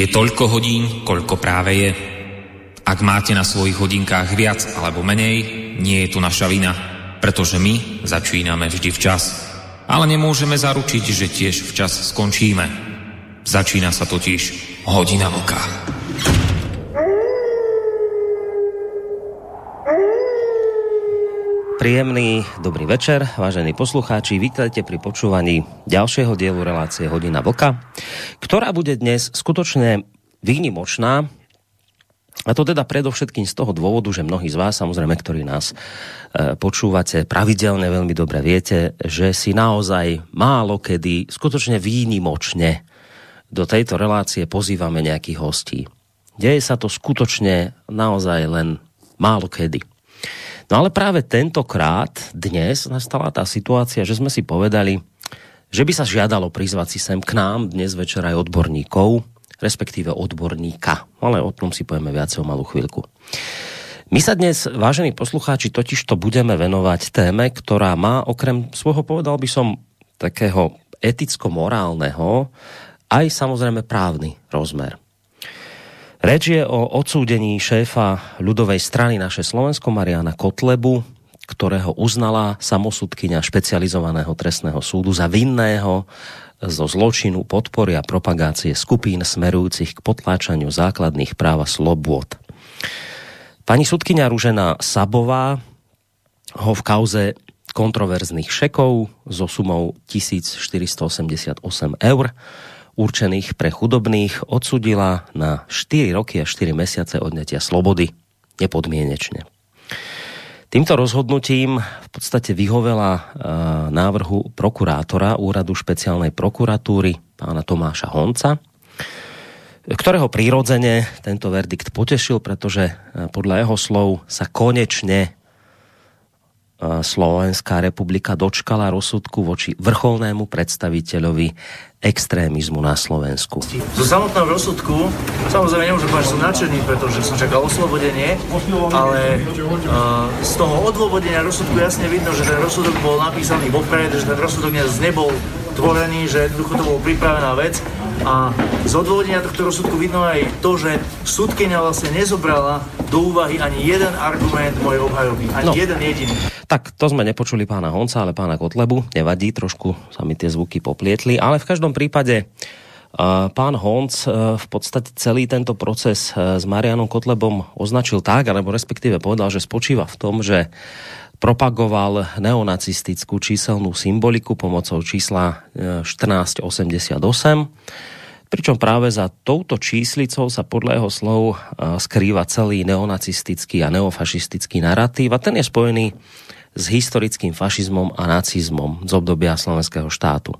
Je toľko hodín, koľko práve je. Ak máte na svojich hodinkách viac alebo menej, nie je tu naša vina, pretože my začíname vždy včas. Ale nemôžeme zaručiť, že tiež včas skončíme. Začína sa totiž hodina vlka. Príjemný dobrý večer, vážení poslucháči. Vítajte pri počúvaní ďalšieho dielu relácie Hodina Vlka, ktorá bude dnes skutočne výnimočná. A to teda predovšetkým z toho dôvodu, že mnohí z vás, samozrejme, ktorí nás e, počúvate pravidelne, veľmi dobre viete, že si naozaj málo kedy, skutočne výnimočne do tejto relácie pozývame nejakých hostí. Deje sa to skutočne naozaj len málo kedy. No ale práve tentokrát, dnes, nastala tá situácia, že sme si povedali, že by sa žiadalo prizvať si sem k nám dnes večer aj odborníkov, respektíve odborníka. Ale o tom si povieme viac o malú chvíľku. My sa dnes, vážení poslucháči, totiž to budeme venovať téme, ktorá má okrem svojho, povedal by som, takého eticko-morálneho, aj samozrejme právny rozmer. Reč je o odsúdení šéfa ľudovej strany naše Slovensko Mariana Kotlebu, ktorého uznala samosudkynia špecializovaného trestného súdu za vinného zo zločinu podpory a propagácie skupín smerujúcich k potláčaniu základných práv a slobôd. Pani sudkynia Ružena Sabová ho v kauze kontroverzných šekov so sumou 1488 eur určených pre chudobných odsudila na 4 roky a 4 mesiace odňatia slobody nepodmienečne. Týmto rozhodnutím v podstate vyhovela e, návrhu prokurátora Úradu špeciálnej prokuratúry pána Tomáša Honca, ktorého prírodzene tento verdikt potešil, pretože e, podľa jeho slov sa konečne Slovenská republika dočkala rozsudku voči vrcholnému predstaviteľovi extrémizmu na Slovensku. Zo samotného rozsudku, samozrejme nemôžem povedať, že som nadšený, pretože som čakal oslobodenie, ale uh, z toho odôvodenia rozsudku jasne vidno, že ten rozsudok bol napísaný vopred, že ten rozsudok nebol tvorený, že jednoducho to bol pripravená vec a z odôvodenia tohto rozsudku vidno aj to, že súdkynia vlastne nezobrala do úvahy ani jeden argument mojej obhajoby, ani no. jeden jediný. Tak to sme nepočuli pána Honca, ale pána Kotlebu. Nevadí, trošku sa mi tie zvuky poplietli. Ale v každom prípade pán Honc v podstate celý tento proces s Marianom Kotlebom označil tak, alebo respektíve povedal, že spočíva v tom, že propagoval neonacistickú číselnú symboliku pomocou čísla 1488 pričom práve za touto číslicou sa podľa jeho slov skrýva celý neonacistický a neofašistický narratív a ten je spojený s historickým fašizmom a nacizmom z obdobia slovenského štátu.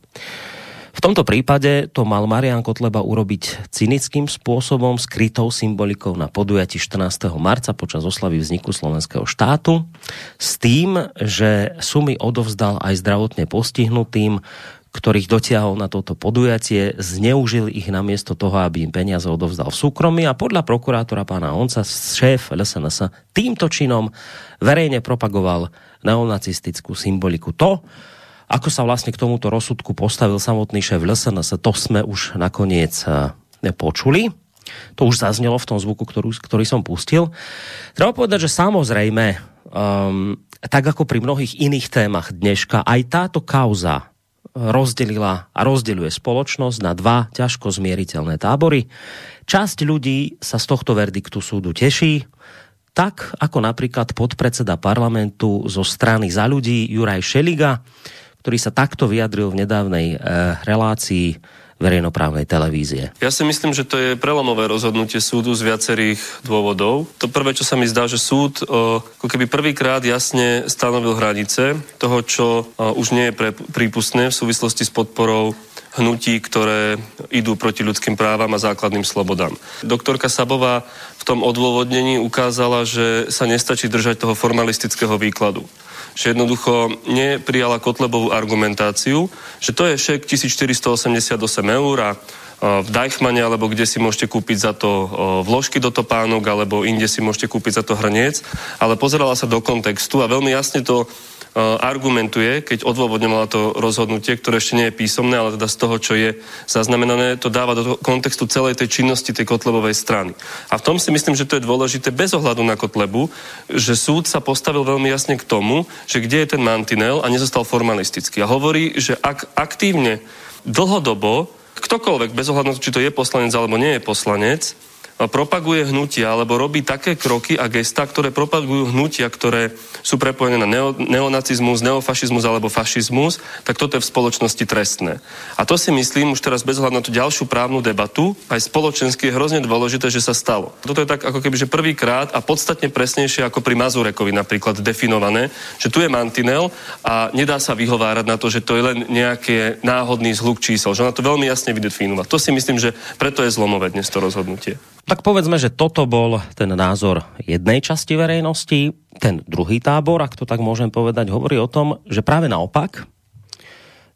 V tomto prípade to mal Marian Kotleba urobiť cynickým spôsobom, skrytou symbolikou na podujati 14. marca počas oslavy vzniku slovenského štátu, s tým, že sumy odovzdal aj zdravotne postihnutým, ktorých dotiahol na toto podujatie, zneužil ich namiesto toho, aby im peniaze odovzdal v súkromí a podľa prokurátora pána Onca, šéf LSNS, týmto činom verejne propagoval neonacistickú symboliku. To, ako sa vlastne k tomuto rozsudku postavil samotný šéf LSNS, to sme už nakoniec eh, počuli. To už zaznelo v tom zvuku, ktorú, ktorý som pustil. Treba povedať, že samozrejme, um, tak ako pri mnohých iných témach dneška, aj táto kauza rozdelila a rozdeľuje spoločnosť na dva ťažko zmieriteľné tábory. Časť ľudí sa z tohto verdiktu súdu teší, tak ako napríklad podpredseda parlamentu zo strany za ľudí Juraj Šeliga, ktorý sa takto vyjadril v nedávnej e, relácii verejnoprávnej televízie. Ja si myslím, že to je prelomové rozhodnutie súdu z viacerých dôvodov. To prvé, čo sa mi zdá, že súd o, ako keby prvýkrát jasne stanovil hranice toho, čo o, už nie je pre, prípustné v súvislosti s podporou hnutí, ktoré idú proti ľudským právam a základným slobodám. Doktorka Sabová v tom odôvodnení ukázala, že sa nestačí držať toho formalistického výkladu že jednoducho neprijala Kotlebovú argumentáciu, že to je šek 1488 eur a v Dajchmane, alebo kde si môžete kúpiť za to vložky do topánok, alebo inde si môžete kúpiť za to hrniec, ale pozerala sa do kontextu a veľmi jasne to Eh, argumentuje, keď odôvodňovala to rozhodnutie, ktoré ešte nie je písomné, ale teda z toho, čo je zaznamenané, to dáva do kontextu celej tej činnosti tej Kotlebovej strany. A v tom si myslím, že to je dôležité bez ohľadu na Kotlebu, že súd sa postavil veľmi jasne k tomu, že kde je ten mantinel a nezostal formalistický. A hovorí, že ak aktívne dlhodobo ktokoľvek, bez ohľadu, či to je poslanec alebo nie je poslanec, propaguje hnutia alebo robí také kroky a gesta, ktoré propagujú hnutia, ktoré sú prepojené na neo, neonacizmus, neofašizmus alebo fašizmus, tak toto je v spoločnosti trestné. A to si myslím, už teraz bez ohľadu na tú ďalšiu právnu debatu, aj spoločensky je hrozne dôležité, že sa stalo. Toto je tak ako keby, že prvýkrát a podstatne presnejšie ako pri Mazurekovi napríklad definované, že tu je mantinel a nedá sa vyhovárať na to, že to je len nejaký náhodný zhluk čísel, že ona to veľmi jasne vydefinuje. To si myslím, že preto je zlomové dnes to rozhodnutie. Tak povedzme, že toto bol ten názor jednej časti verejnosti. Ten druhý tábor, ak to tak môžem povedať, hovorí o tom, že práve naopak,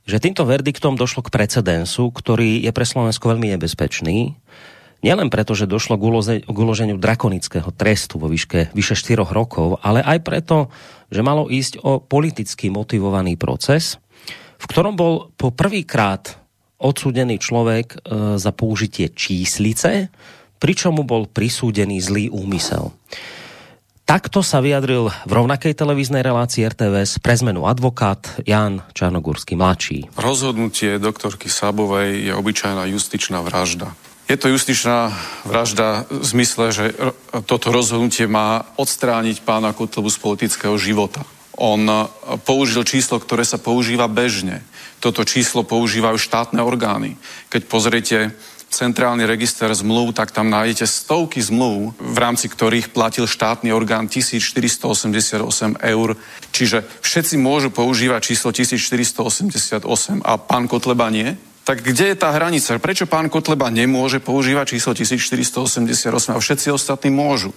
že týmto verdiktom došlo k precedensu, ktorý je pre Slovensko veľmi nebezpečný. Nielen preto, že došlo k uloženiu drakonického trestu vo výške vyše 4 rokov, ale aj preto, že malo ísť o politicky motivovaný proces, v ktorom bol po prvýkrát odsúdený človek e, za použitie číslice, pričom mu bol prisúdený zlý úmysel. Takto sa vyjadril v rovnakej televíznej relácii RTVS pre zmenu advokát Jan Čarnogórsky mladší. Rozhodnutie doktorky Sabovej je obyčajná justičná vražda. Je to justičná vražda v zmysle, že toto rozhodnutie má odstrániť pána Kotlebu z politického života. On použil číslo, ktoré sa používa bežne. Toto číslo používajú štátne orgány. Keď pozriete centrálny register zmluv, tak tam nájdete stovky zmluv, v rámci ktorých platil štátny orgán 1488 eur. Čiže všetci môžu používať číslo 1488 a pán Kotleba nie? Tak kde je tá hranica? Prečo pán Kotleba nemôže používať číslo 1488 a všetci ostatní môžu?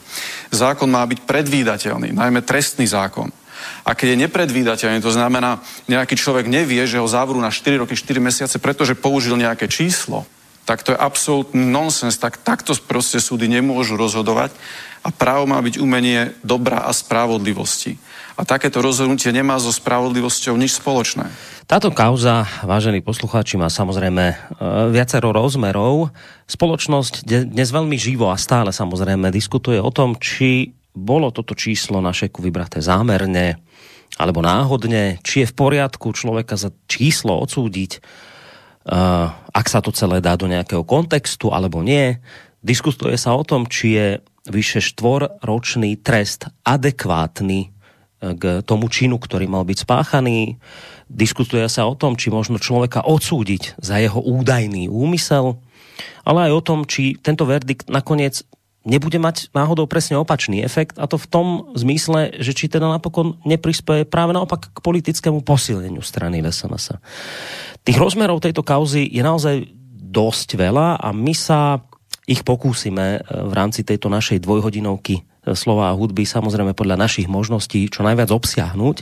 Zákon má byť predvídateľný, najmä trestný zákon. A keď je nepredvídateľný, to znamená, nejaký človek nevie, že ho zavrú na 4 roky, 4 mesiace, pretože použil nejaké číslo, tak to je absolútny nonsens. Tak takto proste súdy nemôžu rozhodovať a právo má byť umenie dobra a spravodlivosti. A takéto rozhodnutie nemá so spravodlivosťou nič spoločné. Táto kauza, vážení poslucháči, má samozrejme e, viacero rozmerov. Spoločnosť dnes veľmi živo a stále samozrejme diskutuje o tom, či bolo toto číslo na šeku vybraté zámerne alebo náhodne, či je v poriadku človeka za číslo odsúdiť ak sa to celé dá do nejakého kontextu alebo nie. Diskutuje sa o tom, či je vyše štvorročný trest adekvátny uh, k tomu činu, ktorý mal byť spáchaný. Diskutuje sa o tom, či možno človeka odsúdiť za jeho údajný úmysel, ale aj o tom, či tento verdikt nakoniec nebude mať náhodou presne opačný efekt a to v tom zmysle, že či teda napokon neprispeje práve naopak k politickému posilneniu strany SNS. Tých rozmerov tejto kauzy je naozaj dosť veľa a my sa ich pokúsime e, v rámci tejto našej dvojhodinovky e, slova a hudby samozrejme podľa našich možností čo najviac obsiahnuť.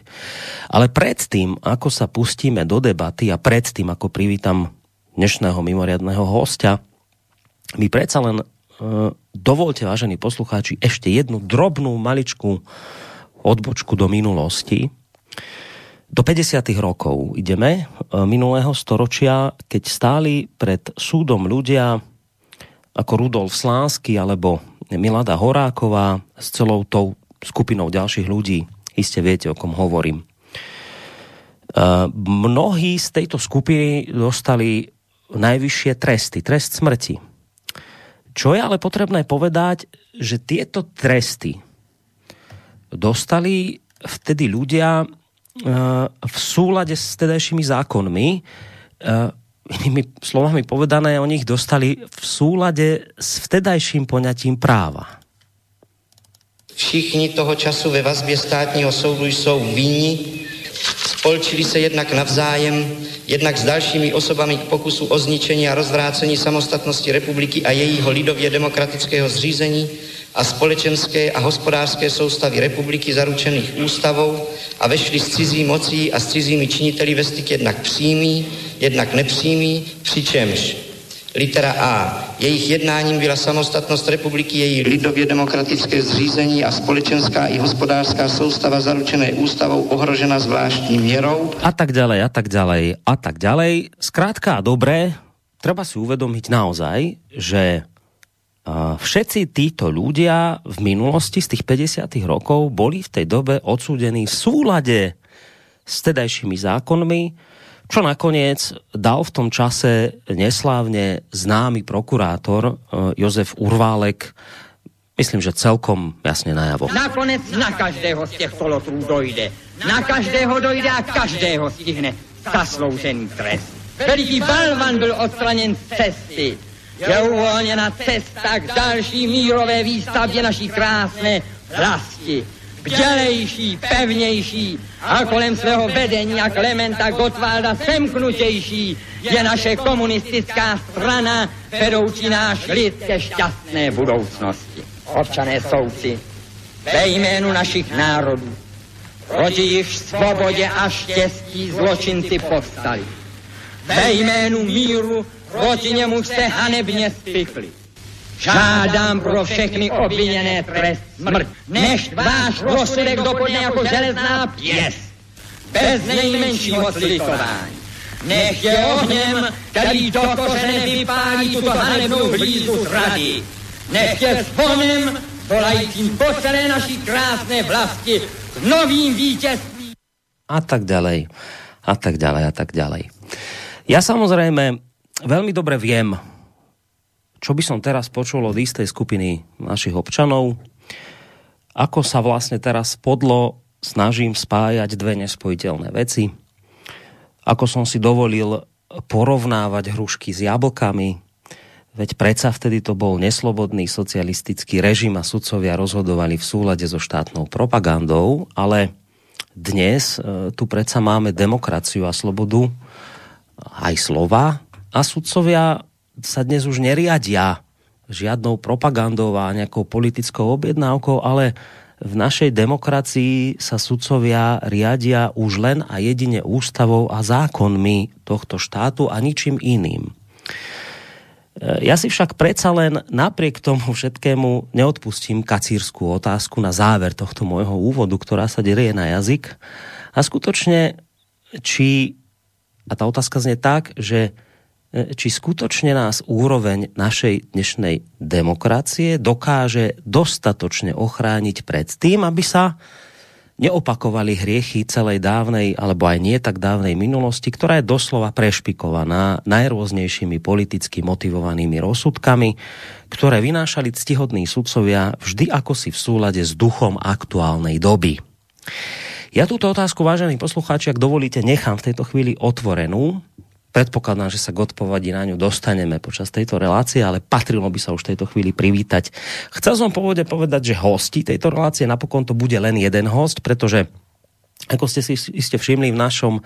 Ale predtým, ako sa pustíme do debaty a predtým, ako privítam dnešného mimoriadného hostia, my predsa len Eh, dovolte, vážení poslucháči, ešte jednu drobnú, maličkú odbočku do minulosti. Do 50. rokov ideme eh, minulého storočia, keď stáli pred súdom ľudia ako Rudolf Slásky alebo Milada Horáková s celou tou skupinou ďalších ľudí. Iste viete, o kom hovorím. Eh, mnohí z tejto skupiny dostali najvyššie tresty, trest smrti čo je ale potrebné povedať, že tieto tresty dostali vtedy ľudia uh, v súlade s tedajšími zákonmi. Uh, inými slovami povedané, oni ich dostali v súlade s vtedajším poňatím práva. Všichni toho času ve vazbě státního soudu jsou vinni spolčili se jednak navzájem, jednak s dalšími osobami k pokusu o zničení a rozvrácení samostatnosti republiky a jejího lidově demokratického zřízení a společenské a hospodářské soustavy republiky zaručených ústavou a vešli s cizí mocí a s cizími činiteli ve styk jednak přímý, jednak nepřímý, přičemž Litera A. Jejich jednáním byla samostatnost republiky, její lidově demokratické zřízení a společenská i hospodářská soustava zaručené ústavou ohrožena zvláštní měrou. A tak ďalej, a tak ďalej, a tak ďalej. Skrátka a dobré, treba si uvedomiť naozaj, že všetci títo ľudia v minulosti z tých 50 rokov boli v tej dobe odsúdení v súlade s tedajšími zákonmi, čo nakoniec dal v tom čase neslávne známy prokurátor eh, Jozef Urválek, myslím, že celkom jasne najavo. Nakonec na každého z těchto lotrů dojde. Na každého dojde a každého stihne zasloužený trest. Veliký balvan byl odstraněn z cesty. Je uvolněna cesta k další mírové výstavbě naší krásné vlasti bdělejší, pevnější a kolem svého vedení a Klementa Gottwalda semknutější je naše komunistická strana, vedoucí náš lid ke šťastné budoucnosti. Občané souci, ve jménu našich národů, proti jich svobodě a štěstí zločinci povstali. Ve jménu míru proti němu se hanebně spikli Žádám pro všechny obviněné trest smrt. Než váš rozsudek dopadne jako železná pěst. Bez nejmenšího slitování. Nech je ohněm, který do kořene vypálí tuto hanebnou hlízu zrady. Nech je zvonem, volajícím po celé naší krásné vlasti s novým vítězstvím. A tak ďalej. A tak ďalej, a tak ďalej. Ja samozrejme veľmi dobre viem, čo by som teraz počul od istej skupiny našich občanov, ako sa vlastne teraz podlo snažím spájať dve nespojiteľné veci, ako som si dovolil porovnávať hrušky s jablkami, veď predsa vtedy to bol neslobodný socialistický režim a sudcovia rozhodovali v súlade so štátnou propagandou, ale dnes e, tu predsa máme demokraciu a slobodu aj slova a sudcovia sa dnes už neriadia žiadnou propagandou a nejakou politickou objednávkou, ale v našej demokracii sa sudcovia riadia už len a jedine ústavou a zákonmi tohto štátu a ničím iným. Ja si však predsa len napriek tomu všetkému neodpustím kacírskú otázku na záver tohto môjho úvodu, ktorá sa derie na jazyk. A skutočne, či, a tá otázka znie tak, že E, či skutočne nás úroveň našej dnešnej demokracie dokáže dostatočne ochrániť pred tým, aby sa neopakovali hriechy celej dávnej, alebo aj nie tak dávnej minulosti, ktorá je doslova prešpikovaná najrôznejšími politicky motivovanými rozsudkami, ktoré vynášali ctihodní sudcovia vždy ako si v súlade s duchom aktuálnej doby. Ja túto otázku, vážení poslucháči, ak dovolíte, nechám v tejto chvíli otvorenú, Predpokladám, že sa k odpovedí na ňu dostaneme počas tejto relácie, ale patrilo by sa už v tejto chvíli privítať. Chcel som pôvode povedať, že hosti tejto relácie napokon to bude len jeden host, pretože ako ste si iste všimli v našom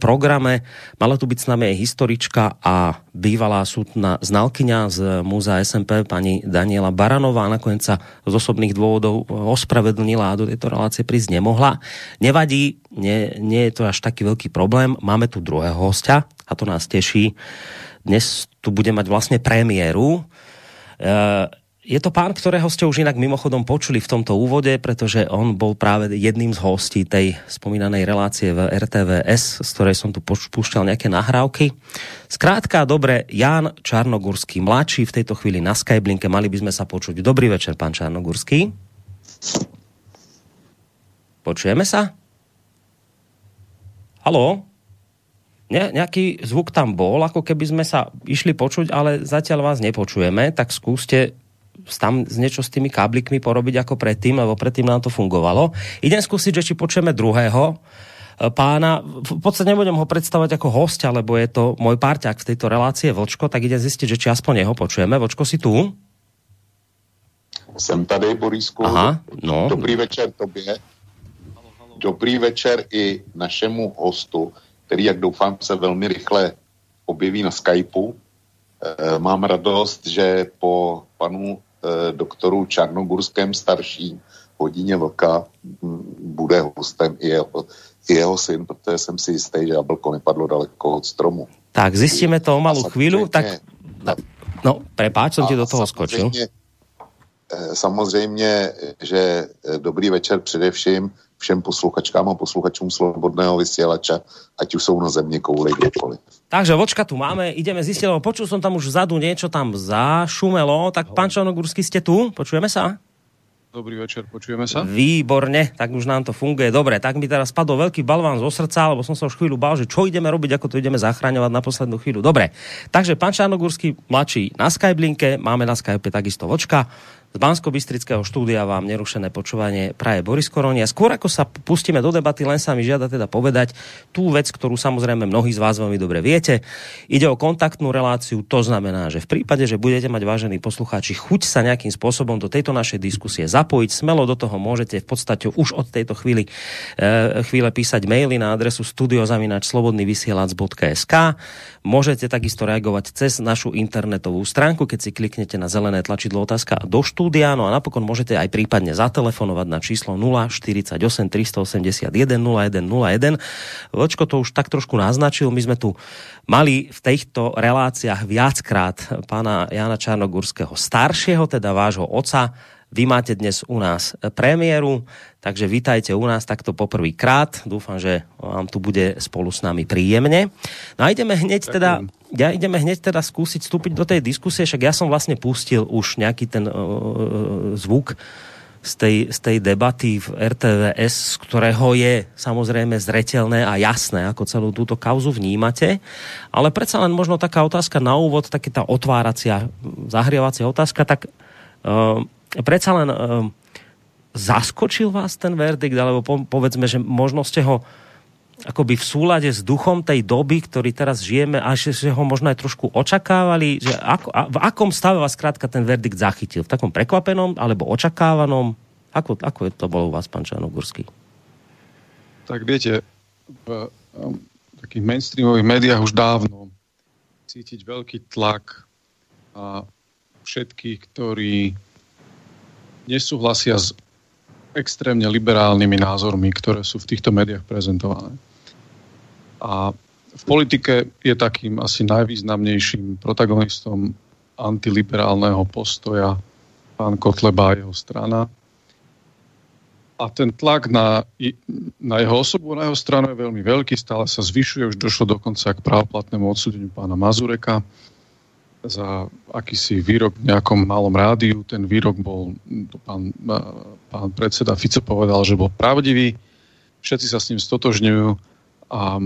programe, mala tu byť s nami aj historička a bývalá súdna znalkyňa z Múzea SMP, pani Daniela Baranová. Nakoniec sa z osobných dôvodov ospravedlnila a do tejto relácie prísť nemohla. Nevadí, nie, nie je to až taký veľký problém. Máme tu druhého hostia a to nás teší. Dnes tu bude mať vlastne premiéru. E je to pán, ktorého ste už inak mimochodom počuli v tomto úvode, pretože on bol práve jedným z hostí tej spomínanej relácie v RTVS, z ktorej som tu púšťal nejaké nahrávky. Skrátka, dobre, Jan Čarnogurský, mladší v tejto chvíli na Skyblinke, mali by sme sa počuť. Dobrý večer, pán Čarnogurský. Počujeme sa? Haló? Ne, nejaký zvuk tam bol, ako keby sme sa išli počuť, ale zatiaľ vás nepočujeme, tak skúste tam niečo s tými káblikmi porobiť ako predtým, lebo predtým nám to fungovalo. Idem skúsiť, že či počujeme druhého e, pána. V podstate nebudem ho predstavovať ako hostia, lebo je to môj párťak v tejto relácie Vlčko, tak idem zistiť, že či aspoň jeho počujeme. Vočko, si tu? Jsem tady, Borisku. Aha, no. Dobrý večer tobě. Dobrý večer i našemu hostu, který, jak doufám, se velmi rychle objeví na Skypeu. E, mám radost, že po panu doktoru Čarnogurském starší hodině vlka bude hostem i jeho, i jeho syn, protože jsem si jistý, že jablko nepadlo daleko od stromu. Tak, zistíme to o malou chvíli. Tak No, prepáč, som ti do toho skočil. Samozřejmě, že dobrý večer především všem posluchačkám a posluchačům Slobodného vysielača, ať už jsou na země kouli kdekoliv. Takže vočka tu máme, ideme zistiť, lebo počul som tam už vzadu niečo tam zašumelo, tak pán Čarnogórsky, ste tu? Počujeme sa? Dobrý večer, počujeme sa? Výborne, tak už nám to funguje. Dobre, tak mi teraz spadol veľký balván zo srdca, lebo som sa už chvíľu bál, že čo ideme robiť, ako to ideme zachraňovať na poslednú chvíľu. Dobre, takže pán Čarnogórsky mladší na Skyblinke, máme na Skype takisto vočka. Z bansko bystrického štúdia vám nerušené počúvanie praje Boris Koronia. Skôr ako sa pustíme do debaty, len sa mi žiada teda povedať tú vec, ktorú samozrejme mnohí z vás veľmi dobre viete. Ide o kontaktnú reláciu, to znamená, že v prípade, že budete mať vážení poslucháči chuť sa nejakým spôsobom do tejto našej diskusie zapojiť, smelo do toho môžete v podstate už od tejto chvíli, e, chvíle písať maily na adresu studiozavinač.slobodnyvysielac.sk Môžete takisto reagovať cez našu internetovú stránku, keď si kliknete na zelené tlačidlo otázka do štúdia, no a napokon môžete aj prípadne zatelefonovať na číslo 048 381 0101. Vočko to už tak trošku naznačil, my sme tu mali v týchto reláciách viackrát pána Jana Čarnogurského staršieho, teda vášho oca, vy máte dnes u nás premiéru, takže vítajte u nás takto poprvýkrát. Dúfam, že vám tu bude spolu s nami príjemne. No a ideme hneď teda, ja ideme hneď teda skúsiť vstúpiť do tej diskusie, však ja som vlastne pustil už nejaký ten uh, zvuk z tej, z tej debaty v RTVS, z ktorého je samozrejme zretelné a jasné, ako celú túto kauzu vnímate. Ale predsa len možno taká otázka na úvod, taká tá otváracia, zahrievacia otázka, tak uh, predsa len uh, zaskočil vás ten verdikt, alebo po, povedzme, že možno ste ho akoby v súlade s duchom tej doby, ktorý teraz žijeme, a že, že ho možno aj trošku očakávali, že ako, a, v akom stave vás krátka ten verdikt zachytil? V takom prekvapenom alebo očakávanom? Ako, ako je to bolo u vás, pán Čanogurský? Tak viete, v um, takých mainstreamových médiách už dávno cítiť veľký tlak a všetkých, ktorí nesúhlasia s extrémne liberálnymi názormi, ktoré sú v týchto médiách prezentované. A v politike je takým asi najvýznamnejším protagonistom antiliberálneho postoja pán Kotleba a jeho strana. A ten tlak na, na jeho osobu, na jeho stranu je veľmi veľký, stále sa zvyšuje, už došlo dokonca k právoplatnému odsúdeniu pána Mazureka za akýsi výrok v nejakom malom rádiu. Ten výrok bol, pán, pán predseda Fico povedal, že bol pravdivý, všetci sa s ním stotožňujú a,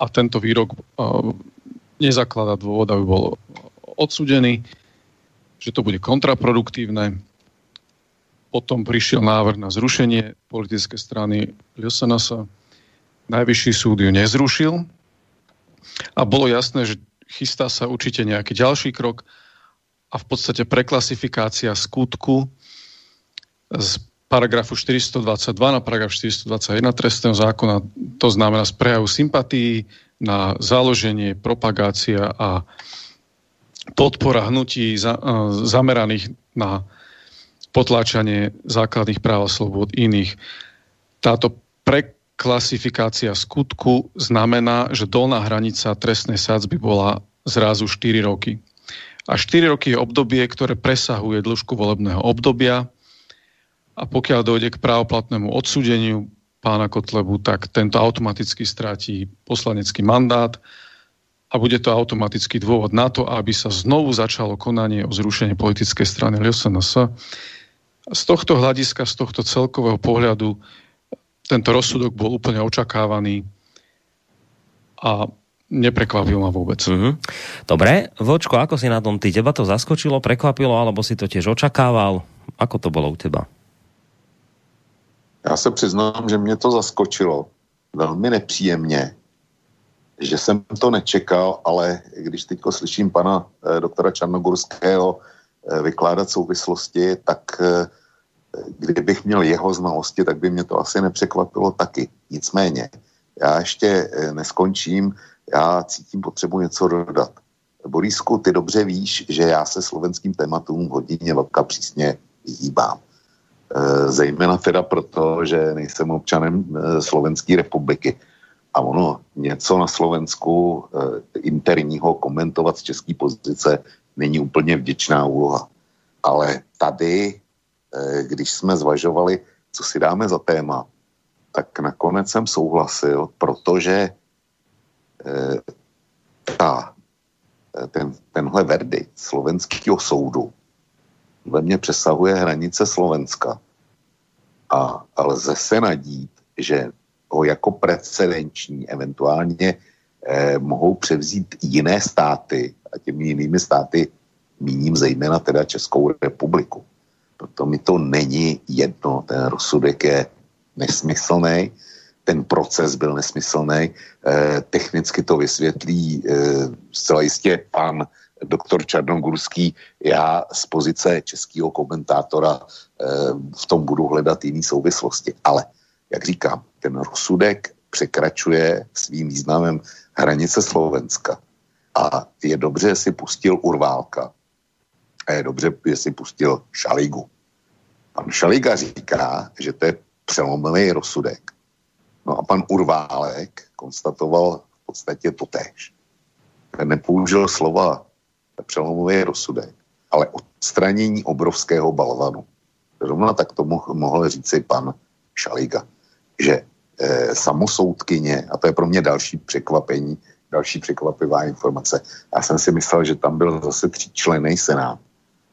a tento výrok a, nezaklada dôvod, aby bol odsudený, že to bude kontraproduktívne. Potom prišiel návrh na zrušenie politické strany LSNS. Najvyšší súd ju nezrušil a bolo jasné, že chystá sa určite nejaký ďalší krok a v podstate preklasifikácia skutku z paragrafu 422 na paragraf 421 trestného zákona, to znamená z prejavu sympatí na založenie, propagácia a podpora hnutí za, zameraných na potláčanie základných práv a slobod iných. Táto pre, klasifikácia skutku znamená, že dolná hranica trestnej sádzby bola zrazu 4 roky. A 4 roky je obdobie, ktoré presahuje dĺžku volebného obdobia a pokiaľ dojde k právoplatnému odsúdeniu pána Kotlebu, tak tento automaticky stráti poslanecký mandát a bude to automatický dôvod na to, aby sa znovu začalo konanie o zrušenie politickej strany LSNS. Z tohto hľadiska, z tohto celkového pohľadu tento rozsudok bol úplne očakávaný a neprekvapil ma vôbec. Mm-hmm. Dobre, Vočko, ako si na tom ty? Teba to zaskočilo, prekvapilo, alebo si to tiež očakával? Ako to bolo u teba? Já se přiznám, že mě to zaskočilo velmi nepříjemně, že jsem to nečekal, ale když teď slyším pana eh, doktora Čarnogurského eh, vykládat souvislosti, tak eh, kdybych měl jeho znalosti, tak by mě to asi nepřekvapilo taky. Nicméně, já ještě eh, neskončím, já cítím potřebu něco dodat. Borisku, ty dobře víš, že já se slovenským tématům hodině velká přísně vyhýbám. E, zejména teda proto, že nejsem občanem e, Slovenské republiky. A ono něco na Slovensku e, interního komentovat z české pozice není úplně vděčná úloha. Ale tady, když jsme zvažovali, co si dáme za téma, tak nakonec jsem souhlasil, protože ta, ten, tenhle verdikt slovenského soudu ve mně přesahuje hranice Slovenska. A lze se nadít, že ho jako precedenční eventuálně eh, mohou převzít jiné státy a těmi jinými státy míním zejména teda Českou republiku. Proto mi to není jedno, ten rozsudek je nesmyslný, ten proces byl nesmyslný, eh, technicky to vysvětlí eh, zcela jistě pan doktor Čarnogurský, já z pozice českého komentátora eh, v tom budu hledat jiné souvislosti. Ale, jak říkám, ten rozsudek překračuje svým významem hranice Slovenska. A je dobře, že si pustil Urválka. A je dobře, že si pustil Šaligu. Pan Šaliga říká, že to je přelomový rozsudek. No a pan Urválek konstatoval v podstatě totéž. Ten nepoužil slova přelomový rozsudek, ale odstranění obrovského balvanu. Zrovna tak to mohl říci pan Šaliga, že e, samosoudkyně, a to je pro mě další překvapení, další překvapivá informace. Já jsem si myslel, že tam byl zase tříčlený senát.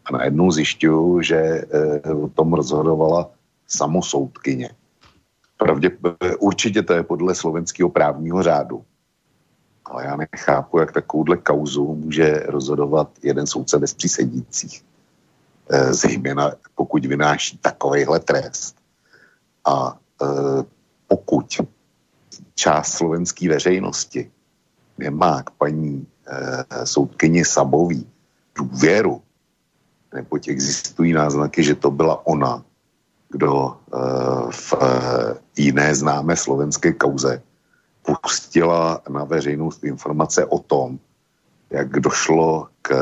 A najednou zjišťuju, že e, o tom rozhodovala samosoudkyně. Pravdě, určitě to je podle slovenského právního řádu. Ale já nechápu, jak takovouhle kauzu může rozhodovat jeden soudce bez přísedících. E, zejména pokud vynáší takovýhle trest. A e, pokud část slovenské veřejnosti nemá k paní e, soudkyni Sabový důvěru, neboť existují náznaky, že to byla ona, kdo e, v e, jiné známé slovenské kauze pustila na veřejnost informace o tom, jak došlo k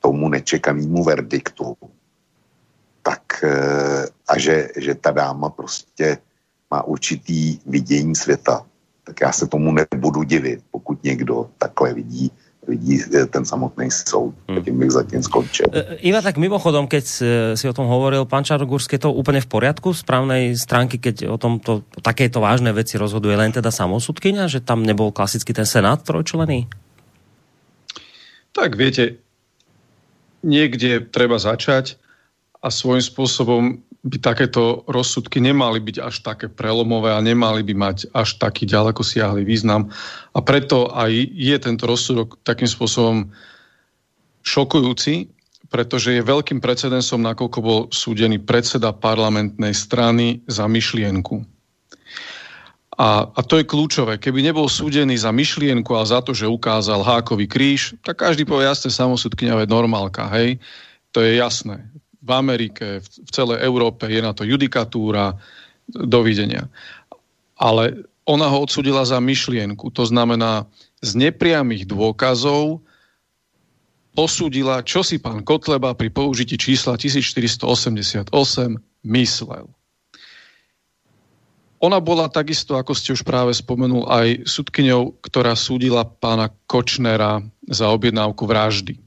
tomu nečekanému verdiktu, tak eh, a že, že ta dáma prostě má určitý vidění světa, tak já se tomu nebudu divit, pokud někdo takhle vidí vidí eh, ten samotný soud. Hmm. Tím bych zatím skončil. E, Iva, tak mimochodom, keď si o tom hovoril, pán Čarogurský, je to úplne v poriadku z právnej stránky, keď o tomto takéto vážne veci rozhoduje len teda samosudkynia, že tam nebol klasicky ten senát trojčlený? Tak viete, niekde treba začať a svojím spôsobom by takéto rozsudky nemali byť až také prelomové a nemali by mať až taký ďaleko siahly význam. A preto aj je tento rozsudok takým spôsobom šokujúci, pretože je veľkým precedensom, nakoľko bol súdený predseda parlamentnej strany za myšlienku. A, a to je kľúčové. Keby nebol súdený za myšlienku a za to, že ukázal hákový kríž, tak každý povie jasne samosudkynia je normálka, hej? To je jasné v Amerike, v celej Európe je na to judikatúra, dovidenia. Ale ona ho odsudila za myšlienku, to znamená z nepriamých dôkazov posúdila, čo si pán Kotleba pri použití čísla 1488 myslel. Ona bola takisto, ako ste už práve spomenul, aj sudkyňou, ktorá súdila pána Kočnera za objednávku vraždy.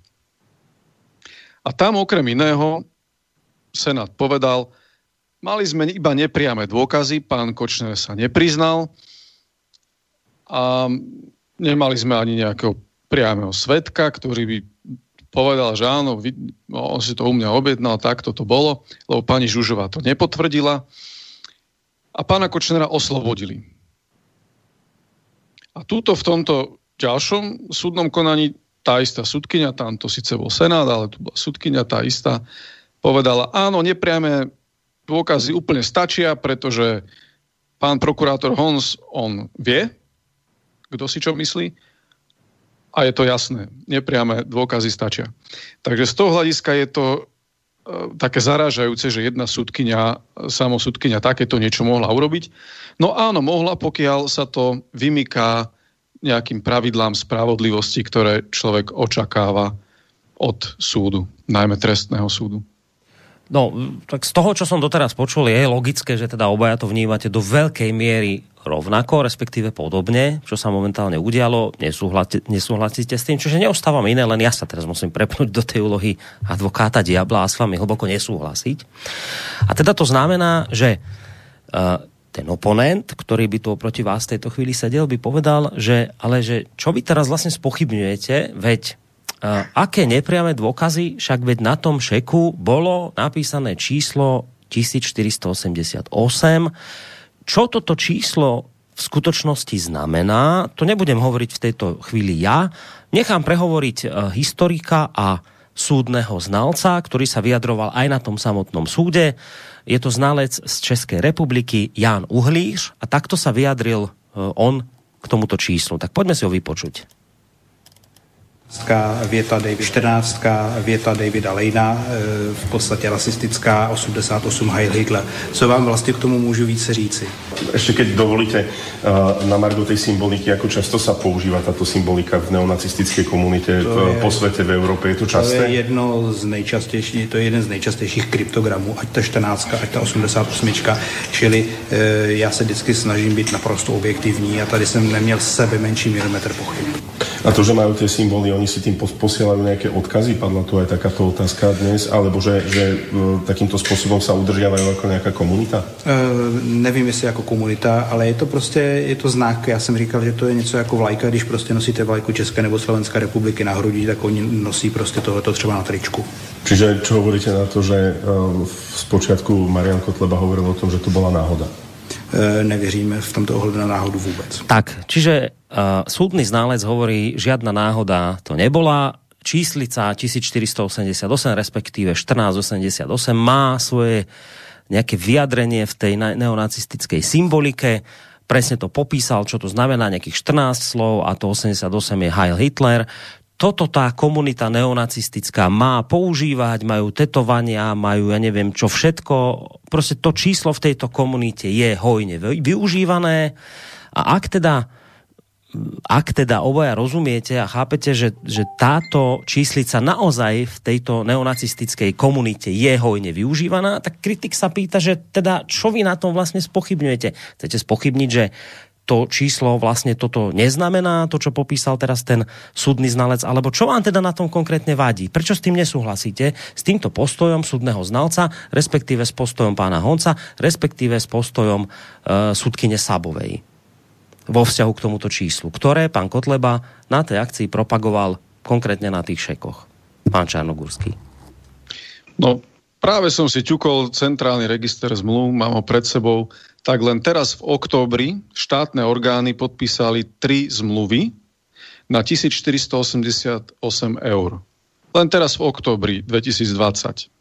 A tam okrem iného Senát povedal, mali sme iba nepriame dôkazy, pán Kočner sa nepriznal a nemali sme ani nejakého priamého svetka, ktorý by povedal, že áno, on si to u mňa objednal, takto to bolo, lebo pani Žužová to nepotvrdila a pána Kočnera oslobodili. A túto v tomto ďalšom súdnom konaní tá istá sudkynia, tam to síce bol Senát, ale tu bola sudkynia tá istá, povedala, áno, nepriame dôkazy úplne stačia, pretože pán prokurátor Hons, on vie, kto si čo myslí, a je to jasné, nepriame dôkazy stačia. Takže z toho hľadiska je to e, také zarážajúce, že jedna súdkynia, samosúdkynia takéto niečo mohla urobiť. No áno, mohla, pokiaľ sa to vymyká nejakým pravidlám spravodlivosti, ktoré človek očakáva od súdu, najmä trestného súdu. No, tak z toho, čo som doteraz počul, je logické, že teda obaja to vnímate do veľkej miery rovnako, respektíve podobne, čo sa momentálne udialo. Nesúhlasíte, nesúhlasíte s tým, čože neostávam iné, len ja sa teraz musím prepnúť do tej úlohy advokáta diabla a s vami hlboko nesúhlasiť. A teda to znamená, že uh, ten oponent, ktorý by tu oproti vás v tejto chvíli sedel, by povedal, že ale že čo vy teraz vlastne spochybňujete, veď aké nepriame dôkazy, však veď na tom šeku bolo napísané číslo 1488, čo toto číslo v skutočnosti znamená, to nebudem hovoriť v tejto chvíli ja. Nechám prehovoriť e, historika a súdneho znalca, ktorý sa vyjadroval aj na tom samotnom súde. Je to znalec z Českej republiky Jan Uhlíř a takto sa vyjadril e, on k tomuto číslu. Tak poďme si ho vypočuť věta David 14, věta Davida Lejna, e, v podstatě rasistická 88 Heil Hitler. Co vám vlastně k tomu můžu více říci? Ešte keď dovolíte, e, na margo tej symboliky, ako často sa používa táto symbolika v neonacistické komunite to je, po svete v Európe, je to časté? To je jedno z nejčastějších, to je jeden z nejčastějších kryptogramů, ať ta 14, ať ta 88, čili e, já se vždycky snažím být naprosto objektivní a tady jsem neměl sebe menší milimetr pochyb. A to, že majú tie symboly, oni si tým posielajú nejaké odkazy, padla tu aj takáto otázka dnes, alebo že, že e, takýmto spôsobom sa udržiavajú ako nejaká komunita? Uh, nevím, jestli jako komunita, ale je to prostě, je to znak. Já jsem říkal, že to je něco jako vlajka, když prostě nosíte vlajku České nebo Slovenské republiky na hrudi, tak oni nosí prostě tohleto třeba na tričku. Čiže čo hovoríte na to, že uh, z počiatku Marian Kotleba hovoril o tom, že to bola náhoda? Uh, nevěříme v tomto ohledu na náhodu vůbec. Tak, čiže Uh, súdny ználec hovorí, žiadna náhoda to nebola. Číslica 1488, respektíve 1488 má svoje nejaké vyjadrenie v tej neonacistickej symbolike. Presne to popísal, čo to znamená, nejakých 14 slov a to 88 je Heil Hitler. Toto tá komunita neonacistická má používať, majú tetovania, majú ja neviem čo všetko. Proste to číslo v tejto komunite je hojne využívané. A ak teda ak teda obaja rozumiete a chápete, že, že táto číslica naozaj v tejto neonacistickej komunite je hojne využívaná, tak kritik sa pýta, že teda čo vy na tom vlastne spochybňujete? Chcete spochybniť, že to číslo vlastne toto neznamená, to, čo popísal teraz ten súdny znalec, alebo čo vám teda na tom konkrétne vadí? Prečo s tým nesúhlasíte? S týmto postojom súdneho znalca, respektíve s postojom pána Honca, respektíve s postojom e, súdkyne Sabovej? vo vzťahu k tomuto číslu, ktoré pán Kotleba na tej akcii propagoval konkrétne na tých šekoch. Pán Čarnogurský. No, práve som si ťukol centrálny register zmluv, mám ho pred sebou, tak len teraz v októbri štátne orgány podpísali tri zmluvy na 1488 eur. Len teraz v októbri 2020.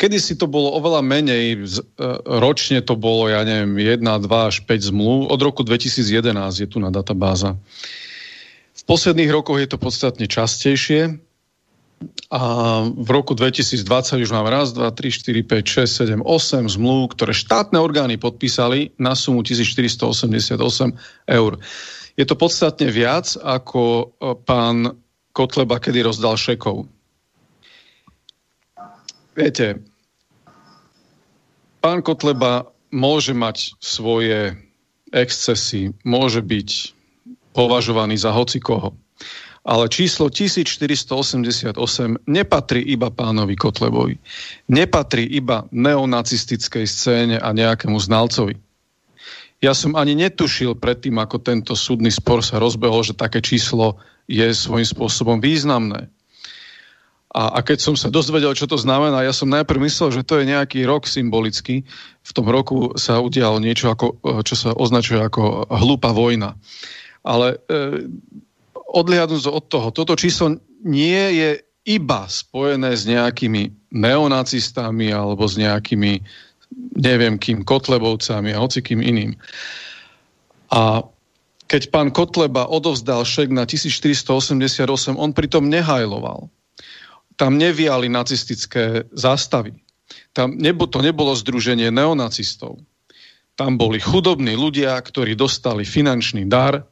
Kedy si to bolo oveľa menej, e, ročne to bolo, ja neviem, 1, 2 až 5 zmluv. Od roku 2011 je tu na databáza. V posledných rokoch je to podstatne častejšie a v roku 2020 už mám raz, 2, 3, 4, 5, 6, 7, 8 zmluv, ktoré štátne orgány podpísali na sumu 1488 eur. Je to podstatne viac, ako e, pán Kotleba kedy rozdal šekov. Viete, pán Kotleba môže mať svoje excesy, môže byť považovaný za hocikoho. Ale číslo 1488 nepatrí iba pánovi Kotlebovi. Nepatrí iba neonacistickej scéne a nejakému znalcovi. Ja som ani netušil predtým, ako tento súdny spor sa rozbehol, že také číslo je svojím spôsobom významné. A, a keď som sa dozvedel, čo to znamená, ja som najprv myslel, že to je nejaký rok symbolický. V tom roku sa udialo niečo, ako, čo sa označuje ako hlúpa vojna. Ale e, odliadnúť od toho, toto číslo nie je iba spojené s nejakými neonacistami alebo s nejakými, neviem kým, kotlebovcami a hocikým iným. A keď pán Kotleba odovzdal šek na 1488, on pritom nehajloval tam neviali nacistické zástavy. Tam nebo, to nebolo združenie neonacistov. Tam boli chudobní ľudia, ktorí dostali finančný dar,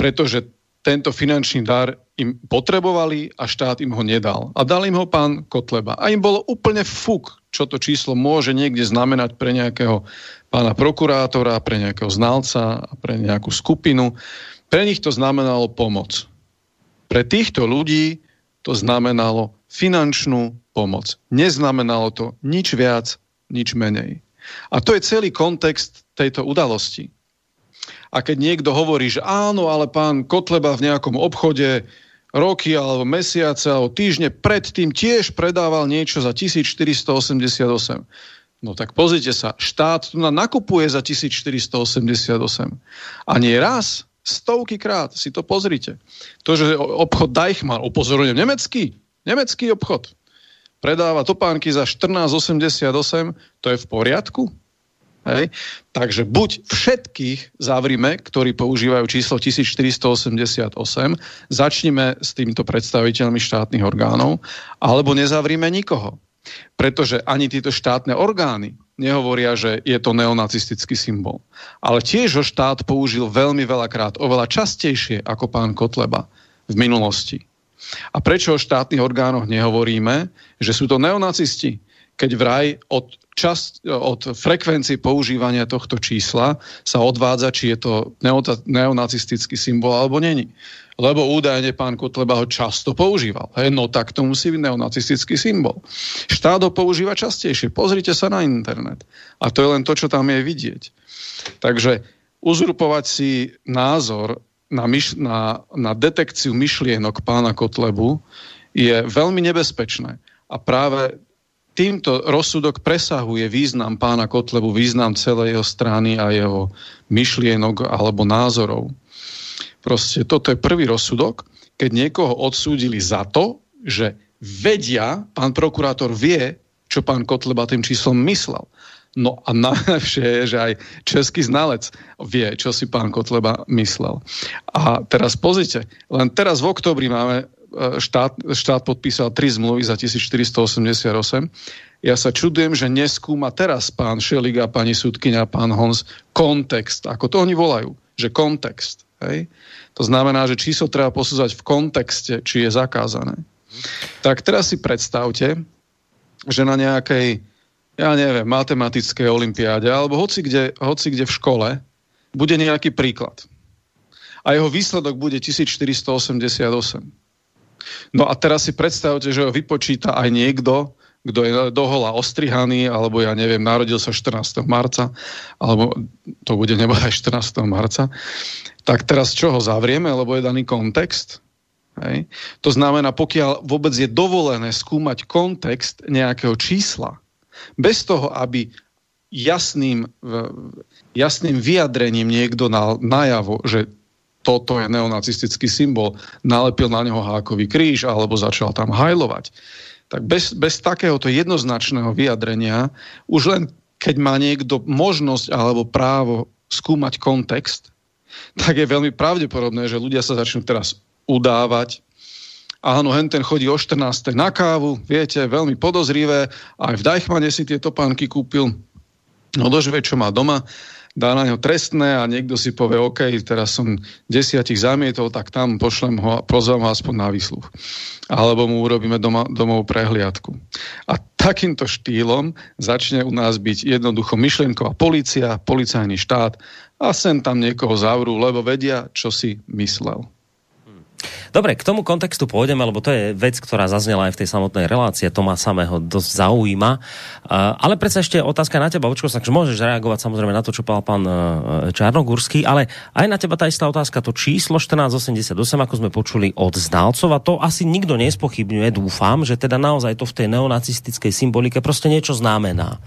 pretože tento finančný dar im potrebovali a štát im ho nedal. A dal im ho pán Kotleba. A im bolo úplne fuk, čo to číslo môže niekde znamenať pre nejakého pána prokurátora, pre nejakého znalca, pre nejakú skupinu. Pre nich to znamenalo pomoc. Pre týchto ľudí to znamenalo finančnú pomoc. Neznamenalo to nič viac, nič menej. A to je celý kontext tejto udalosti. A keď niekto hovorí, že áno, ale pán Kotleba v nejakom obchode roky alebo mesiace alebo týždne predtým tiež predával niečo za 1488. No tak pozrite sa, štát tu nakupuje za 1488. A nie raz, stovky krát, si to pozrite. To, že obchod Deichmann, upozorňujem, nemecký, nemecký obchod, predáva topánky za 14,88, to je v poriadku? Hej? Takže buď všetkých zavrime, ktorí používajú číslo 1488, začnime s týmito predstaviteľmi štátnych orgánov, alebo nezavrime nikoho. Pretože ani títo štátne orgány nehovoria, že je to neonacistický symbol. Ale tiež ho štát použil veľmi veľakrát, oveľa častejšie ako pán Kotleba v minulosti. A prečo o štátnych orgánoch nehovoríme, že sú to neonacisti? keď vraj od, čas, od frekvencii používania tohto čísla sa odvádza, či je to neonacistický symbol alebo není. Lebo údajne pán Kotleba ho často používal. Hej, no tak to musí byť neonacistický symbol. Štát ho používa častejšie. Pozrite sa na internet. A to je len to, čo tam je vidieť. Takže uzurpovať si názor na, myš- na, na detekciu myšlienok pána Kotlebu je veľmi nebezpečné. A práve týmto rozsudok presahuje význam pána Kotlebu, význam celej jeho strany a jeho myšlienok alebo názorov. Proste toto je prvý rozsudok, keď niekoho odsúdili za to, že vedia, pán prokurátor vie, čo pán Kotleba tým číslom myslel. No a najlepšie je, že aj český znalec vie, čo si pán Kotleba myslel. A teraz pozrite, len teraz v oktobri máme štát, štát podpísal tri zmluvy za 1488. Ja sa čudujem, že neskúma teraz pán Šelig a pani Sudkynia a pán Hons kontext, ako to oni volajú, že kontext. Hej? To znamená, že číslo treba posudzať v kontexte, či je zakázané. Tak teraz si predstavte, že na nejakej, ja neviem, matematickej olimpiáde, alebo hoci kde, hoci kde v škole, bude nejaký príklad. A jeho výsledok bude 1488. No a teraz si predstavte, že ho vypočíta aj niekto, kto je dohola ostrihaný, alebo ja neviem, narodil sa 14. marca, alebo to bude nebo aj 14. marca, tak teraz čo ho zavrieme, lebo je daný kontext? Hej. To znamená, pokiaľ vôbec je dovolené skúmať kontext nejakého čísla, bez toho, aby jasným, jasným vyjadrením niekto na, najavo, že toto je neonacistický symbol, nalepil na neho hákový kríž alebo začal tam hajlovať. Tak bez, bez takéhoto jednoznačného vyjadrenia, už len keď má niekto možnosť alebo právo skúmať kontext, tak je veľmi pravdepodobné, že ľudia sa začnú teraz udávať. Áno, hen ten chodí o 14. na kávu, viete, veľmi podozrivé. Aj v Dajchmane si tieto pánky kúpil. No dožve, čo má doma dá na ňo trestné a niekto si povie, OK, teraz som desiatich zamietol, tak tam pošlem ho a pozvem ho aspoň na výsluch. Alebo mu urobíme doma, domov prehliadku. A takýmto štýlom začne u nás byť jednoducho myšlienková policia, policajný štát a sem tam niekoho zavrú, lebo vedia, čo si myslel. Dobre, k tomu kontextu pôjdeme, lebo to je vec, ktorá zaznela aj v tej samotnej relácie. To ma samého dosť zaujíma. Ale predsa ešte otázka na teba, Očko, takže môžeš reagovať samozrejme na to, čo povedal pán e, Čarnogurský, ale aj na teba tá istá otázka, to číslo 1488, ako sme počuli od znalcov, a to asi nikto nespochybňuje, dúfam, že teda naozaj to v tej neonacistickej symbolike proste niečo znamená.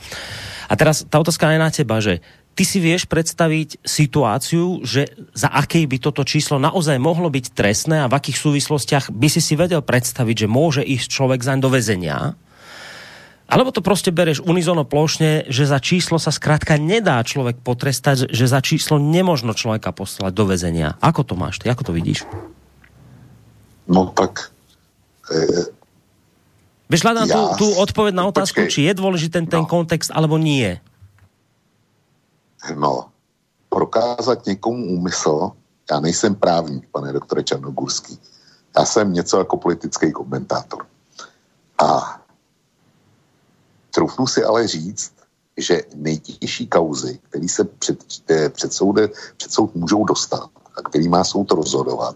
A teraz tá otázka je na teba, že Ty si vieš predstaviť situáciu, že za akej by toto číslo naozaj mohlo byť trestné a v akých súvislostiach by si si vedel predstaviť, že môže ísť človek zaň do väzenia? Alebo to proste bereš unizono plošne, že za číslo sa skrátka nedá človek potrestať, že za číslo nemožno človeka poslať do väzenia. Ako to máš ty? Ako to vidíš? No tak... E, Vieš, hľadám ja, tú, tú odpoveď na otázku, počkej, či je dôležitý ten, ten no. kontext, alebo nie. No, prokázat někomu úmysl, já nejsem právník, pane doktore Černogurský, já jsem něco jako politický komentátor. A troufnu si ale říct, že nejtěžší kauzy, které se před, eh, před, soude, před soud můžou dostat a který má soud rozhodovat,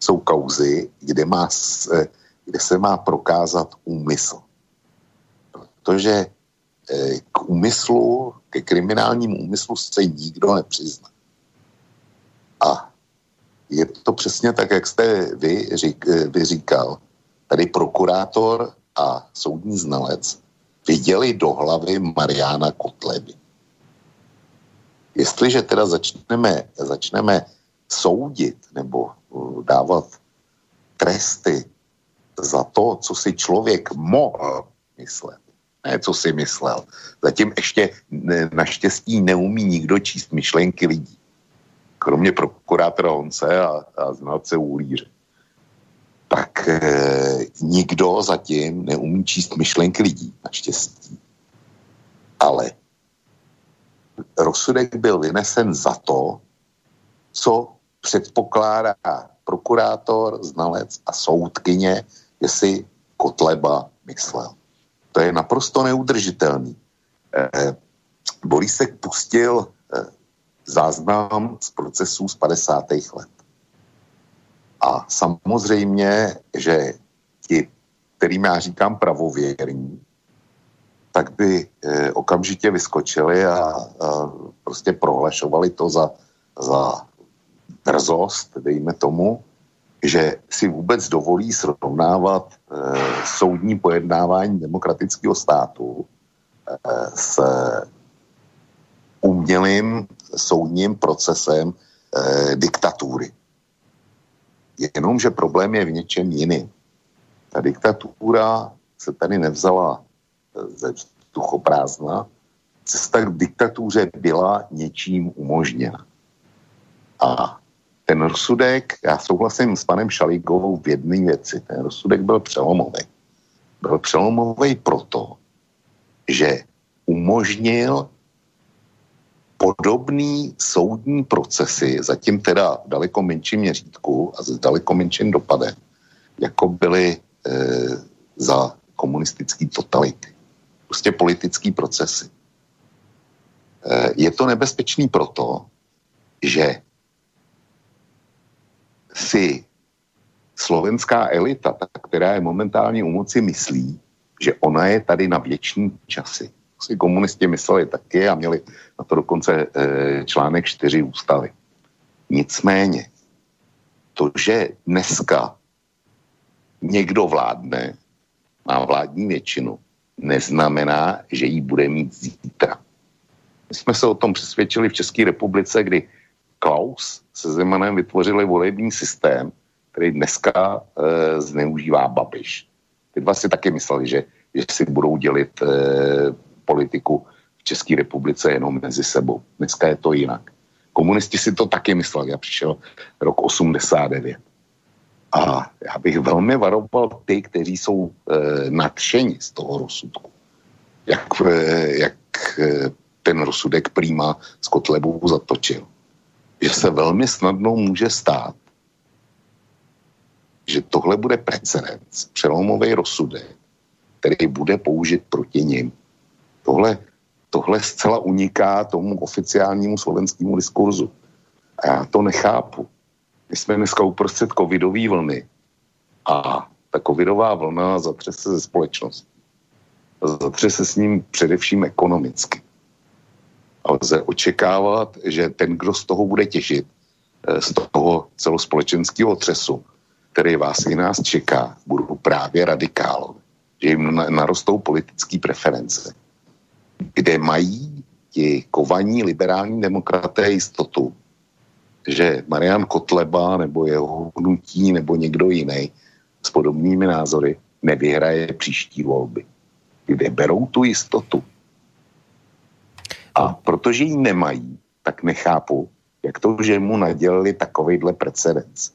jsou kauzy, kde, má, eh, kde se má prokázat úmysl. Protože eh, úmyslu, ke kriminálnímu úmyslu se nikdo nepřizná. A je to přesně tak, jak jste vy, řík, vy říkal. Tady prokurátor a soudní znalec viděli do hlavy Mariana Kotleby. Jestliže teda začneme, začneme soudit nebo uh, dávat tresty za to, co si člověk mohl myslet, ne co si myslel. Zatím ještě naštěstí neumí nikdo číst myšlenky lidí. Kromě prokurátora Honce a, a znalce Úlíře tak e, nikdo zatím neumí číst myšlenky lidí, naštěstí. Ale rozsudek byl vynesen za to, co předpokládá prokurátor, znalec a soudkyně, jestli Kotleba myslel. To je naprosto neudržitelný. E, Borisek pustil e, záznam z procesů z 50. let. A samozřejmě, že ti, kterým já říkám pravověrní, tak by e, okamžitě vyskočili a, a prostě prohlašovali to za, za drzost, dejme tomu, že si vůbec dovolí srovnávat e, soudní pojednávání demokratického státu e, s umělým soudním procesem e, diktatury. Jenomže problém je v něčem jiným. Ta diktatura se tady nevzala ze vzduchoprázdna. Cesta k diktatuře byla něčím umožněna. A ten rozsudek, já souhlasím s panem Šaligovou v jedné věci, ten rozsudek byl přelomový. Byl přelomový proto, že umožnil podobný soudní procesy, zatím teda v daleko menším měřítku a s daleko menším dopadem, jako byly e, za komunistický totality. Prostě politický procesy. E, je to nebezpečný proto, že si slovenská elita, ta, která je momentálně u moci, myslí, že ona je tady na věčný časy si komunisti mysleli taky a měli na to dokonce e, článek 4 ústavy. Nicméně, to, že dneska někdo vládne, má vládní většinu, neznamená, že ji bude mít zítra. My jsme se o tom přesvědčili v České republice, kdy Klaus se Zemanem vytvořili volební systém, který dneska e, zneužívá Babiš. Ty dva si taky mysleli, že, že si budou dělit e, politiku v České republice jenom mezi sebou. Dneska je to jinak. Komunisti si to taky mysleli. Já přišel rok 89. A já bych velmi varoval ty, kteří jsou e, nadšeni z toho rozsudku. Jak, e, jak e, ten rozsudek prýma z Kotlebou zatočil. Že se velmi snadno může stát, že tohle bude precedens, přelomový rozsudek, který bude použit proti nim Tohle, tohle zcela uniká tomu oficiálnímu slovenskému diskurzu. A já to nechápu. My jsme dneska uprostřed covidové vlny a ta covidová vlna zatřese ze společnosti. Zatřese s ním především ekonomicky. A lze očekávat, že ten, kdo z toho bude těžit, eh, z toho celospolečenského třesu, který vás i nás čeká, budou právě radikálové. Že jim narostou politické preference kde mají ti kovaní liberální demokraté jistotu, že Marian Kotleba nebo jeho hnutí nebo někdo jiný s podobnými názory nevyhraje příští volby. Kde berou tu jistotu. A protože ji nemají, tak nechápu, jak to, že mu nadělali takovýhle precedens.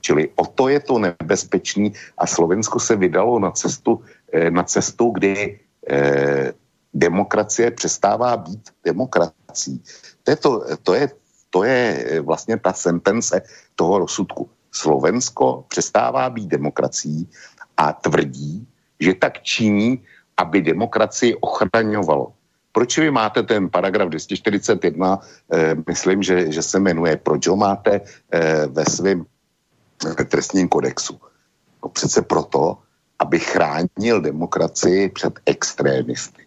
Čili o to je to nebezpečný a Slovensko se vydalo na cestu, eh, na cestu kdy eh, demokracie přestává být demokracií. To je, to, to, je, to je vlastně ta sentence toho rozsudku. Slovensko přestává být demokracií a tvrdí, že tak činí aby demokracii ochraňovalo. Proč vy máte ten paragraf 241, eh, myslím, že, že se jmenuje, proč ho máte eh, ve svém trestním kodexu? No přece proto, aby chránil demokracii před extrémisty.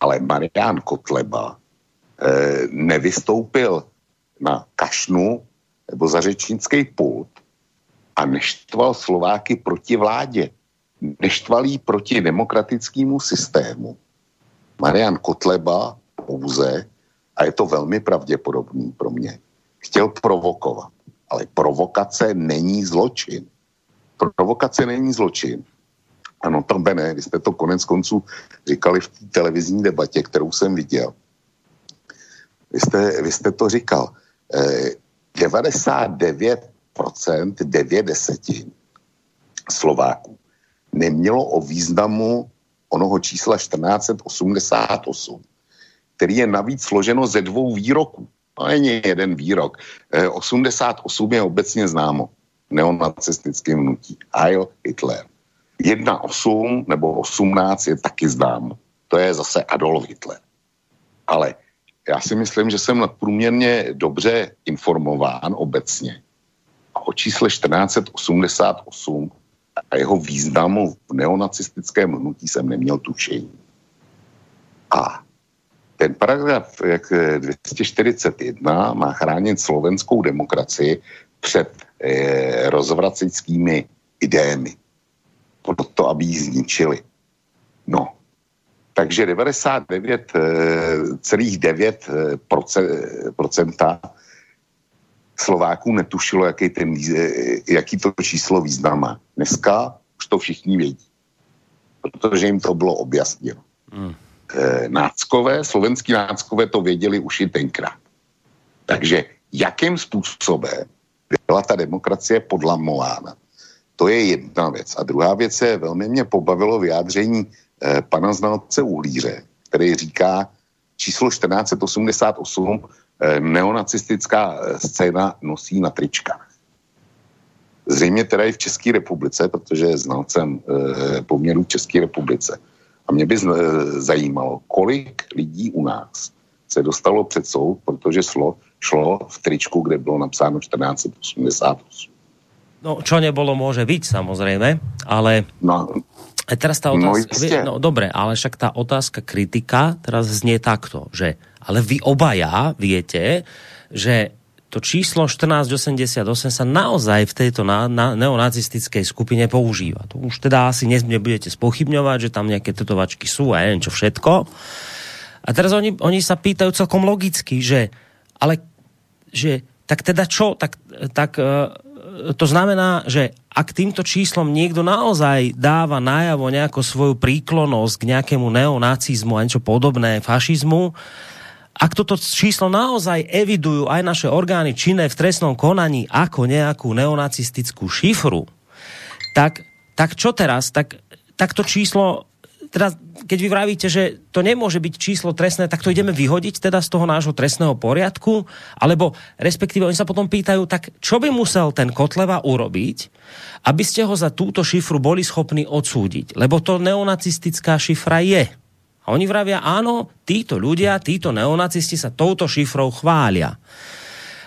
Ale Marian Kotleba eh, nevystoupil na kašnu nebo za řečnický pult a neštval Slováky proti vládě. Neštval jí proti demokratickému systému. Marian Kotleba pouze, a je to velmi pravděpodobný pro mě, chtěl provokovat. Ale provokace není zločin. Provokace není zločin. Ano, tam ne, vy jste to konec konců říkali v televizní debatě, kterou jsem viděl. Vy jste, vy jste to říkal. Eh, 99% 9 desetin Slováků nemělo o významu onoho čísla 1488, který je navíc složeno ze dvou výroků. To není jeden výrok. 88 je obecně známo neonacistickým hnutí. Heil Hitler. 1,8 nebo 18 je taky známo. To je zase Adolf Hitler. Ale já si myslím, že jsem nadprůměrně dobře informován obecně. A o čísle 1488 a jeho významu v neonacistickém hnutí jsem neměl tušení. A ten paragraf jak 241 má chránit slovenskou demokracii před eh, rozvracickými idémi. Proto, aby ji zničili. No, takže 99,9% Slováků netušilo, jaký, ten, jaký to číslo význam má. Dneska už to všichni vědí, protože jim to bylo objasněno. Hmm. Náckové, slovenský náckové to věděli už i tenkrát. Takže jakým způsobem byla ta demokracie podlamována, to je jedna věc. A druhá věc je, velmi mě pobavilo vyjádření eh, pana znalce Uhlíře, který říká číslo 1488 Eh, neonacistická eh, scéna nosí na tričkách. Zřejmě teda i v České republice, protože znalcem eh, poměrů v České republice. A mě by zajímalo, kolik lidí u nás se dostalo před soud, protože šlo, šlo v tričku, kde bylo napsáno 1488. No, čo nebolo, môže byť, samozrejme, ale... No, teraz tá otázka... No, no, dobre, ale však tá otázka kritika teraz znie takto, že ale vy obaja viete, že to číslo 1488 sa naozaj v tejto na, na, neonacistickej skupine používa. To už teda asi nebudete spochybňovať, že tam nejaké tetovačky sú a neviem čo všetko. A teraz oni, oni sa pýtajú celkom logicky, že ale že tak teda čo? Tak, tak uh, to znamená, že ak týmto číslom niekto naozaj dáva najavo nejakú svoju príklonosť k nejakému neonacizmu a niečo podobné, fašizmu, ak toto číslo naozaj evidujú aj naše orgány činné v trestnom konaní ako nejakú neonacistickú šifru, tak, tak čo teraz? Tak, tak to číslo, teda, keď vy vravíte, že to nemôže byť číslo trestné, tak to ideme vyhodiť teda z toho nášho trestného poriadku? Alebo respektíve oni sa potom pýtajú, tak čo by musel ten Kotleva urobiť, aby ste ho za túto šifru boli schopní odsúdiť? Lebo to neonacistická šifra je. A oni vravia, áno, títo ľudia, títo neonacisti sa touto šifrou chvália.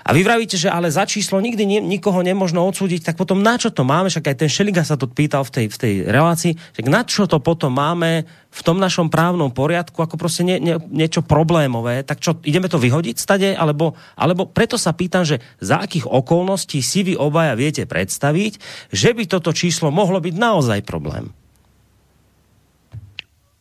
A vy vravíte, že ale za číslo nikdy nie, nikoho nemožno odsúdiť, tak potom na čo to máme? Však aj ten Šeliga sa to pýtal v tej, v tej relácii, že na čo to potom máme v tom našom právnom poriadku ako proste nie, nie, niečo problémové, tak čo, ideme to vyhodiť stade? Alebo, alebo preto sa pýtam, že za akých okolností si vy obaja viete predstaviť, že by toto číslo mohlo byť naozaj problém?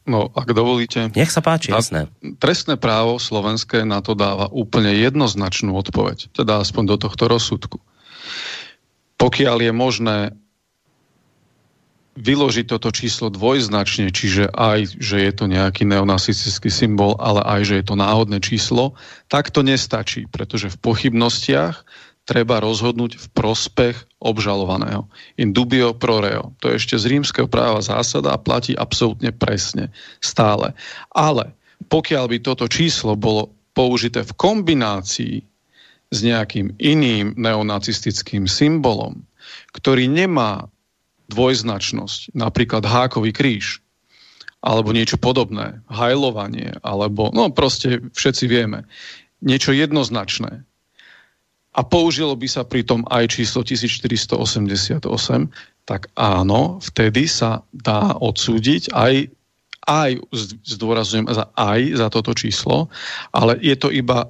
No, ak dovolíte. Nech sa páči, jasné. Trestné právo slovenské na to dáva úplne jednoznačnú odpoveď, teda aspoň do tohto rozsudku. Pokiaľ je možné vyložiť toto číslo dvojznačne, čiže aj, že je to nejaký neonacistický symbol, ale aj, že je to náhodné číslo, tak to nestačí, pretože v pochybnostiach treba rozhodnúť v prospech obžalovaného. In dubio pro reo. To je ešte z rímskeho práva zásada a platí absolútne presne. Stále. Ale pokiaľ by toto číslo bolo použité v kombinácii s nejakým iným neonacistickým symbolom, ktorý nemá dvojznačnosť, napríklad hákový kríž, alebo niečo podobné, hajlovanie, alebo, no proste všetci vieme, niečo jednoznačné. A použilo by sa pritom aj číslo 1488, tak áno, vtedy sa dá odsúdiť aj, aj zdôrazujem, za, aj za toto číslo, ale je to iba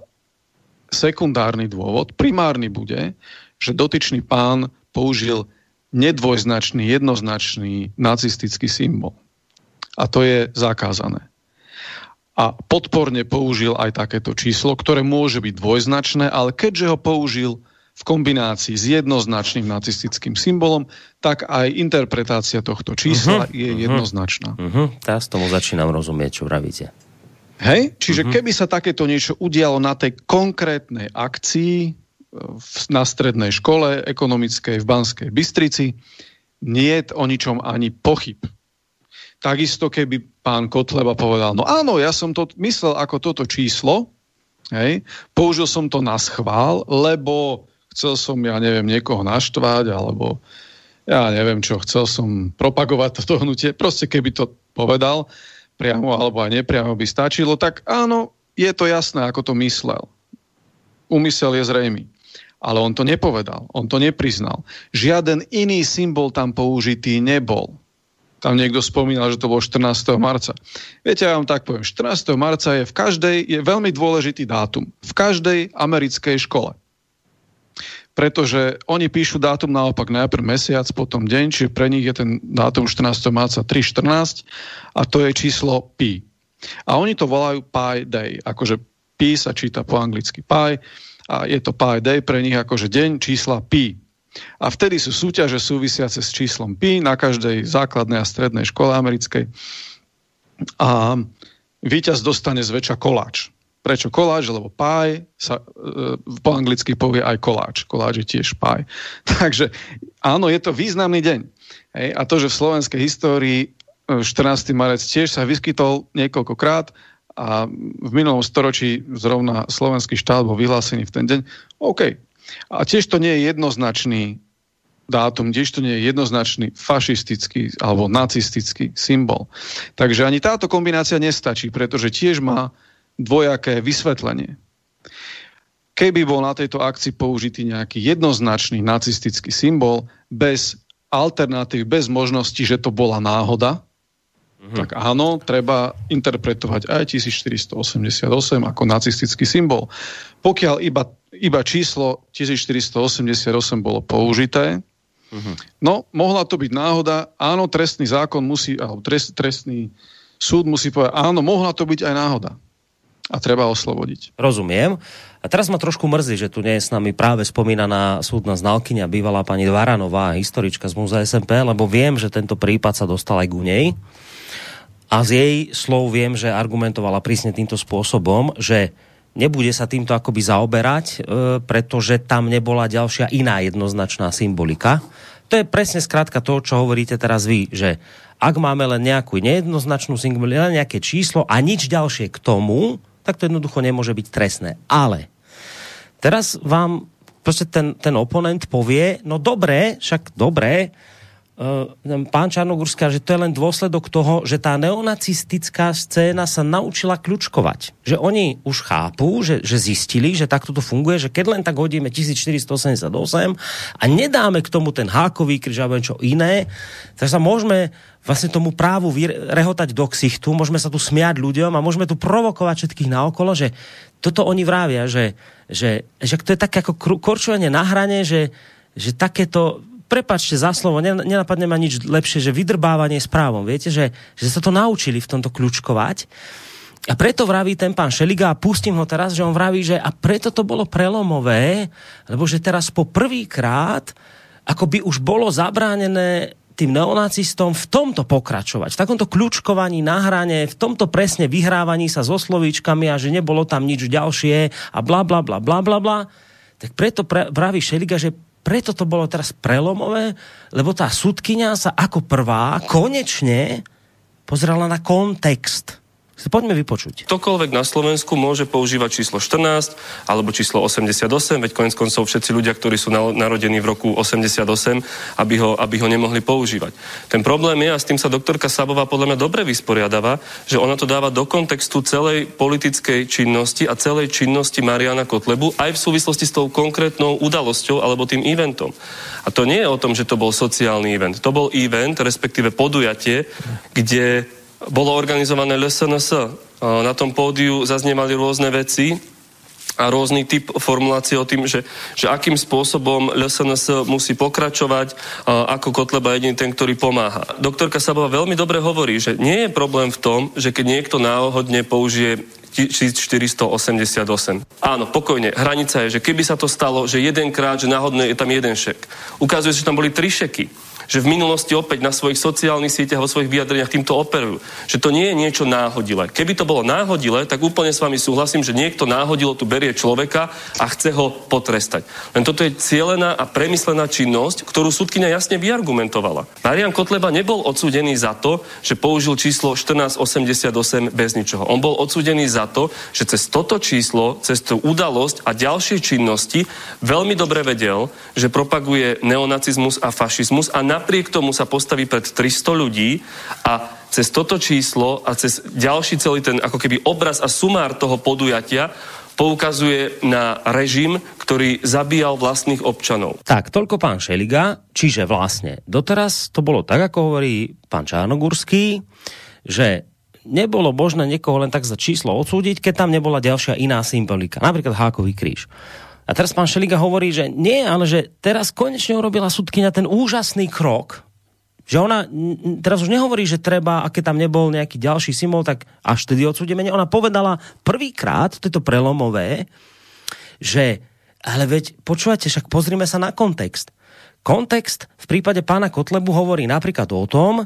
sekundárny dôvod. Primárny bude, že dotyčný pán použil nedvojznačný, jednoznačný nacistický symbol a to je zakázané. A podporne použil aj takéto číslo, ktoré môže byť dvojznačné, ale keďže ho použil v kombinácii s jednoznačným nacistickým symbolom, tak aj interpretácia tohto čísla uh-huh, je uh-huh, jednoznačná. Uh-huh. Teraz tomu začínam rozumieť, čo vravíte. Hej? Čiže uh-huh. keby sa takéto niečo udialo na tej konkrétnej akcii na strednej škole ekonomickej v Banskej Bystrici, nie je o ničom ani pochyb. Takisto keby pán Kotleba povedal, no áno, ja som to myslel ako toto číslo, hej, použil som to na schvál, lebo chcel som, ja neviem, niekoho naštvať, alebo ja neviem čo, chcel som propagovať toto hnutie. Proste keby to povedal priamo alebo aj nepriamo by stačilo, tak áno, je to jasné, ako to myslel. Úmysel je zrejmý. Ale on to nepovedal, on to nepriznal. Žiaden iný symbol tam použitý nebol. Tam niekto spomínal, že to bolo 14. marca. Viete, ja vám tak poviem, 14. marca je v každej, je veľmi dôležitý dátum. V každej americkej škole. Pretože oni píšu dátum naopak najprv mesiac, potom deň, čiže pre nich je ten dátum 14. marca 3.14 a to je číslo pi. A oni to volajú Pi Day, akože pi sa číta po anglicky pi a je to Pi Day pre nich akože deň čísla pi. A vtedy sú súťaže súvisiace s číslom pi na každej základnej a strednej škole americkej. A víťaz dostane zväčša koláč. Prečo koláč? Lebo pie sa e, po anglicky povie aj koláč. Koláč je tiež pie. Takže áno, je to významný deň. Hej? A to, že v slovenskej histórii 14. E, marec tiež sa vyskytol niekoľkokrát a v minulom storočí zrovna slovenský štát bol vyhlásený v ten deň, OK, a tiež to nie je jednoznačný dátum, tiež to nie je jednoznačný fašistický alebo nacistický symbol. Takže ani táto kombinácia nestačí, pretože tiež má dvojaké vysvetlenie. Keby bol na tejto akcii použitý nejaký jednoznačný nacistický symbol bez alternatív, bez možnosti, že to bola náhoda, Mm-hmm. Tak áno, treba interpretovať aj 1488 ako nacistický symbol. Pokiaľ iba, iba číslo 1488 bolo použité, mm-hmm. no mohla to byť náhoda, áno, trestný zákon musí, alebo trest, trestný súd musí povedať, áno, mohla to byť aj náhoda. A treba oslobodiť. Rozumiem. A teraz ma trošku mrzí, že tu nie je s nami práve spomínaná súdna znalkyňa, bývalá pani Dvaranová, historička z Múzea SMP, lebo viem, že tento prípad sa dostal aj ku nej a z jej slov viem, že argumentovala prísne týmto spôsobom, že nebude sa týmto akoby zaoberať, e, pretože tam nebola ďalšia iná jednoznačná symbolika. To je presne skrátka to, čo hovoríte teraz vy, že ak máme len nejakú nejednoznačnú symboliku, len nejaké číslo a nič ďalšie k tomu, tak to jednoducho nemôže byť trestné. Ale teraz vám proste ten, ten oponent povie, no dobré, však dobré, Uh, pán Čarnogórská, že to je len dôsledok toho, že tá neonacistická scéna sa naučila kľučkovať. Že oni už chápu, že, že zistili, že takto to funguje, že keď len tak hodíme 1488 a nedáme k tomu ten hákový kríž alebo čo iné, tak sa môžeme vlastne tomu právu rehotať do ksichtu, môžeme sa tu smiať ľuďom a môžeme tu provokovať všetkých naokolo, že toto oni vravia, že, že, že to je také ako korčovanie na hrane, že, že takéto prepačte za slovo, nenapadne ma nič lepšie, že vydrbávanie správom. Viete, že, že sa to naučili v tomto kľúčkovať. A preto vraví ten pán Šeliga, a pustím ho teraz, že on vraví, že a preto to bolo prelomové, lebo že teraz po prvýkrát ako by už bolo zabránené tým neonacistom v tomto pokračovať, v takomto kľúčkovaní na hrane, v tomto presne vyhrávaní sa so slovíčkami a že nebolo tam nič ďalšie a bla bla bla bla bla bla, tak preto praví Šeliga, že preto to bolo teraz prelomové, lebo tá súdkynia sa ako prvá konečne pozrela na kontext Poďme vypočuť. Ktokoľvek na Slovensku môže používať číslo 14 alebo číslo 88, veď konec koncov všetci ľudia, ktorí sú narodení v roku 88, aby ho, aby ho nemohli používať. Ten problém je, a s tým sa doktorka Sabová podľa mňa dobre vysporiadáva, že ona to dáva do kontextu celej politickej činnosti a celej činnosti Mariana Kotlebu aj v súvislosti s tou konkrétnou udalosťou alebo tým eventom. A to nie je o tom, že to bol sociálny event. To bol event, respektíve podujatie, kde bolo organizované LSNS. Na tom pódiu zaznievali rôzne veci a rôzny typ formulácie o tým, že, že akým spôsobom LSNS musí pokračovať, ako Kotleba jediný ten, ktorý pomáha. Doktorka Sabova veľmi dobre hovorí, že nie je problém v tom, že keď niekto náhodne použije 1488. Áno, pokojne. Hranica je, že keby sa to stalo, že jedenkrát, že náhodne je tam jeden šek. Ukazuje sa, že tam boli tri šeky že v minulosti opäť na svojich sociálnych sieťach, vo svojich vyjadreniach týmto operujú. Že to nie je niečo náhodilé. Keby to bolo náhodilé, tak úplne s vami súhlasím, že niekto náhodilo tu berie človeka a chce ho potrestať. Len toto je cielená a premyslená činnosť, ktorú súdkynia jasne vyargumentovala. Marian Kotleba nebol odsúdený za to, že použil číslo 1488 bez ničoho. On bol odsúdený za to, že cez toto číslo, cez tú udalosť a ďalšie činnosti veľmi dobre vedel, že propaguje neonacizmus a fašizmus a na napriek tomu sa postaví pred 300 ľudí a cez toto číslo a cez ďalší celý ten ako keby obraz a sumár toho podujatia poukazuje na režim, ktorý zabíjal vlastných občanov. Tak, toľko pán Šeliga, čiže vlastne doteraz to bolo tak, ako hovorí pán Čárnogurský, že nebolo možné niekoho len tak za číslo odsúdiť, keď tam nebola ďalšia iná symbolika, napríklad hákový kríž. A teraz pán Šeliga hovorí, že nie, ale že teraz konečne urobila sudkynia ten úžasný krok, že ona teraz už nehovorí, že treba, aké tam nebol nejaký ďalší symbol, tak až tedy odsúdime. Ona povedala prvýkrát, to je to prelomové, že ale veď, počúvate, však pozrime sa na kontext. Kontext v prípade pána Kotlebu hovorí napríklad o tom,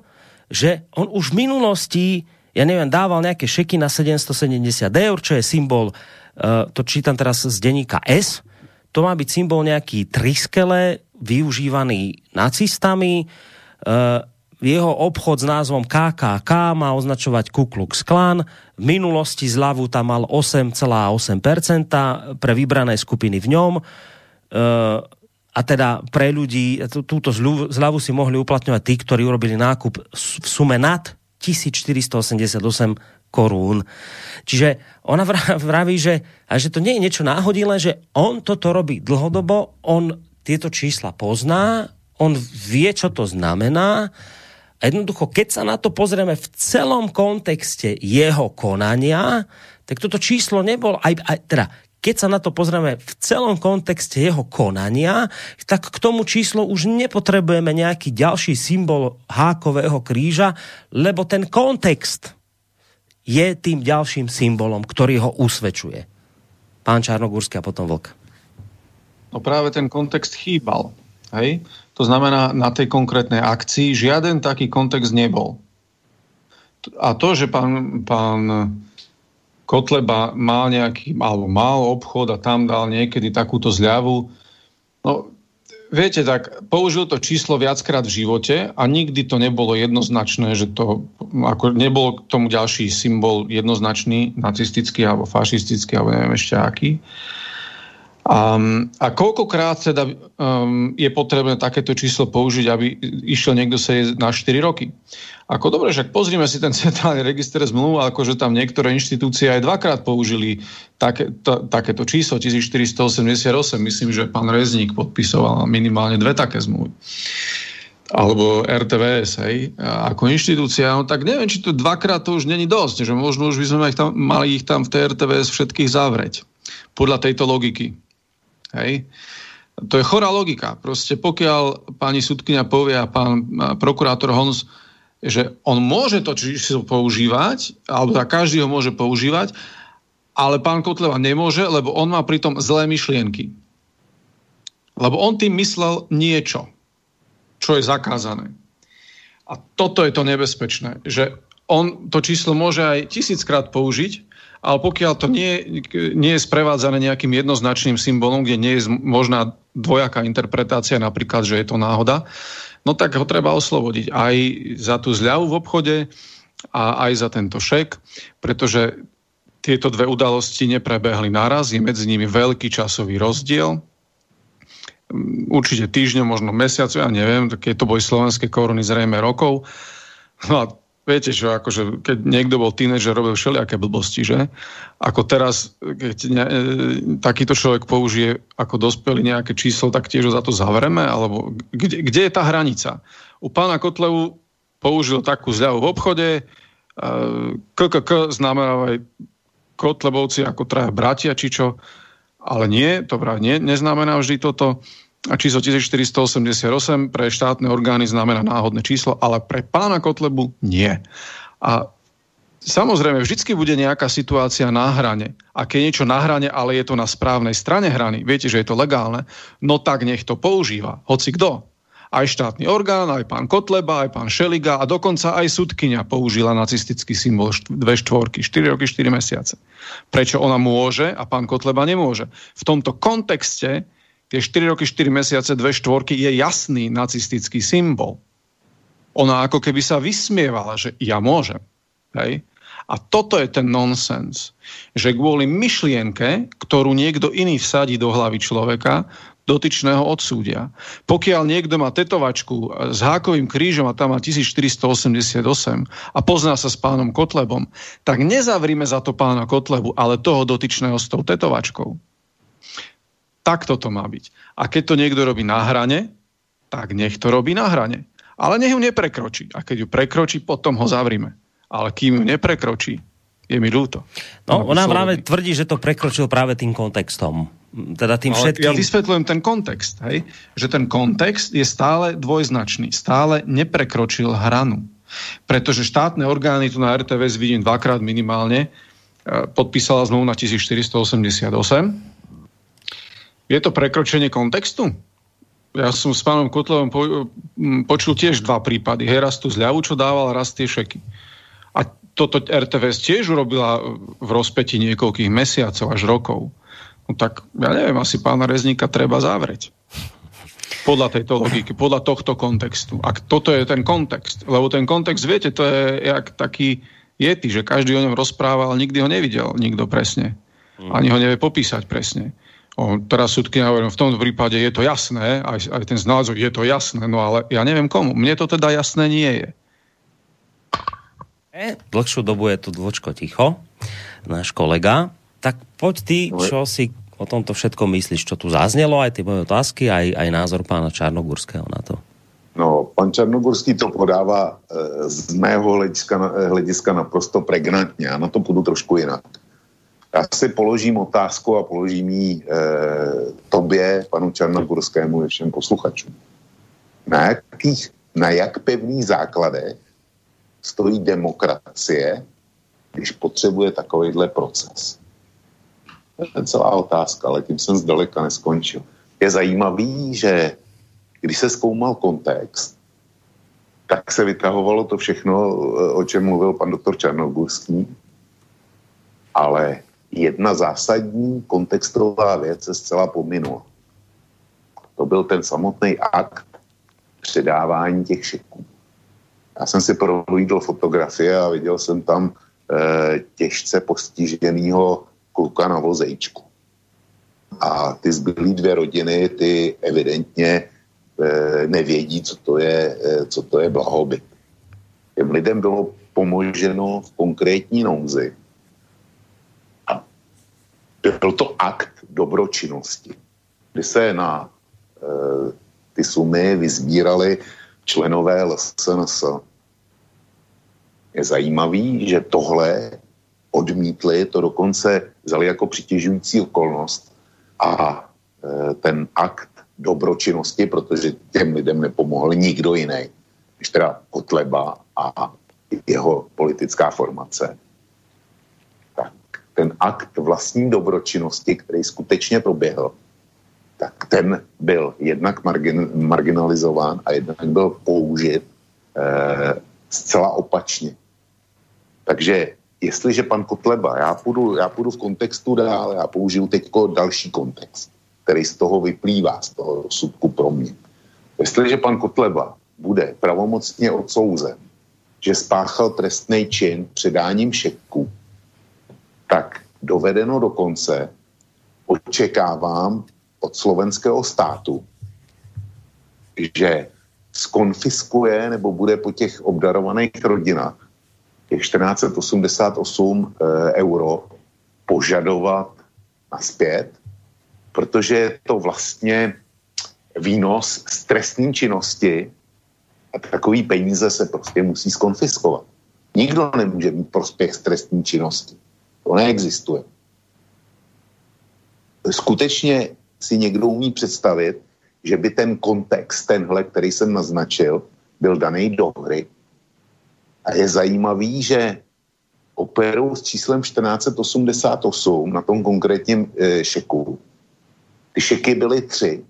že on už v minulosti, ja neviem, dával nejaké šeky na 770 eur, čo je symbol, uh, to čítam teraz z denníka S, to má byť symbol nejaký triskele, využívaný nacistami. E, jeho obchod s názvom KKK má označovať Ku Klux Klan. V minulosti zľavu tam mal 8,8% pre vybrané skupiny v ňom. E, a teda pre ľudí, túto zľavu si mohli uplatňovať tí, ktorí urobili nákup v sume nad 1488 korún. Čiže ona vraví, že, a že to nie je niečo náhodilé, že on toto robí dlhodobo, on tieto čísla pozná, on vie, čo to znamená a jednoducho, keď sa na to pozrieme v celom kontexte jeho konania, tak toto číslo nebol, aj, aj teda, keď sa na to pozrieme v celom kontexte jeho konania, tak k tomu číslu už nepotrebujeme nejaký ďalší symbol hákového kríža, lebo ten kontext je tým ďalším symbolom, ktorý ho usvedčuje. Pán Čarnogórsky a potom Vlk. No práve ten kontext chýbal. Hej? To znamená, na tej konkrétnej akcii žiaden taký kontext nebol. A to, že pán, pán Kotleba mal nejaký, alebo mal obchod a tam dal niekedy takúto zľavu, no Viete, tak použil to číslo viackrát v živote a nikdy to nebolo jednoznačné, že to, ako nebol k tomu ďalší symbol jednoznačný, nacistický alebo fašistický, alebo neviem ešte aký. Um, a koľkokrát teda um, je potrebné takéto číslo použiť, aby išiel niekto sa na 4 roky? Ako dobre, však pozrime si ten centrálny register zmluv, akože tam niektoré inštitúcie aj dvakrát použili také, to, takéto číslo 1488. Myslím, že pán Rezník podpisoval minimálne dve také zmluvy alebo RTVS, hej, ako inštitúcia, no tak neviem, či to dvakrát to už není dosť, že možno už by sme ich tam, mali ich tam v tej RTVS všetkých zavrieť. Podľa tejto logiky. Hej. To je chorá logika. Proste pokiaľ pani sudkynia povie a pán prokurátor Hons, že on môže to číslo používať, alebo tak každý ho môže používať, ale pán Kotleva nemôže, lebo on má pritom zlé myšlienky. Lebo on tým myslel niečo, čo je zakázané. A toto je to nebezpečné, že on to číslo môže aj tisíckrát použiť, ale pokiaľ to nie, nie je sprevádzané nejakým jednoznačným symbolom, kde nie je možná dvojaká interpretácia, napríklad, že je to náhoda, no tak ho treba oslobodiť aj za tú zľavu v obchode, a aj za tento šek, pretože tieto dve udalosti neprebehli naraz, je medzi nimi veľký časový rozdiel. Určite týždňom, možno mesiac, ja neviem, keď to boli slovenské koruny zrejme rokov. No a viete, že akože, keď niekto bol tínežer, robil všelijaké blbosti, že? Ako teraz, keď ne, e, takýto človek použije ako dospelý nejaké číslo, tak tiež ho za to zavreme? Alebo kde, kde je tá hranica? U pána Kotlevu použil takú zľavu v obchode, KKK znamená aj Kotlebovci ako traja bratia, či čo, ale nie, to vraj nie, neznamená vždy toto. A číslo 1488 pre štátne orgány znamená náhodné číslo, ale pre pána Kotlebu nie. A Samozrejme, vždycky bude nejaká situácia na hrane. A keď je niečo na hrane, ale je to na správnej strane hrany, viete, že je to legálne, no tak nech to používa. Hoci kto aj štátny orgán, aj pán Kotleba, aj pán Šeliga a dokonca aj sudkynia použila nacistický symbol dve štvorky, 4 roky, 4 mesiace. Prečo ona môže a pán Kotleba nemôže? V tomto kontexte tie 4 roky, 4 mesiace, dve štvorky je jasný nacistický symbol. Ona ako keby sa vysmievala, že ja môžem. Hej? A toto je ten nonsens, že kvôli myšlienke, ktorú niekto iný vsadí do hlavy človeka, dotyčného odsúdia. Pokiaľ niekto má tetovačku s hákovým krížom a tam má 1488 a pozná sa s pánom Kotlebom, tak nezavrime za to pána Kotlebu, ale toho dotyčného s tou tetovačkou. Tak toto má byť. A keď to niekto robí na hrane, tak nech to robí na hrane. Ale nech ju neprekročí. A keď ju prekročí, potom ho zavrime. Ale kým ju neprekročí, je mi ľúto. No, ona práve tvrdí, že to prekročil práve tým kontextom teda tým všetkým... Ja vysvetľujem ten kontext, hej? že ten kontext je stále dvojznačný, stále neprekročil hranu. Pretože štátne orgány tu na RTVS vidím dvakrát minimálne, e, podpísala znovu na 1488. Je to prekročenie kontextu? Ja som s pánom Kotlovom po, počul tiež dva prípady. Hej, raz tú zľavu, čo dával, raz tie šeky. A toto RTVS tiež urobila v rozpeti niekoľkých mesiacov až rokov. No tak, ja neviem, asi pána Rezníka treba zavrieť. Podľa tejto logiky, podľa tohto kontextu. Ak toto je ten kontext, lebo ten kontext, viete, to je jak taký jety, že každý o ňom rozpráva, ale nikdy ho nevidel nikto presne. Ani ho nevie popísať presne. O, teraz súdky hovorím, v tomto prípade je to jasné, aj, aj ten znázor je to jasné, no ale ja neviem komu. Mne to teda jasné nie je. E, dlhšiu dobu je tu dvočko ticho, náš kolega. Tak poď ty, čo si o tomto všetko myslíš, čo tu zaznelo, aj ty moje otázky, aj, aj názor pána Čarnogurského na to. No, pan Čarnogurský to podává e, z mého hlediska, hlediska naprosto pregnantně. Já na to půjdu trošku jinak. Já si položím otázku a položím ji e, tobě, panu Čarnogurskému a všem posluchačům. Na, jakých, na jak pevných základech stojí demokracie, když potřebuje takovýhle proces? To je celá otázka, ale tím jsem zdaleka neskončil. Je zajímavý, že když se zkoumal kontext, tak se vytahovalo to všechno, o čem mluvil pan doktor Černogurský, ale jedna zásadní kontextová věc se zcela pominula. To byl ten samotný akt předávání těch šeků. Já jsem si prohlídl fotografie a viděl jsem tam e, těžce postiženého kluka na vozejčku. A ty zbylé dvě rodiny, ty evidentně e, nevědí, co to je, e, co to je blahobyt. Těm lidem bylo pomoženo v konkrétní nouzi. Byl to akt dobročinnosti, kdy se na e, ty sumy vyzbírali členové LSNS. Je zajímavý, že tohle odmítli, to dokonce vzali jako přitěžující okolnost a e, ten akt dobročinnosti, protože těm lidem nepomohl nikdo jiný, než teda Kotleba a jeho politická formace. Ten akt vlastní dobročinnosti, který skutečně proběhl, tak ten byl jednak margin, marginalizován a jednak byl použit e, zcela opačně. Takže jestliže pan Kotleba, já půjdu, já půjdu v kontextu dál, já použiju teď další kontext, který z toho vyplývá, z toho rozsudku pro mě. Jestliže pan Kotleba bude pravomocně odsouzen že spáchal trestný čin předáním šeku, tak dovedeno do konce očekávám od slovenského státu, že skonfiskuje nebo bude po těch obdarovaných rodinách těch 1488 e, euro požadovat naspět, protože je to vlastně výnos z trestní činnosti a takový peníze se prostě musí skonfiskovat. Nikdo nemůže mít prospěch z trestní činnosti. To neexistuje. Skutečně si někdo umí představit, že by ten kontext, tenhle, který jsem naznačil, byl daný do hry. A je zajímavý, že operu s číslem 1488 na tom konkrétním e, šeku. Ty šeky byly tři.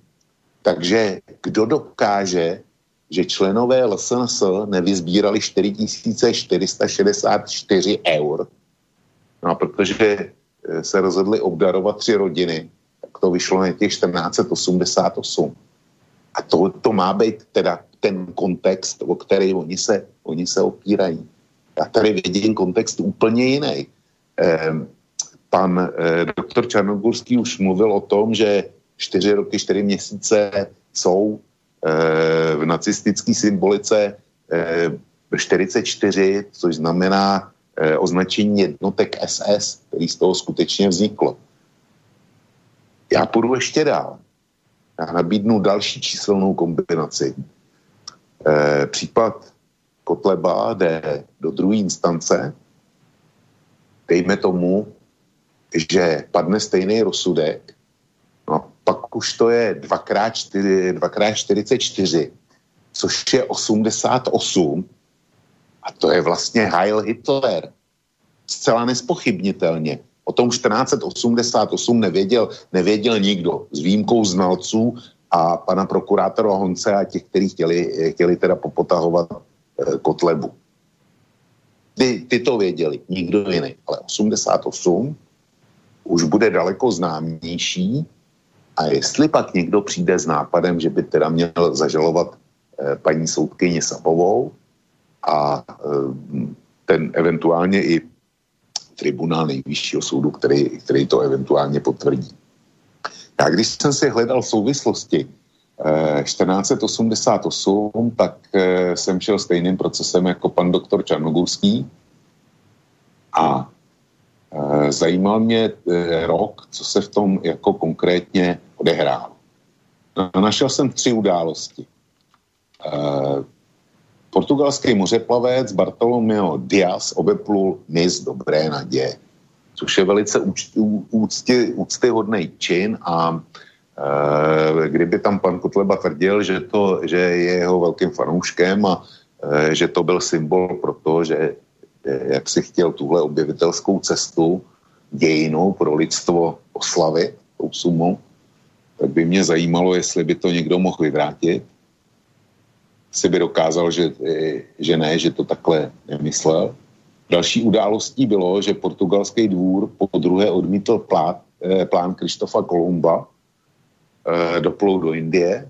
Takže kdo dokáže, že členové LSNS nevyzbírali 4464 eur, no a protože e, se rozhodli obdarovat tři rodiny, tak to vyšlo na těch 1488. A to, to má být teda ten kontext, o který oni se, oni se opírají. Já tady vidím kontext úplně jiný. Eh, pan eh, doktor Čarnogurský už mluvil o tom, že čtyři roky, čtyři měsíce jsou eh, v nacistické symbolice eh, 44, což znamená eh, označení jednotek SS, který z toho skutečně vzniklo. Já půjdu ještě dál. Já nabídnu další číselnou kombinaci. E, případ Kotleba jde do druhé instance. Dejme tomu, že padne stejný rozsudek, no a pak už to je 2x4, 2x44, což je 88, a to je vlastně Heil Hitler. Zcela nespochybnitelně. O tom 1488 nevěděl, nevěděl nikdo, s výjimkou znalců a pana prokurátora Honce a těch, kteří chtěli, chtěli teda popotahovat e, Kotlebu. Ty, ty to věděli, nikdo jiný. Ale 88 už bude daleko známější a jestli pak někdo přijde s nápadem, že by teda měl zažalovat e, paní soudkyni Sapovou a e, ten eventuálně i tribunál nejvyššího soudu, který, který to eventuálně potvrdí. Já když jsem si hledal souvislosti eh, 1488, tak eh, jsem šel stejným procesem jako pan doktor Čarnogurský a eh, zajímal mě eh, rok, co se v tom jako konkrétně odehrálo. No, našel jsem tři události. Eh, Portugalský mořeplavec Bartolomeo Diaz obeplul mis Dobré naděje, což je velice úcty, úctyhodný čin a e, kdyby tam pan Kotleba tvrdil, že, to, že je jeho velkým fanouškem a e, že to byl symbol pro to, že e, jak si chtěl tuhle objevitelskou cestu dějinou pro lidstvo oslavit tou sumou, tak by mě zajímalo, jestli by to někdo mohl vyvrátit si by dokázal, že, eh, že ne, že to takhle nemyslel. Další událostí bylo, že portugalský dvůr po druhé odmítl plán, eh, plán Krištofa Kolumba eh, doplou do Indie,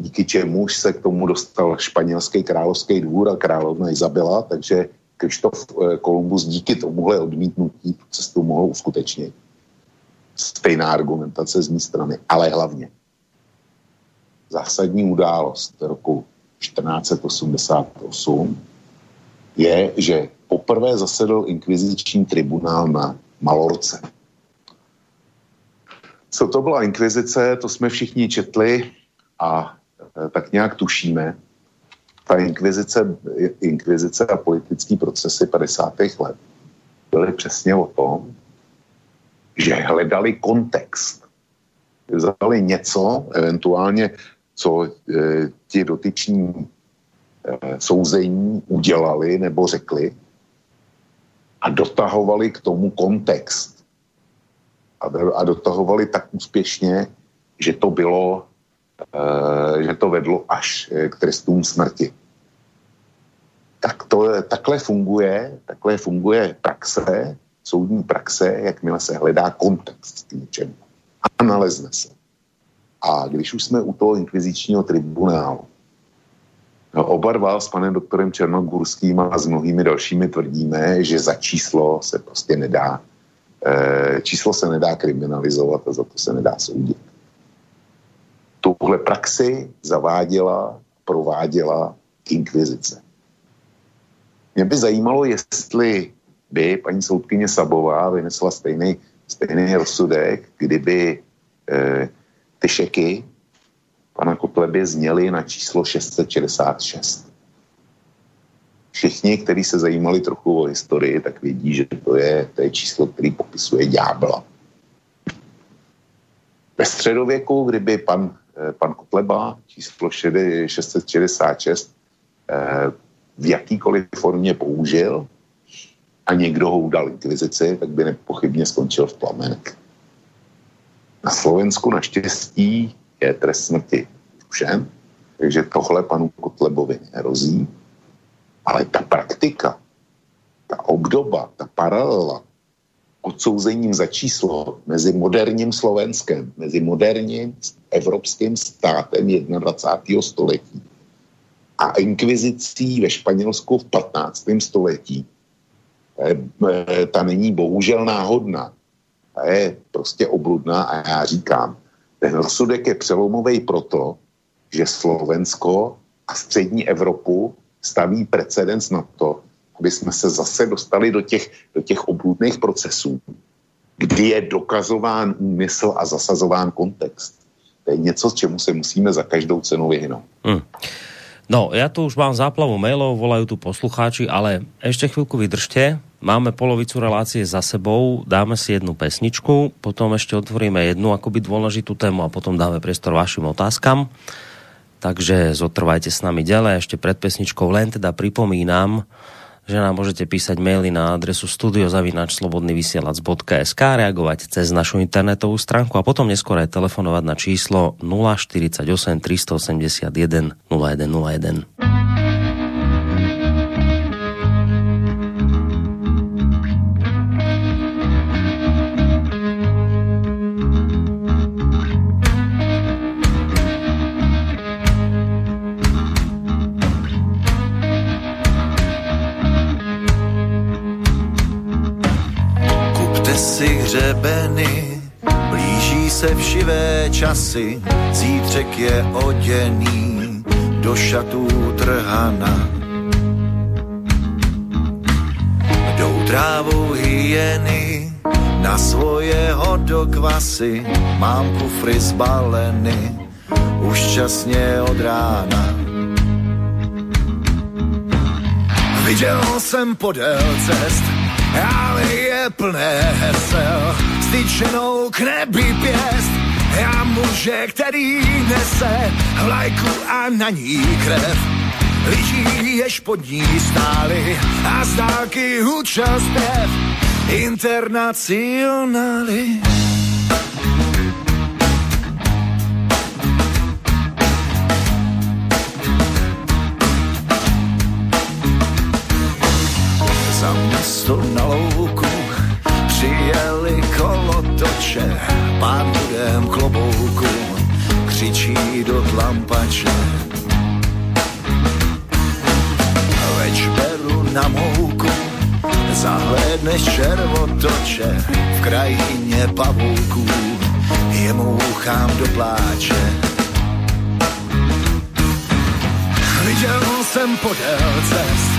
díky čemuž se k tomu dostal španělský královský dvůr a královna Izabela, takže Krištof Kolumbus díky tomuhle odmítnutí tu cestu mohl uskutečnit. Stejná argumentace z mé strany, ale hlavně zásadní událost roku 1488 je, že poprvé zasedl inkviziční tribunál na Malorce. Co to byla inkvizice, to jsme všichni četli a e, tak nějak tušíme. Ta inkvizice, inkvizice a politické procesy 50. let byly přesně o tom, že hledali kontext. Vzali něco, eventuálně co e, ti dotyční e, souzení udělali nebo řekli a dotahovali k tomu kontext. A, dotahovali tak úspěšně, že to bylo, e, že to vedlo až k trestům smrti. Tak to, takhle funguje, takhle funguje praxe, soudní praxe, jakmile se hledá kontext k něčemu. A nalezne se. A když už jsme u toho inkvizičního tribunálu, no, oba dva s panem doktorem Černogurským a s mnohými dalšími tvrdíme, že za číslo se prostě nedá, e, číslo se nedá kriminalizovat a za to se nedá soudit. Tuhle praxi zaváděla, prováděla inkvizice. Mě by zajímalo, jestli by paní soudkyně Sabová vynesla stejný, stejný rozsudek, kdyby e, ty šeky pana Kotleby zněly na číslo 666. Všichni, kteří se zajímali trochu o historii, tak vědí, že to je, to je číslo, který popisuje ďábla. Ve středověku, kdyby pan, eh, pan Kotleba číslo 666 eh, v jakýkoliv formě použil a někdo ho udal inkvizici, tak by nepochybně skončil v plamenech. Na Slovensku naštěstí je trest smrti všem, takže tohle panu Kotlebovi nehrozí. Ale ta praktika, ta obdoba, ta paralela odsouzením za číslo mezi moderním Slovenskem, mezi moderním evropským státem 21. století a inkvizicí ve Španělsku v 15. století, eh, ta není bohužel náhodná. Ta je prostě obludná a já říkám, ten rozsudek je přelomový proto, že Slovensko a střední Evropu staví precedens na to, aby jsme se zase dostali do těch, do těch obludných procesů, kdy je dokazován úmysl a zasazován kontext. To je něco, čemu se musíme za každou cenu vyhnout. Hmm. No, ja tu už mám záplavu mailov, volajú tu poslucháči, ale ešte chvíľku vydržte. Máme polovicu relácie za sebou, dáme si jednu pesničku, potom ešte otvoríme jednu akoby dôležitú tému a potom dáme priestor vašim otázkam. Takže zotrvajte s nami ďalej. Ešte pred pesničkou len teda pripomínam, že nám môžete písať maily na adresu studiozavinačslobodnyvysielac.sk reagovať cez našu internetovú stránku a potom neskôr aj telefonovať na číslo 048 381 0101. hřebeny, blíží se všivé časy, zítřek je oděný do šatů trhana. Jdou trávou hyeny na svoje hodokvasy, mám kufry zbaleny, už časně od rána. Viděl jsem podél cest, ale je plné hesel, styčenou k nebi pěst. Já muže, který nese vlajku a na ní krev. Lidí, jež pod ní stály a z dálky hučel zpěv internacionály. Město na louku přijeli kolotoče, pán budem klobouku křičí do tlampače. Več beru na mouku, zahlédneš červotoče v krajině pavouků, jemu uchám do pláče. Viděl jsem podél cest,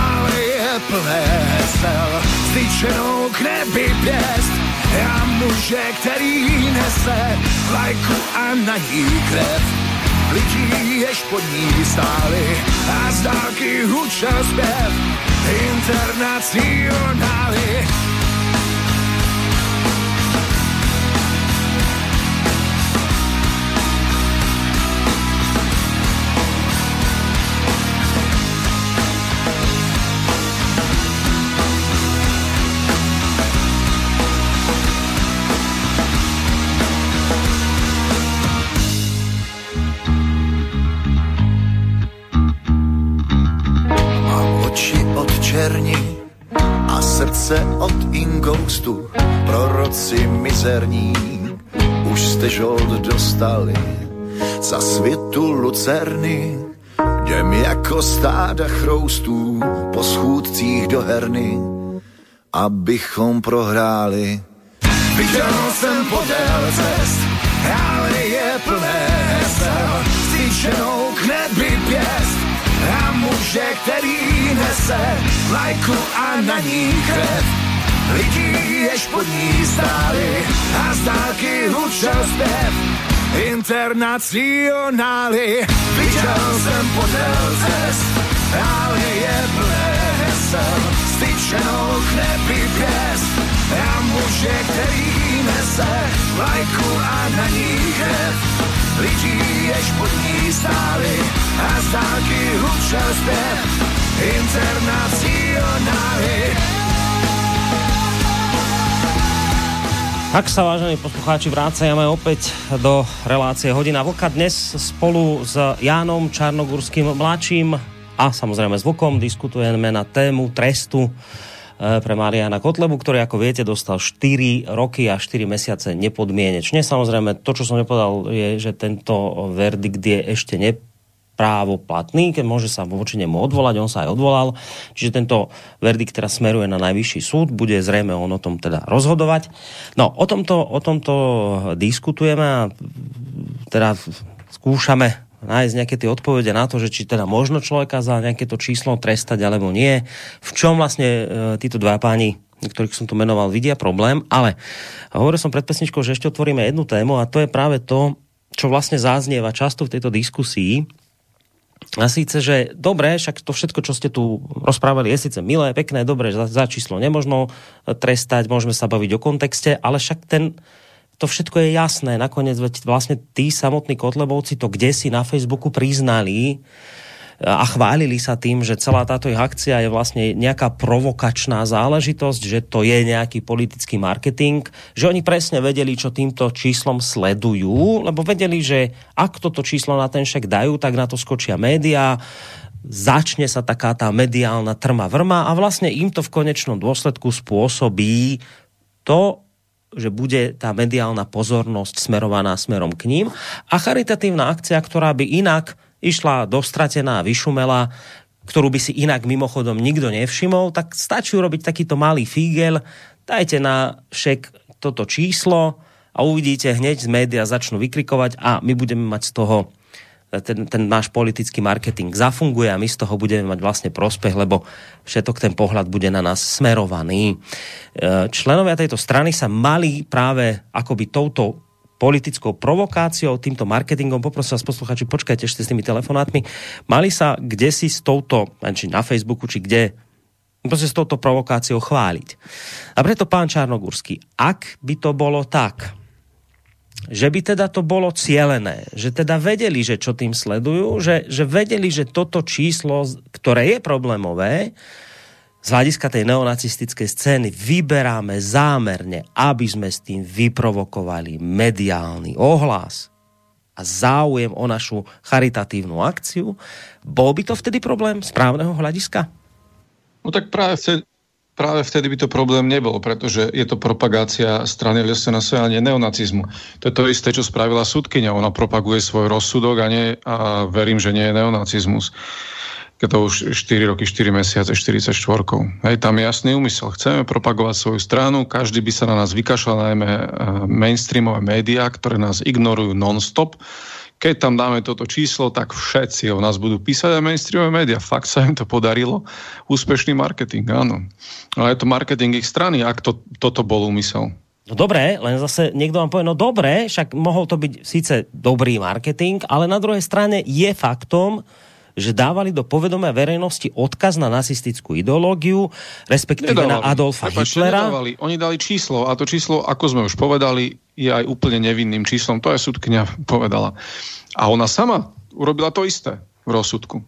ale je plné hesel, styčenou k nebi pěst. Já muže, který nese vlajku a na ní krev. Lidí, jež pod ní stáli a z dálky hučel zpěv. Internacionály od inkoustu, proroci mizerní, už jste žold dostali za světu lucerny, Jdem jako stáda chroustů po schůdcích do herny, abychom prohráli. Viděl jsem podél cest, ale je plné hesel, styčenou k nebi pěst a muže, který nese lajku a na ní krev. Lidí, jež pod ní stáli a z dálky hučel zpěv internacionály. Viděl jsem podél cest, ale je plné styčenou k nebi pěst. A muže, který nese lajku a na ní krev. Lidí, jež pod ní stáli a z dálky hučel zpěv. Internacionály. Ak sa, vážení poslucháči, vrácajeme opäť do relácie Hodina Vlka. Dnes spolu s Jánom Čarnogurským mladším a samozrejme s Vlkom diskutujeme na tému trestu eh, pre Mariana Kotlebu, ktorý, ako viete, dostal 4 roky a 4 mesiace nepodmienečne. Samozrejme, to, čo som nepovedal, je, že tento verdikt je ešte ne právo platný, keď môže sa voči nemu odvolať, on sa aj odvolal. Čiže tento verdikt teraz smeruje na najvyšší súd, bude zrejme on o tom teda rozhodovať. No, o tomto, o tomto diskutujeme a teda skúšame nájsť nejaké tie odpovede na to, že či teda možno človeka za nejaké to číslo trestať alebo nie. V čom vlastne e, títo dva páni ktorých som tu menoval, vidia problém, ale hovoril som pred pesničkou, že ešte otvoríme jednu tému a to je práve to, čo vlastne záznieva často v tejto diskusii, a síce, že dobre, však to všetko, čo ste tu rozprávali, je síce milé, pekné, dobre, za, za číslo nemožno trestať, môžeme sa baviť o kontexte, ale však ten, to všetko je jasné. Nakoniec veď vlastne tí samotní Kotlebovci to kde si na Facebooku priznali, a chválili sa tým, že celá táto ich akcia je vlastne nejaká provokačná záležitosť, že to je nejaký politický marketing, že oni presne vedeli, čo týmto číslom sledujú, lebo vedeli, že ak toto číslo na ten šek dajú, tak na to skočia médiá, začne sa taká tá mediálna trma vrma a vlastne im to v konečnom dôsledku spôsobí to, že bude tá mediálna pozornosť smerovaná smerom k ním. A charitatívna akcia, ktorá by inak išla dostratená, vyšumela, ktorú by si inak mimochodom nikto nevšimol, tak stačí urobiť takýto malý fígel, dajte na šek toto číslo a uvidíte hneď z média začnú vykrikovať a my budeme mať z toho ten, ten náš politický marketing zafunguje a my z toho budeme mať vlastne prospech, lebo všetok ten pohľad bude na nás smerovaný. E, členovia tejto strany sa mali práve akoby touto politickou provokáciou, týmto marketingom, poprosím vás posluchači, počkajte ešte s tými telefonátmi, mali sa kde si s touto, či na Facebooku, či kde, proste s touto provokáciou chváliť. A preto pán Čarnogurský, ak by to bolo tak, že by teda to bolo cielené, že teda vedeli, že čo tým sledujú, že, že vedeli, že toto číslo, ktoré je problémové, z hľadiska tej neonacistickej scény vyberáme zámerne, aby sme s tým vyprovokovali mediálny ohlas a záujem o našu charitatívnu akciu, bol by to vtedy problém správneho hľadiska? No tak práve vtedy, práve vtedy by to problém nebol, pretože je to propagácia strany LSNS a nie neonacizmu. To je to isté, čo spravila súdkynia. Ona propaguje svoj rozsudok a, nie, a verím, že nie je neonacizmus keď to už 4 roky, 4 mesiace, 44. Hej, tam je jasný úmysel. Chceme propagovať svoju stranu, každý by sa na nás vykašľal, najmä eh, mainstreamové médiá, ktoré nás ignorujú non-stop. Keď tam dáme toto číslo, tak všetci o nás budú písať aj mainstreamové médiá. Fakt sa im to podarilo. Úspešný marketing, áno. Ale je to marketing ich strany, ak to, toto bol úmysel. No dobré, len zase niekto vám povie, no dobré, však mohol to byť síce dobrý marketing, ale na druhej strane je faktom, že dávali do povedomia verejnosti odkaz na nacistickú ideológiu, respektíve nedávali. na Adolfa Prepačte, Hitlera. Nedávali. Oni dali číslo a to číslo, ako sme už povedali, je aj úplne nevinným číslom. To aj súdkňa povedala. A ona sama urobila to isté v rozsudku.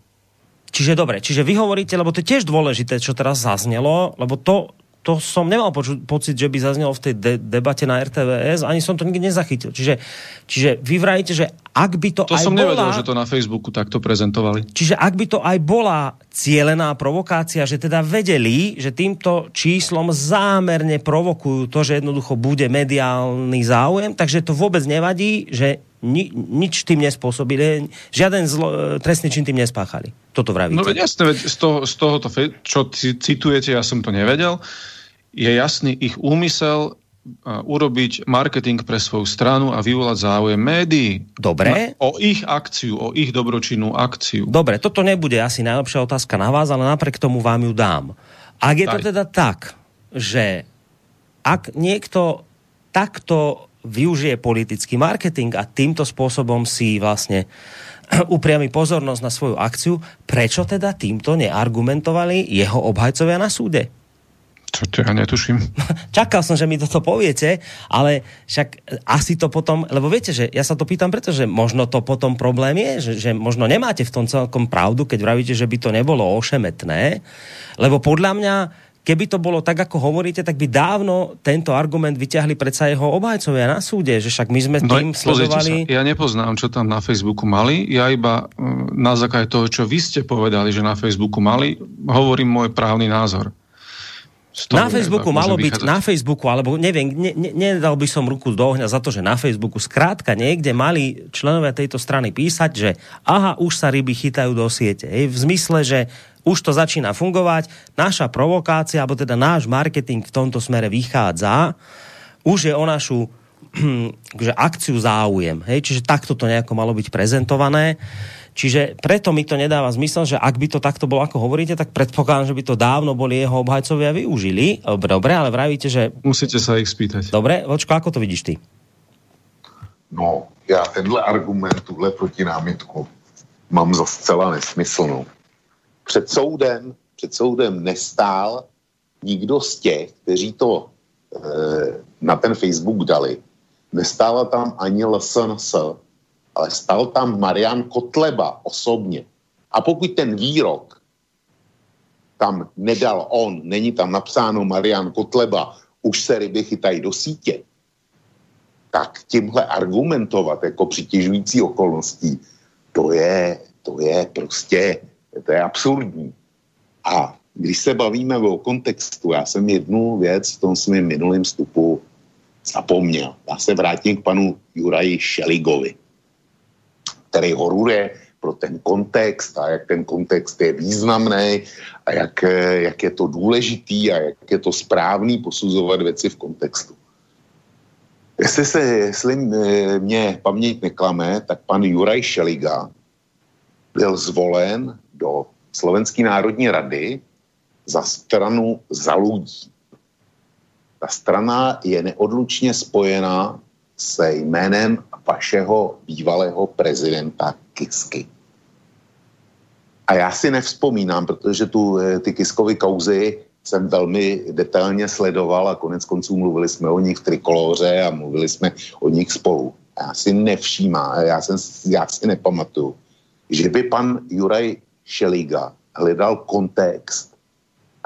Čiže dobre, čiže vy hovoríte, lebo to je tiež dôležité, čo teraz zaznelo, lebo to, to som nemal poču- pocit, že by zaznelo v tej de- debate na RTVS, ani som to nikdy nezachytil. Čiže, čiže vy vrajíte, že ak by to, to aj som bola... nevedel, že to na Facebooku takto prezentovali. Čiže ak by to aj bola cielená provokácia, že teda vedeli, že týmto číslom zámerne provokujú to, že jednoducho bude mediálny záujem, takže to vôbec nevadí, že ni, nič tým nespôsobili, žiaden zlo, trestný čin tým nespáchali. Toto vravíte. No veď jasne, veď z, toho, z tohoto, čo citujete, ja som to nevedel, je jasný ich úmysel urobiť marketing pre svoju stranu a vyvolať záujem médií. Dobre. O ich akciu, o ich dobročinnú akciu. Dobre, toto nebude asi najlepšia otázka na vás, ale napriek tomu vám ju dám. Ak je Daj. to teda tak, že ak niekto takto využije politický marketing a týmto spôsobom si vlastne upriami pozornosť na svoju akciu, prečo teda týmto neargumentovali jeho obhajcovia na súde? Čo to ja netuším. Čakal som, že mi toto poviete, ale však asi to potom, lebo viete, že ja sa to pýtam, pretože možno to potom problém je, že, že možno nemáte v tom celkom pravdu, keď vravíte, že by to nebolo ošemetné, lebo podľa mňa keby to bolo tak, ako hovoríte, tak by dávno tento argument vyťahli predsa jeho obhajcovia na súde, že však my sme no, tým sledovali... Sa, ja nepoznám, čo tam na Facebooku mali, ja iba mm, na základe toho, čo vy ste povedali, že na Facebooku mali, hovorím môj právny názor na Facebooku malo byť, vychádzať. na Facebooku, alebo neviem, ne, ne, nedal by som ruku do ohňa za to, že na Facebooku skrátka niekde mali členovia tejto strany písať, že aha, už sa ryby chytajú do siete. Hej, v zmysle, že už to začína fungovať, naša provokácia, alebo teda náš marketing v tomto smere vychádza, už je o našu že akciu záujem. Hej? Čiže takto to nejako malo byť prezentované. Čiže preto mi to nedáva zmysel, že ak by to takto bolo, ako hovoríte, tak predpokladám, že by to dávno boli jeho obhajcovia využili. Dobre, ale vravíte, že... Musíte sa ich spýtať. Dobre, Vočko, ako to vidíš ty? No, já tenhle argument, tuhle protinámitku mám za zcela nesmyslnou. Před soudem, před soudem nestál nikdo z těch, kteří to e, na ten Facebook dali. Nestála tam ani LSNS, ale stal tam Marian Kotleba osobně. A pokud ten výrok tam nedal on, není tam napsáno Marian Kotleba, už se ryby chytají do sítě, tak tímhle argumentovat jako přitěžující okolností, to je, to je prostě, to je absurdní. A když se bavíme o kontextu, já jsem jednu věc v tom svém minulém vstupu zapomněl. Já se vrátím k panu Juraji Šeligovi který horuje pro ten kontext a jak ten kontext je významný a jak, jak je to důležitý a jak je to správný posuzovat věci v kontextu. Jestli se, jestli mě paměť neklame, tak pan Juraj Šeliga byl zvolen do Slovenské národní rady za stranu za ľudí. Ta strana je neodlučně spojená se jménem vašeho bývalého prezidenta Kisky. A já si nevzpomínám, protože tu, eh, ty Kiskovy kauzy jsem velmi detailně sledoval a konec konců mluvili jsme o nich v Trikoloře a mluvili jsme o nich spolu. Já si nevšímám, já, jsem, já si nepamatuju, že by pan Juraj Šeliga hledal kontext,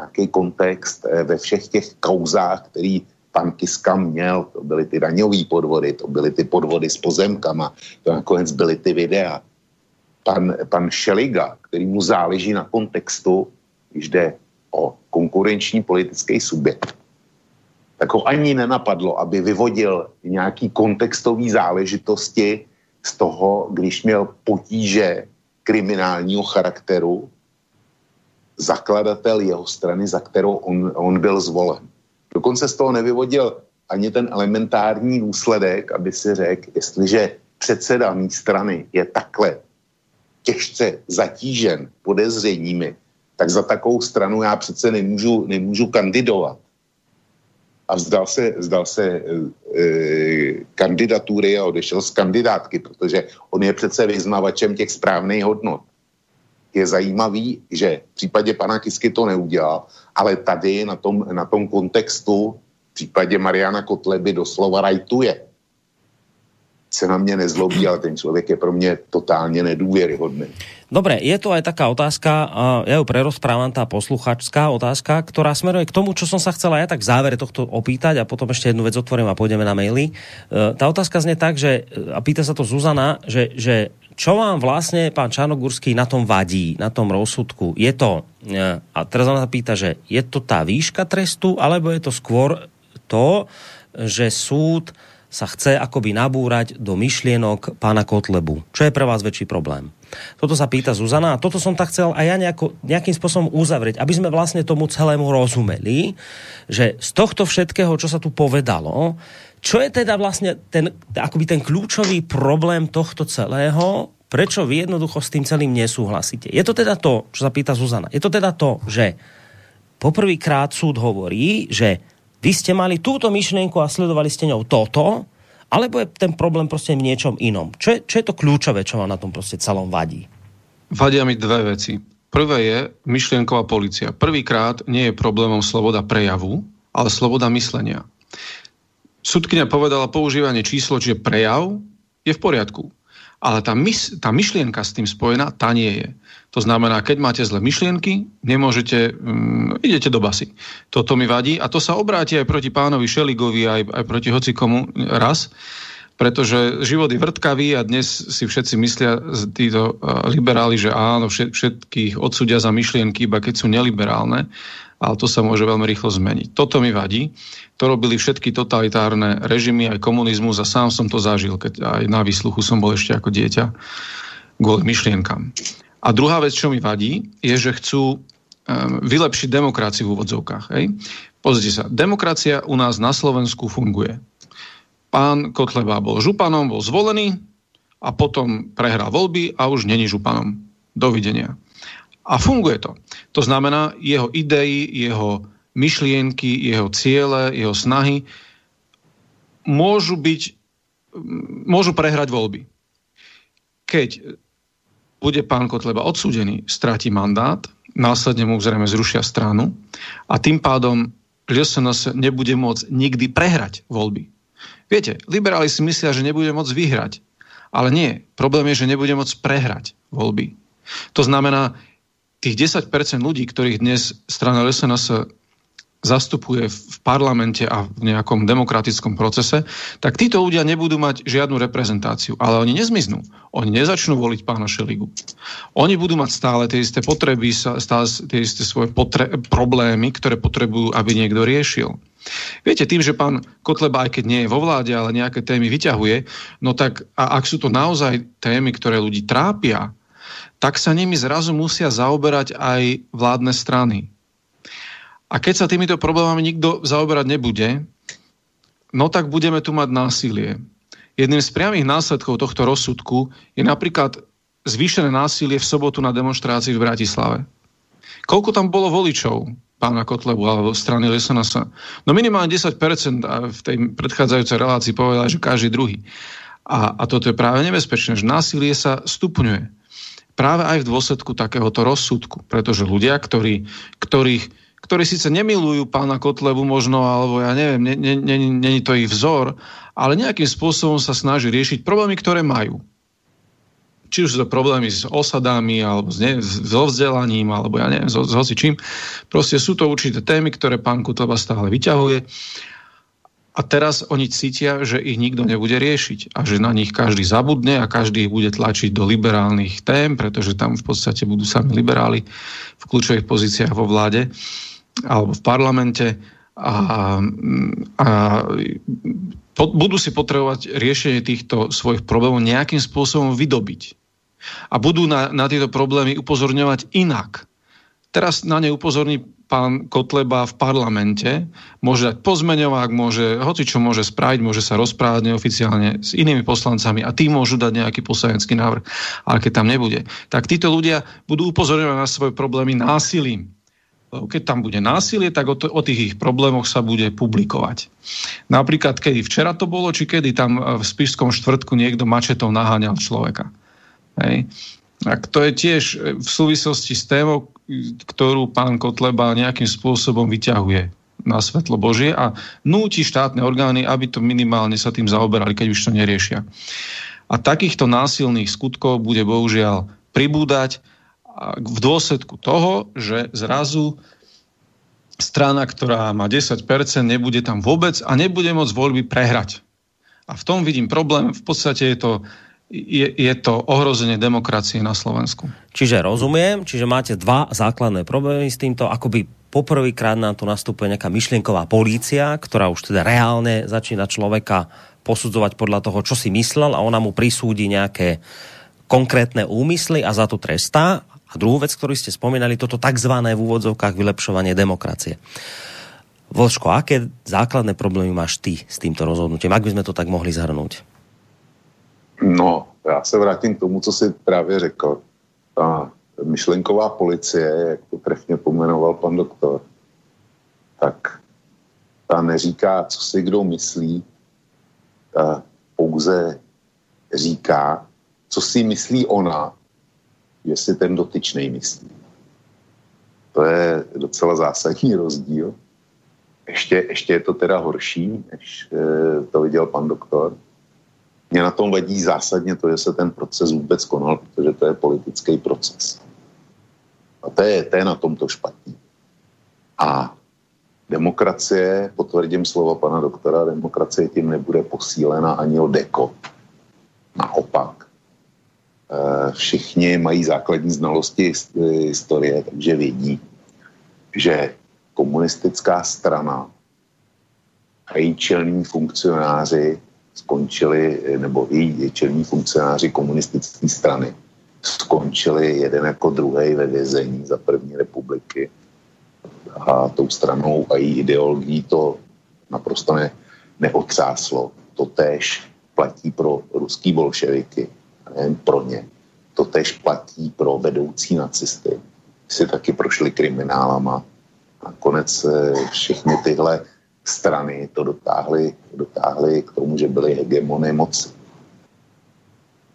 nějaký kontext eh, ve všech těch kauzách, který pan Kiska měl, to byly ty daňové podvody, to byly ty podvody s pozemkama, to nakonec byly ty videa. Pan, pan Šeliga, který mu záleží na kontextu, když jde o konkurenční politický subjekt, tak ho ani nenapadlo, aby vyvodil nějaký kontextový záležitosti z toho, když měl potíže kriminálního charakteru zakladatel jeho strany, za kterou on, on byl zvolen. Dokonce z toho nevyvodil ani ten elementární důsledek, aby si řekl, jestliže předseda mý strany je takhle těžce zatížen podezřeními, tak za takovou stranu já přece nemůžu, nemůžu kandidovat. A vzdal se, vzdal se e, e, kandidatury a odešel z kandidátky, protože on je přece vyznavačem těch správných hodnot je zajímavý, že v případě pana Kisky to neudělal, ale tady na tom, na tom kontextu v případě Mariana Kotleby doslova rajtuje. Se na mě nezlobí, ale ten člověk je pro mě totálně nedůvěryhodný. Dobre, je tu aj taká otázka, ja ju prerozprávam, tá posluchačská otázka, ktorá smeruje k tomu, čo som sa chcela ja tak v závere tohto opýtať a potom ešte jednu vec otvorím a pôjdeme na maily. E, tá otázka znie tak, že, a pýta sa to Zuzana, že, že čo vám vlastne pán Čarnogurský na tom vadí, na tom rozsudku? Je to, e, a teraz ona sa pýta, že je to tá výška trestu, alebo je to skôr to, že súd sa chce akoby nabúrať do myšlienok pána Kotlebu. Čo je pre vás väčší problém? Toto sa pýta Zuzana a toto som tak chcel aj ja nejako, nejakým spôsobom uzavrieť, aby sme vlastne tomu celému rozumeli, že z tohto všetkého, čo sa tu povedalo, čo je teda vlastne ten, akoby ten kľúčový problém tohto celého, prečo vy jednoducho s tým celým nesúhlasíte? Je to teda to, čo sa pýta Zuzana, je to teda to, že poprvýkrát súd hovorí, že vy ste mali túto myšlienku a sledovali ste ňou toto, alebo je ten problém proste v niečom inom? Čo je, čo je to kľúčové, čo vám na tom proste celom vadí? Vadia mi dve veci. Prvé je myšlienková policia. Prvýkrát nie je problémom sloboda prejavu, ale sloboda myslenia. Sudkynia povedala, používanie číslo, čiže prejav, je v poriadku. Ale tá, mys- tá myšlienka s tým spojená, tá nie je. To znamená, keď máte zlé myšlienky, nemôžete, um, idete do basy. Toto mi vadí a to sa obráti aj proti pánovi Šeligovi, aj, aj proti hocikomu raz, pretože život je vrtkavý a dnes si všetci myslia, títo uh, liberáli, že áno, všetkých odsudia za myšlienky, iba keď sú neliberálne ale to sa môže veľmi rýchlo zmeniť. Toto mi vadí. To robili všetky totalitárne režimy, aj komunizmus a sám som to zažil, keď aj na výsluchu som bol ešte ako dieťa kvôli myšlienkam. A druhá vec, čo mi vadí, je, že chcú vylepšiť demokraciu v úvodzovkách. Hej? Pozrite sa, demokracia u nás na Slovensku funguje. Pán Kotleba bol županom, bol zvolený a potom prehral voľby a už není županom. Dovidenia. A funguje to. To znamená, jeho idei, jeho myšlienky, jeho ciele, jeho snahy môžu byť, môžu prehrať voľby. Keď bude pán Kotleba odsúdený, stráti mandát, následne mu zrejme zrušia stranu a tým pádom LSNS nebude môcť nikdy prehrať voľby. Viete, liberáli si myslia, že nebude môcť vyhrať. Ale nie. Problém je, že nebude môcť prehrať voľby. To znamená, tých 10% ľudí, ktorých dnes strana SNS zastupuje v parlamente a v nejakom demokratickom procese, tak títo ľudia nebudú mať žiadnu reprezentáciu. Ale oni nezmiznú. Oni nezačnú voliť pána Šeligu. Oni budú mať stále tie isté potreby, stále tie isté svoje potre- problémy, ktoré potrebujú, aby niekto riešil. Viete, tým, že pán Kotleba, aj keď nie je vo vláde, ale nejaké témy vyťahuje, no tak a ak sú to naozaj témy, ktoré ľudí trápia, tak sa nimi zrazu musia zaoberať aj vládne strany. A keď sa týmito problémami nikto zaoberať nebude, no tak budeme tu mať násilie. Jedným z priamých následkov tohto rozsudku je napríklad zvýšené násilie v sobotu na demonstrácii v Bratislave. Koľko tam bolo voličov pána Kotlebu alebo strany Lesenasa? No minimálne 10% a v tej predchádzajúcej relácii povedala, že každý druhý. A, a toto je práve nebezpečné, že násilie sa stupňuje práve aj v dôsledku takéhoto rozsudku. Pretože ľudia, ktorí, ktorých, ktorí síce nemilujú pána Kotlebu možno, alebo ja neviem, není ne, ne, ne to ich vzor, ale nejakým spôsobom sa snaží riešiť problémy, ktoré majú. Či už sú to problémy s osadami, alebo s ne, so vzdelaním, alebo ja neviem, s, s hocičím. Proste sú to určité témy, ktoré pán Kotleba stále vyťahuje a teraz oni cítia, že ich nikto nebude riešiť a že na nich každý zabudne a každý ich bude tlačiť do liberálnych tém, pretože tam v podstate budú sami liberáli v kľúčových pozíciách vo vláde alebo v parlamente a, a po, budú si potrebovať riešenie týchto svojich problémov nejakým spôsobom vydobiť. A budú na, na tieto problémy upozorňovať inak. Teraz na ne upozorní pán Kotleba v parlamente, môže dať pozmeňovák, môže, hoci čo môže spraviť, môže sa rozprávať neoficiálne s inými poslancami a tí môžu dať nejaký poslanecký návrh. Ale keď tam nebude, tak títo ľudia budú upozorňovať na svoje problémy násilím. Keď tam bude násilie, tak o, to, o tých ich problémoch sa bude publikovať. Napríklad, kedy včera to bolo, či kedy tam v Spišskom štvrtku niekto mačetou naháňal človeka. Hej. Tak to je tiež v súvislosti s témou, ktorú pán Kotleba nejakým spôsobom vyťahuje na svetlo Božie a núti štátne orgány, aby to minimálne sa tým zaoberali, keď už to neriešia. A takýchto násilných skutkov bude bohužiaľ pribúdať v dôsledku toho, že zrazu strana, ktorá má 10%, nebude tam vôbec a nebude môcť voľby prehrať. A v tom vidím problém. V podstate je to je, je to ohrozenie demokracie na Slovensku. Čiže rozumiem, čiže máte dva základné problémy s týmto, akoby poprvýkrát nám tu nastupuje nejaká myšlienková polícia, ktorá už teda reálne začína človeka posudzovať podľa toho, čo si myslel a ona mu prisúdi nejaké konkrétne úmysly a za to trestá. A druhú vec, ktorú ste spomínali, toto tzv. v úvodzovkách vylepšovanie demokracie. Vočko, aké základné problémy máš ty s týmto rozhodnutím? Ak by sme to tak mohli zhrnúť? No, já se vrátím k tomu, co si právě řekl. Ta myšlenková policie, jak to trefně pomenoval pan doktor, tak ta neříká, co si kdo myslí, ta pouze říká, co si myslí ona, že si ten dotyčný myslí. To je docela zásadní rozdíl. Ještě, ještě je to teda horší, než e, to viděl pan doktor. Mě na tom vadí zásadně to, že se ten proces vůbec konal, protože to je politický proces. A to je, to je na tomto špatný. A demokracie, potvrdím slova pana doktora, demokracie tím nebude posílena ani o deko. Naopak. E, všichni mají základní znalosti historie, takže vědí, že komunistická strana a její čelní funkcionáři skončili, nebo její čelní funkcionáři komunistické strany skončili jeden jako druhý ve vězení za první republiky a tou stranou a její ideologií to naprosto ne, neotřáslo. To též platí pro ruský bolševiky, nejen pro ně. To též platí pro vedoucí nacisty. Si taky prošli kriminálama. Nakonec eh, všechny tyhle strany to dotáhly, dotáhly k tomu, že byly hegemony moci.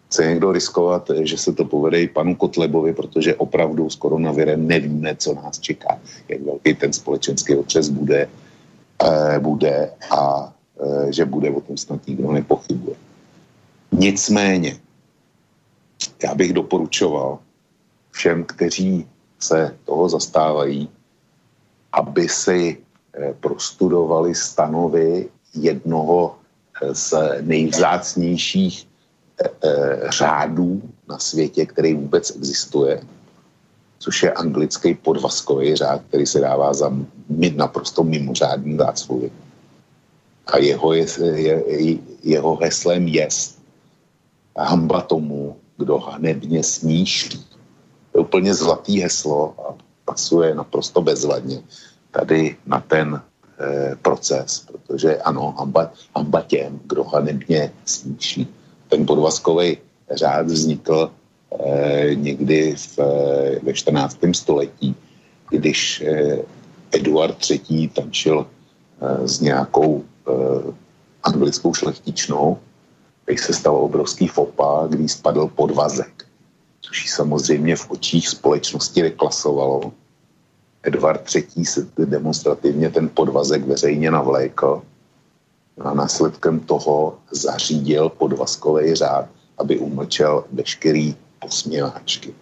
Chce někdo riskovat, že se to povede i panu Kotlebovi, protože opravdu s koronavirem nevíme, co nás čeká, jak velký ten společenský otřes bude, eh, bude a eh, že bude o tom snad nikdo nepochybuje. Nicméně, já bych doporučoval všem, kteří se toho zastávají, aby si prostudovali stanovy jednoho eh, z nejvzácnějších eh, řádů na světě, který vůbec existuje, což je anglický podvazkový řád, který se dává za naprosto mimořádný zásluhy. A jeho, je, je, jeho heslem je hamba tomu, kdo hanebně smýšlí. To je úplně zlatý heslo a pasuje naprosto bezvadně tady na ten e, proces, protože ano, hamba, hamba těm, kdo hanebně smýšlí. Ten podvazkový řád vznikl e, někdy v, e, ve 14. století, když e, Eduard III. tančil e, s nějakou e, anglickou šlechtičnou, když se stalo obrovský fopa, když spadl podvazek, což ji samozřejmě v očích společnosti deklasovalo Edvard III. se demonstrativně ten podvazek veřejně navlékl a následkem toho zařídil podvazkový řád, aby umlčel veškerý posměváčky.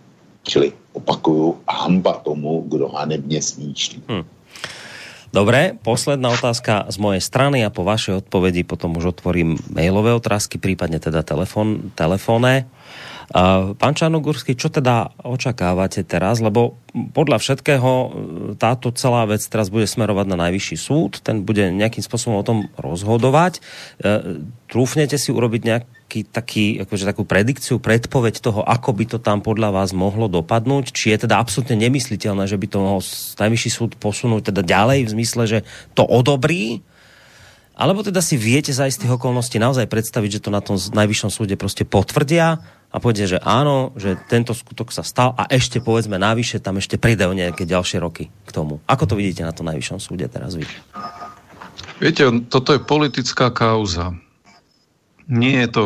Čili opakuju, hamba tomu, kdo hanebně smýšlí. Hmm. Dobre, posledná otázka z mojej strany a po vašej odpovedi potom už otvorím mailové otázky, prípadne teda telefon, telefónne. Pán Čarnogórsky, čo teda očakávate teraz? Lebo podľa všetkého e, táto celá vec teraz bude smerovať na najvyšší súd, ten bude nejakým spôsobom o tom rozhodovať. E, trúfnete si urobiť nejaký taký, akože takú predikciu, predpoveď toho, ako by to tam podľa vás mohlo dopadnúť? Či je teda absolútne nemysliteľné, že by to mohol najvyšší súd posunúť teda ďalej v zmysle, že to odobrí? Alebo teda si viete za istých okolností naozaj predstaviť, že to na tom najvyššom súde proste potvrdia a povedia, že áno, že tento skutok sa stal a ešte povedzme navyše tam ešte pridajú nejaké ďalšie roky k tomu. Ako to vidíte na to najvyššom súde teraz vy? Viete, toto je politická kauza. Nie je to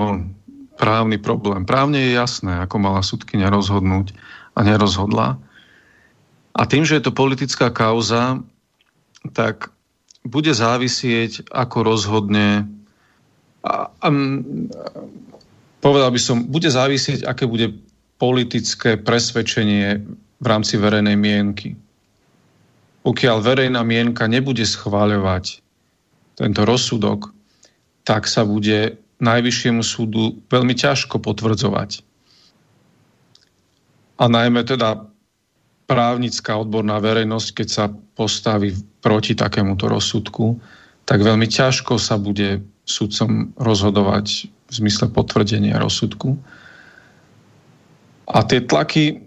právny problém. Právne je jasné, ako mala súdkynia rozhodnúť a nerozhodla. A tým, že je to politická kauza, tak bude závisieť, ako rozhodne a, a, povedal by som, bude závisieť, aké bude politické presvedčenie v rámci verejnej mienky. Pokiaľ verejná mienka nebude schváľovať tento rozsudok, tak sa bude najvyššiemu súdu veľmi ťažko potvrdzovať. A najmä teda právnická odborná verejnosť, keď sa postaví proti takémuto rozsudku, tak veľmi ťažko sa bude sudcom rozhodovať v zmysle potvrdenia rozsudku. A tie tlaky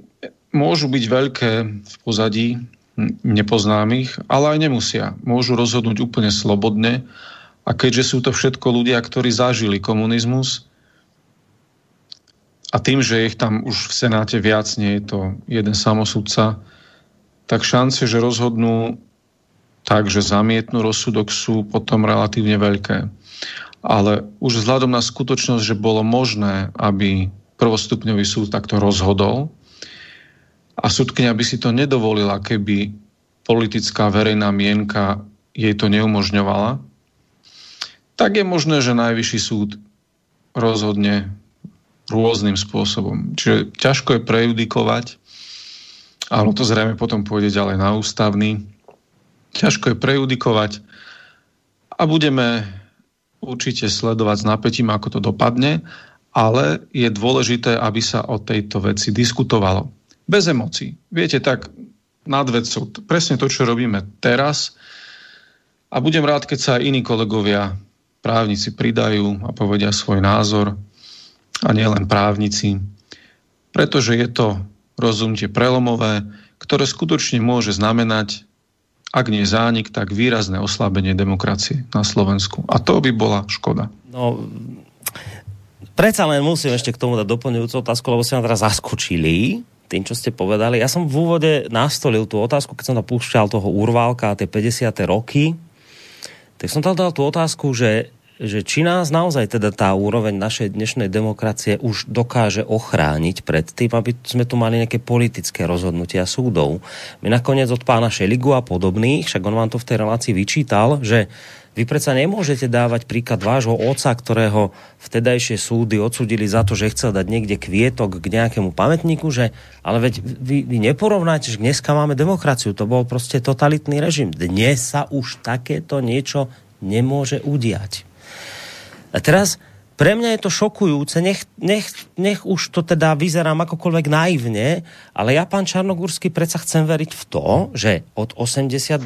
môžu byť veľké v pozadí nepoznámych, ale aj nemusia. Môžu rozhodnúť úplne slobodne a keďže sú to všetko ľudia, ktorí zažili komunizmus a tým, že ich tam už v Senáte viac, nie je to jeden samosudca, tak šance, že rozhodnú tak, že zamietnú rozsudok sú potom relatívne veľké. Ale už vzhľadom na skutočnosť, že bolo možné, aby prvostupňový súd takto rozhodol a súdkňa by si to nedovolila, keby politická verejná mienka jej to neumožňovala, tak je možné, že najvyšší súd rozhodne rôznym spôsobom. Čiže ťažko je prejudikovať, ale to zrejme potom pôjde ďalej na ústavný. Ťažko je prejudikovať a budeme určite sledovať s napätím, ako to dopadne ale je dôležité, aby sa o tejto veci diskutovalo. Bez emócií. Viete, tak nad vecou. Presne to, čo robíme teraz. A budem rád, keď sa aj iní kolegovia, právnici pridajú a povedia svoj názor. A nielen právnici. Pretože je to rozumte prelomové, ktoré skutočne môže znamenať, ak nie zánik, tak výrazné oslabenie demokracie na Slovensku. A to by bola škoda. No, Predsa len musím ešte k tomu dať doplňujúcu otázku, lebo ste ma teraz zaskočili tým, čo ste povedali. Ja som v úvode nastolil tú otázku, keď som tam púšťal toho Urválka a tie 50. roky, tak som tam dal tú otázku, že, že či nás naozaj teda tá úroveň našej dnešnej demokracie už dokáže ochrániť pred tým, aby sme tu mali nejaké politické rozhodnutia súdov. My nakoniec od pána Šeligu a podobných, však on vám to v tej relácii vyčítal, že vy predsa nemôžete dávať príklad vášho oca, ktorého vtedajšie súdy odsudili za to, že chcel dať niekde kvietok k nejakému pamätníku, že ale veď vy, vy neporovnáte, že dneska máme demokraciu, to bol proste totalitný režim. Dnes sa už takéto niečo nemôže udiať. A teraz pre mňa je to šokujúce, nech, nech, nech už to teda vyzerám akokoľvek naivne, ale ja, pán Čarnogórsky, predsa chcem veriť v to, že od 89.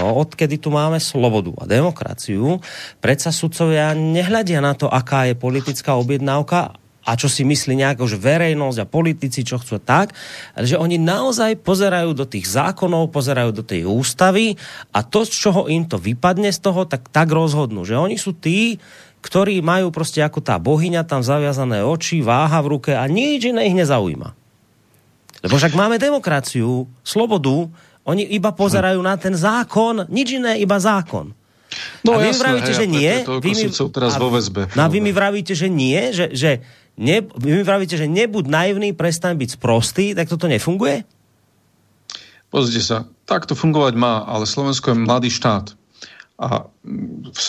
odkedy tu máme slobodu a demokraciu, predsa sudcovia nehľadia na to, aká je politická objednávka a čo si myslí nejako, že verejnosť a politici, čo chcú tak, že oni naozaj pozerajú do tých zákonov, pozerajú do tej ústavy a to, z čoho im to vypadne z toho, tak tak rozhodnú. Že oni sú tí, ktorí majú proste ako tá bohyňa tam zaviazané oči, váha v ruke a nič iné ich nezaujíma. Lebo však máme demokraciu, slobodu, oni iba pozerajú na ten zákon, nič iné, iba zákon. No, a vy jasné, mi vravíte, hej, že nie. Vy mi, teraz a, vo väzbe. No a vy mi vravíte, že nie, že, že ne, vy mi vravíte, že nebuď naivný, prestaň byť sprostý, tak toto nefunguje? Pozrite sa, tak to fungovať má, ale Slovensko je mladý štát. A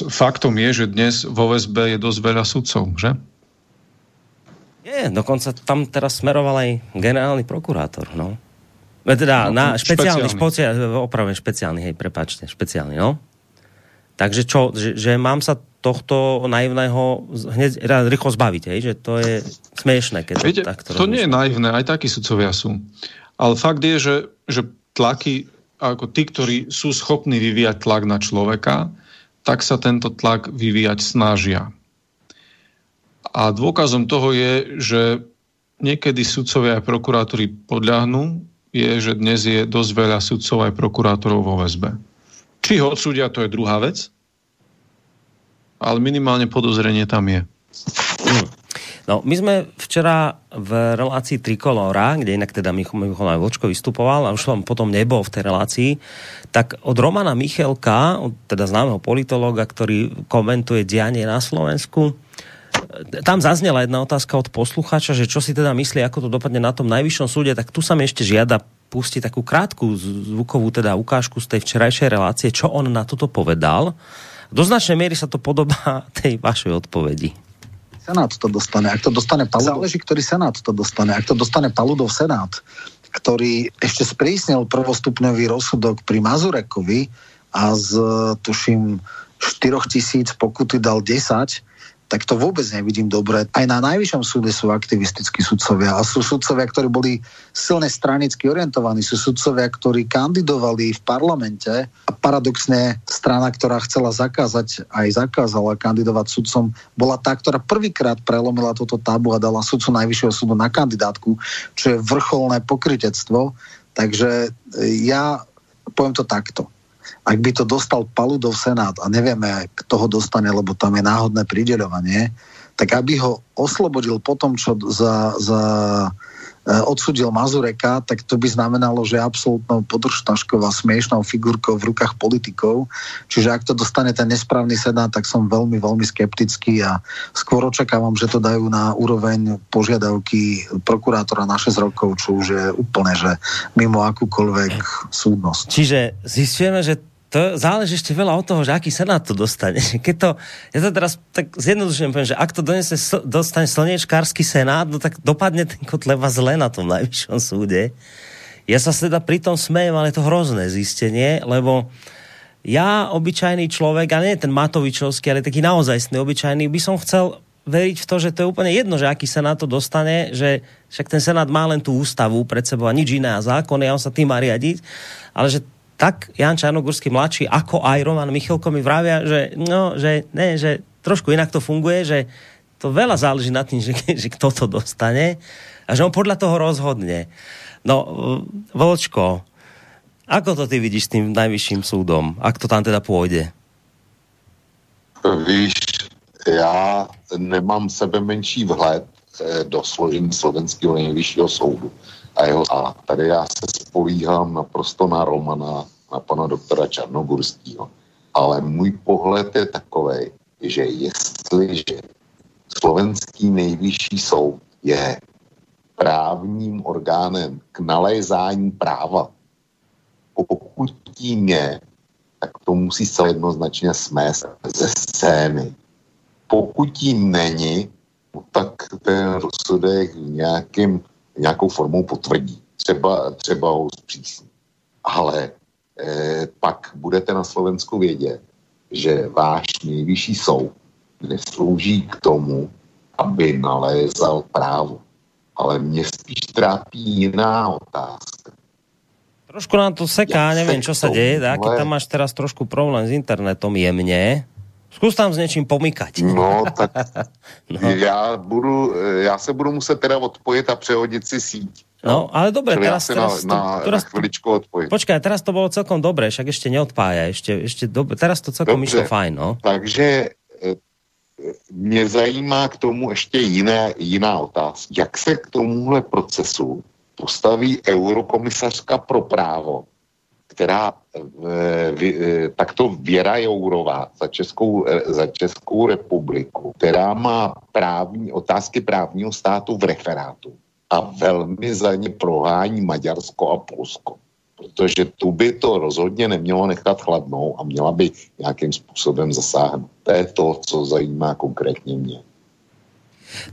faktom je, že dnes vo VSB je dosť veľa sudcov, že? Je, dokonca tam teraz smeroval aj generálny prokurátor, no. E, teda no, na špeciálny, špeciálny. opravím špeciálny, hej, prepáčte, špeciálny, no. Takže čo, že, že mám sa tohto naivného hneď rýchlo zbaviť, hej, že to je smiešné, keď Viete, to takto To nie je naivné, aj takí sudcovia sú. Ale fakt je, že, že tlaky ako tí, ktorí sú schopní vyvíjať tlak na človeka, tak sa tento tlak vyvíjať snažia. A dôkazom toho je, že niekedy sudcovia a prokurátori podľahnú, je, že dnes je dosť veľa sudcov aj prokurátorov vo väzbe. Či ho odsúdia, to je druhá vec, ale minimálne podozrenie tam je. Mm. No, my sme včera v relácii Trikolora, kde inak teda Michal Vočko vystupoval a už som potom nebol v tej relácii, tak od Romana Michelka, teda známeho politológa, ktorý komentuje dianie na Slovensku, tam zaznela jedna otázka od poslucháča, že čo si teda myslí, ako to dopadne na tom najvyššom súde, tak tu sa mi ešte žiada pustiť takú krátku zvukovú teda ukážku z tej včerajšej relácie, čo on na toto povedal. Do značnej miery sa to podobá tej vašej odpovedi. Senát to dostane. Ak to dostane Paludov, záleží, ktorý Senát to dostane. Ak to dostane Paludov Senát, ktorý ešte sprísnil prvostupňový rozsudok pri Mazurekovi a z, tuším, 4 tisíc pokuty dal 10, tak to vôbec nevidím dobre. Aj na najvyššom súde sú aktivistickí sudcovia a sú sudcovia, ktorí boli silne stranicky orientovaní, sú sudcovia, ktorí kandidovali v parlamente a paradoxne strana, ktorá chcela zakázať, aj zakázala kandidovať sudcom, bola tá, ktorá prvýkrát prelomila toto tabu a dala sudcu najvyššieho súdu na kandidátku, čo je vrcholné pokrytectvo. Takže ja poviem to takto ak by to dostal Paludov Senát a nevieme, kto ho dostane, lebo tam je náhodné prideľovanie, tak aby ho oslobodil po tom, čo za, za odsudil Mazureka, tak to by znamenalo, že je absolútnou a smiešnou figurkou v rukách politikov. Čiže ak to dostane ten nesprávny senát, tak som veľmi, veľmi skeptický a skôr očakávam, že to dajú na úroveň požiadavky prokurátora na 6 rokov, čo už je úplne, že mimo akúkoľvek súdnosť. Čiže zistujeme, že to záleží ešte veľa od toho, že aký senát to dostane. Keď to, ja to teraz tak zjednodušujem poviem, že ak to donese, dostane slniečkársky senát, no tak dopadne ten Kotleba zle na tom najvyššom súde. Ja sa teda pri tom smejem, ale je to hrozné zistenie, lebo ja, obyčajný človek, a nie ten Matovičovský, ale taký naozajstný obyčajný, by som chcel veriť v to, že to je úplne jedno, že aký senát to dostane, že však ten senát má len tú ústavu pred sebou a nič iné a zákony a on sa tým má riadiť, ale že tak Jan Čarnogurský mladší, ako aj Roman Michalko mi vravia, že, no, že, ne, že trošku inak to funguje, že to veľa záleží na tým, že, že kto to dostane a že on podľa toho rozhodne. No, Volčko, ako to ty vidíš s tým najvyšším súdom? Ak to tam teda pôjde? Víš, já nemám sebe menší vhled eh, do složení slovenského nejvyššího soudu a jeho a tady já se spolíhám naprosto na Romana, na pana doktora Čarnogurského. Ale můj pohled je takový, že jestliže slovenský nejvyšší soud je právním orgánem k nalézání práva, pokud tím je, tak to musí se jednoznačně smést ze scény. Pokud tím není, no tak ten rozsudek v nějakém nějakou formou potvrdí. Třeba, třeba ho zpřísní. Ale eh, pak budete na Slovensku vědět, že váš nejvyšší soud neslouží k tomu, aby nalézal právo. Ale mě spíš trápí jiná otázka. Trošku nám to seká, ja neviem, čo sa deje. Aký tam máš teraz trošku problém s internetom jemne. Skús tam s něčím pomykať. No, tak no. Já, budu, já se budu muset teda odpojit a přehodit si síť. No, ale dobre, Čili teraz, teraz, na, na, teraz, na chviličku odpojím. Počkaj, teraz to bolo celkom dobré, však ešte neodpája, ešte, ešte dobre, teraz to celkom Dobře, išlo fajn, no. Takže e, mě zajímá k tomu ještě jiné, jiná otázka. Jak se k tomuhle procesu postaví eurokomisařka pro právo, která e, e, takto Věra Jourová za Českou, e, za Českou republiku, která má právní, otázky právního státu v referátu a velmi za ně prohání Maďarsko a Polsko. Protože tu by to rozhodně nemělo nechat chladnou a měla by nějakým způsobem zasáhnout. To je to, co zajímá konkrétně mě.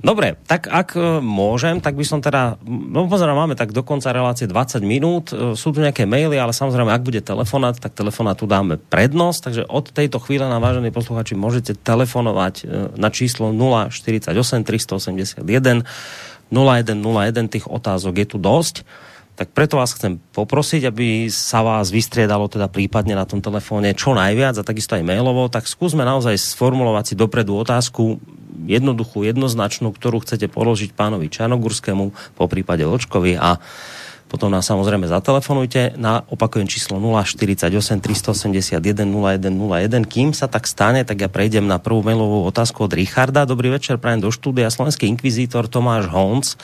Dobre, tak ak e, môžem, tak by som teda, no pozerám, máme tak do konca relácie 20 minút, e, sú tu nejaké maily, ale samozrejme, ak bude telefonát, tak telefonát tu dáme prednosť, takže od tejto chvíle na vážení posluchači môžete telefonovať e, na číslo 048 381 0101, tých otázok je tu dosť tak preto vás chcem poprosiť, aby sa vás vystriedalo teda prípadne na tom telefóne čo najviac a takisto aj mailovo, tak skúsme naozaj sformulovať si dopredu otázku jednoduchú, jednoznačnú, ktorú chcete položiť pánovi Čarnogurskému, po prípade Ločkovi a potom nás samozrejme zatelefonujte na opakujem číslo 048 381 0101. Kým sa tak stane, tak ja prejdem na prvú mailovú otázku od Richarda. Dobrý večer, prajem do štúdia. Slovenský inkvizítor Tomáš Honc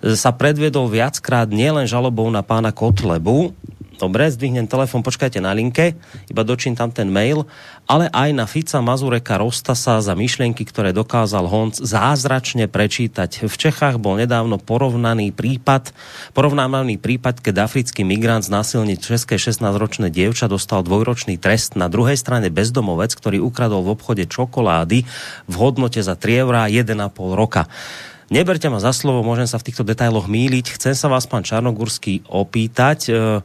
sa predviedol viackrát nielen žalobou na pána Kotlebu, Dobre, zdvihnem telefon, počkajte na linke, iba dočím tam ten mail, ale aj na Fica Mazureka Rostasa za myšlienky, ktoré dokázal Honc zázračne prečítať. V Čechách bol nedávno porovnaný prípad, porovnávaný prípad, keď africký migrant znásilniť české 16-ročné dievča dostal dvojročný trest. Na druhej strane bezdomovec, ktorý ukradol v obchode čokolády v hodnote za 3 eurá 1,5 roka. Neberte ma za slovo, môžem sa v týchto detailoch míliť. Chcem sa vás, pán Čarnogurský, opýtať, e,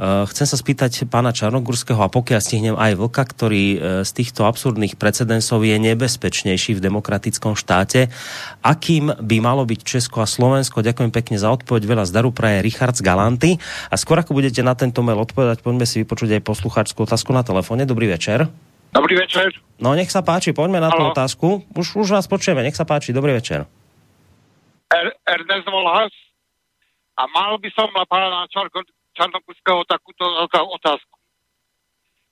chcem sa spýtať pána Čarnogurského a pokiaľ stihnem aj Vlka, ktorý uh, z týchto absurdných precedensov je nebezpečnejší v demokratickom štáte. Akým by malo byť Česko a Slovensko? Ďakujem pekne za odpoveď. Veľa zdaru praje Richard z Galanty. A skôr ako budete na tento mail odpovedať, poďme si vypočuť aj poslucháčskú otázku na telefóne. Dobrý večer. Dobrý večer. No nech sa páči, poďme na tú otázku. Už, už vás počujeme, nech sa páči. Dobrý večer. Er, Ernest Volhas. A mal by som na pána Čarnogurského takúto otázku.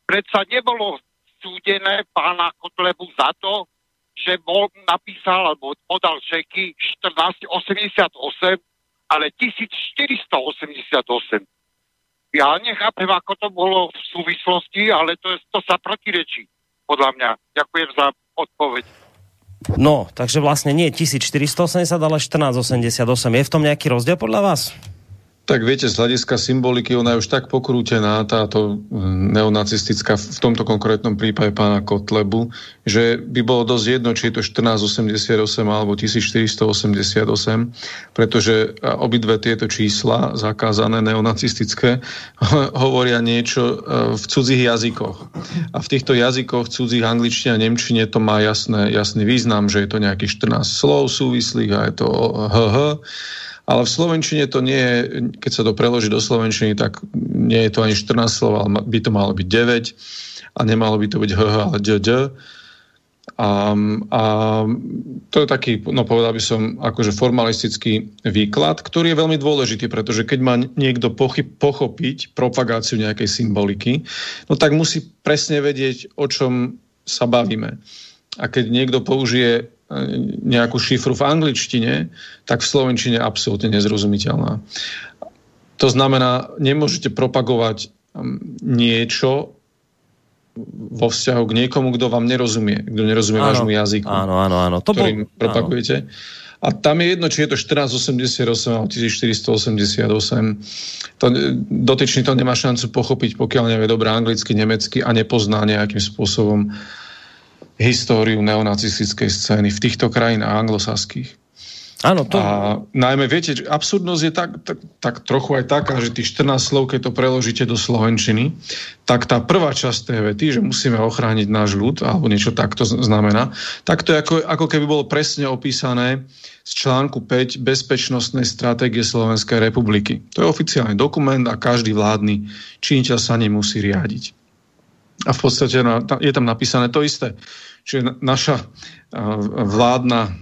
Predsa nebolo súdené pána Kotlebu za to, že bol napísal alebo podal šeky 1488, ale 1488. Ja nechápem, ako to bolo v súvislosti, ale to, to sa protirečí, podľa mňa. Ďakujem za odpoveď. No, takže vlastne nie 1480, ale 1488. Je v tom nejaký rozdiel podľa vás? Tak viete, z hľadiska symboliky ona je už tak pokrútená, táto mm, neonacistická, v tomto konkrétnom prípade pána Kotlebu, že by bolo dosť jedno, či je to 1488 alebo 1488, pretože obidve tieto čísla, zakázané neonacistické, hovoria niečo e, v cudzích jazykoch. A v týchto jazykoch, cudzích angličtine a nemčine, to má jasné, jasný význam, že je to nejakých 14 slov súvislých a je to HH ale v Slovenčine to nie je, keď sa to preloží do Slovenčiny, tak nie je to ani 14 slov, ale by to malo byť 9 a nemalo by to byť HH, ale DD. A, a to je taký, no povedal by som, akože formalistický výklad, ktorý je veľmi dôležitý, pretože keď má niekto pochyb, pochopiť propagáciu nejakej symboliky, no tak musí presne vedieť, o čom sa bavíme. A keď niekto použije nejakú šifru v angličtine, tak v slovenčine je absolútne nezrozumiteľná. To znamená, nemôžete propagovať um, niečo vo vzťahu k niekomu, kto vám nerozumie, kto nerozumie áno, vášmu jazyku, áno, áno, áno. To ktorým bol, propagujete. Áno. A tam je jedno, či je to 1488 alebo 1488. To, dotyčný to nemá šancu pochopiť, pokiaľ nevie dobre anglicky, nemecky a nepozná nejakým spôsobom uh, históriu neonacistickej scény v týchto krajinách anglosaských. Áno, to... A najmä viete, že absurdnosť je tak, tak, tak trochu aj taká, že tých 14 slov, keď to preložíte do slovenčiny, tak tá prvá časť tej vety, že musíme ochrániť náš ľud, alebo niečo takto znamená, tak to je ako, ako keby bolo presne opísané z článku 5 Bezpečnostnej stratégie Slovenskej republiky. To je oficiálny dokument a každý vládny činiteľ sa nemusí riadiť. A v podstate je tam napísané to isté. Čiže naša vládna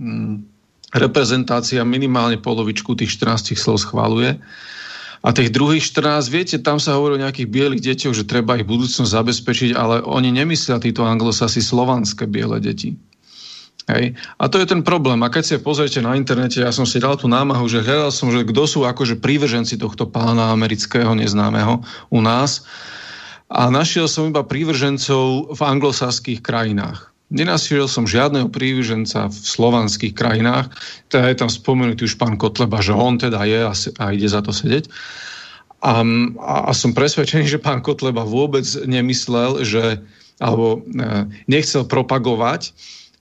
mm, reprezentácia minimálne polovičku tých 14 slov schváluje. A tých druhých 14, viete, tam sa hovorí o nejakých bielých deťoch, že treba ich budúcnosť zabezpečiť, ale oni nemyslia títo anglosasi slovanské biele deti. Hej. A to je ten problém. A keď si pozriete na internete, ja som si dal tú námahu, že hľadal som, že kto sú akože prívrženci tohto pána amerického neznámeho u nás a našiel som iba prívržencov v anglosaských krajinách. Nenašiel som žiadneho prívrženca v slovanských krajinách, teda je tam spomenutý už pán Kotleba, že on teda je a, a ide za to sedieť. A, a, a som presvedčený, že pán Kotleba vôbec nemyslel, že alebo e, nechcel propagovať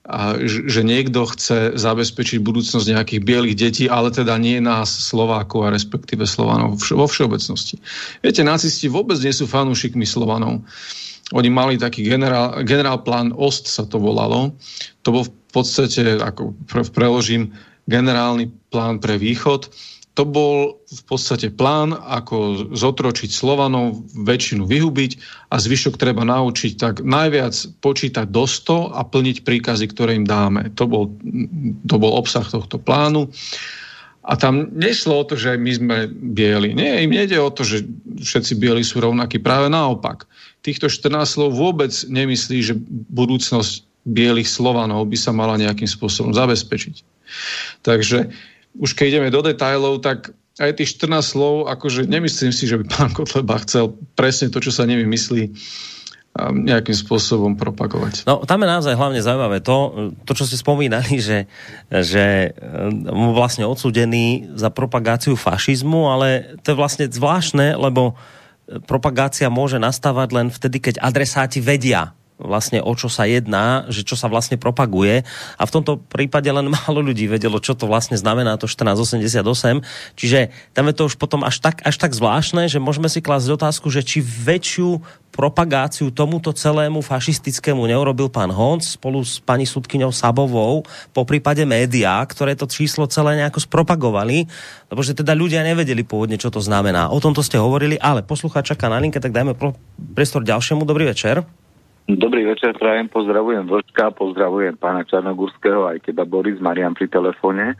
a že niekto chce zabezpečiť budúcnosť nejakých bielých detí, ale teda nie nás, Slovákov a respektíve Slovanov vo všeobecnosti. Viete, nacisti vôbec nie sú fanúšikmi Slovanov. Oni mali taký generál, generál plán OST sa to volalo. To bol v podstate, ako preložím, generálny plán pre východ to bol v podstate plán, ako zotročiť Slovanov, väčšinu vyhubiť a zvyšok treba naučiť tak najviac počítať do 100 a plniť príkazy, ktoré im dáme. To bol, to bol obsah tohto plánu. A tam nešlo o to, že my sme bieli. Nie, im nejde o to, že všetci bieli sú rovnakí. Práve naopak. Týchto 14 slov vôbec nemyslí, že budúcnosť bielých Slovanov by sa mala nejakým spôsobom zabezpečiť. Takže už keď ideme do detajlov, tak aj tých 14 slov, akože nemyslím si, že by pán Kotleba chcel presne to, čo sa nimi myslí, um, nejakým spôsobom propagovať. No, tam je naozaj hlavne zaujímavé to, to čo ste spomínali, že, že um, vlastne odsudený za propagáciu fašizmu, ale to je vlastne zvláštne, lebo propagácia môže nastávať len vtedy, keď adresáti vedia, vlastne o čo sa jedná, že čo sa vlastne propaguje a v tomto prípade len málo ľudí vedelo, čo to vlastne znamená to 1488, čiže tam je to už potom až tak, až tak zvláštne, že môžeme si klásť otázku, že či väčšiu propagáciu tomuto celému fašistickému neurobil pán Honc spolu s pani sudkyňou Sabovou, po prípade médiá, ktoré to číslo celé nejako spropagovali, lebo že teda ľudia nevedeli pôvodne, čo to znamená. O tomto ste hovorili, ale poslucháč čaká na linke, tak dajme priestor ďalšiemu. Dobrý večer. Dobrý večer, prajem, pozdravujem Vlčka, pozdravujem pána Čarnogurského, aj keba Boris Marian pri telefóne.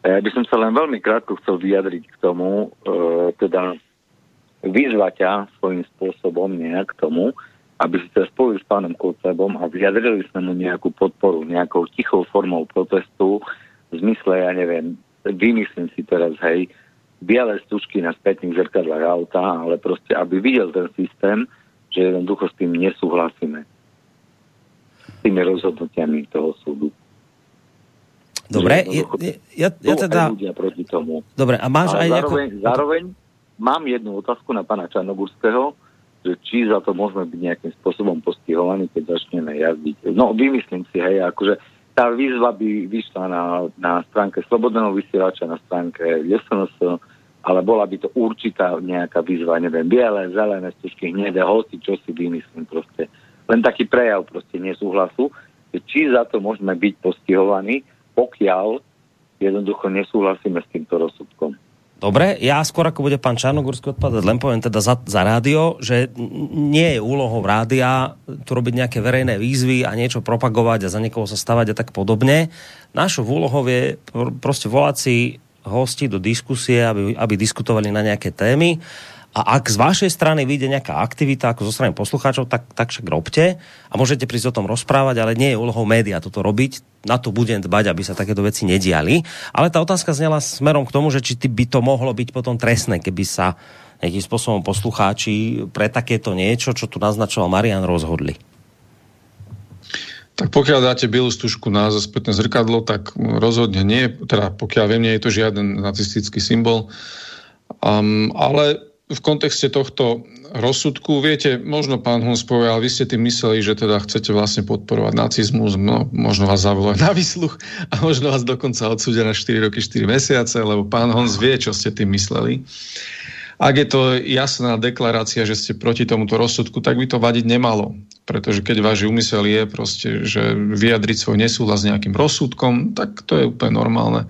Ja by som sa len veľmi krátko chcel vyjadriť k tomu, e, teda vyzvať ťa svojím spôsobom nejak k tomu, aby si sa spojil s pánom Kocebom a vyjadrili sme mu nejakú podporu, nejakou tichou formou protestu v zmysle, ja neviem, vymyslím si teraz, hej, biele stužky na spätných zrkadlách auta, ale proste, aby videl ten systém, že jednoducho s tým nesúhlasíme. S tými rozhodnutiami toho súdu. Dobre, ja, ja, ja teda... ľudia proti tomu. Dobre, a máš Ale aj zároveň, nejakú... zároveň mám jednu otázku na pána Čarnogurského, že či za to môžeme byť nejakým spôsobom postihovaní, keď začneme jazdiť. No, vymyslím si, hej, akože tá výzva by vyšla na, na stránke Slobodného vysielača, na stránke SNS, ale bola by to určitá nejaká výzva, neviem, biele, zelené, stužky, hnedé, hoci, čo si vymyslím proste. Len taký prejav proste nesúhlasu, že či za to môžeme byť postihovaní, pokiaľ jednoducho nesúhlasíme s týmto rozsudkom. Dobre, ja skôr ako bude pán Čarnogórsky odpadať, len poviem teda za, za rádio, že nie je úlohou rádia tu robiť nejaké verejné výzvy a niečo propagovať a za niekoho sa stavať a tak podobne. Našou úlohou je proste volať si hosti do diskusie, aby, aby diskutovali na nejaké témy. A ak z vašej strany vyjde nejaká aktivita, ako zo strany poslucháčov, tak, tak však robte a môžete prísť o tom rozprávať, ale nie je úlohou média toto robiť. Na to budem dbať, aby sa takéto veci nediali. Ale tá otázka znela smerom k tomu, že či by to mohlo byť potom trestné, keby sa nejakým spôsobom poslucháči pre takéto niečo, čo tu naznačoval Marian, rozhodli. Tak pokiaľ dáte bielu stužku na spätné zrkadlo, tak rozhodne nie, teda pokiaľ viem, nie je to žiaden nacistický symbol. Um, ale v kontexte tohto rozsudku, viete, možno pán Huns povedal, vy ste tým mysleli, že teda chcete vlastne podporovať nacizmus, no, možno vás zavolajú na výsluch a možno vás dokonca odsúdia na 4 roky, 4 mesiace, lebo pán Hons vie, čo ste tým mysleli. Ak je to jasná deklarácia, že ste proti tomuto rozsudku, tak by to vadiť nemalo. Pretože keď váš úmysel je proste, že vyjadriť svoj nesúhlas s nejakým rozsudkom, tak to je úplne normálne.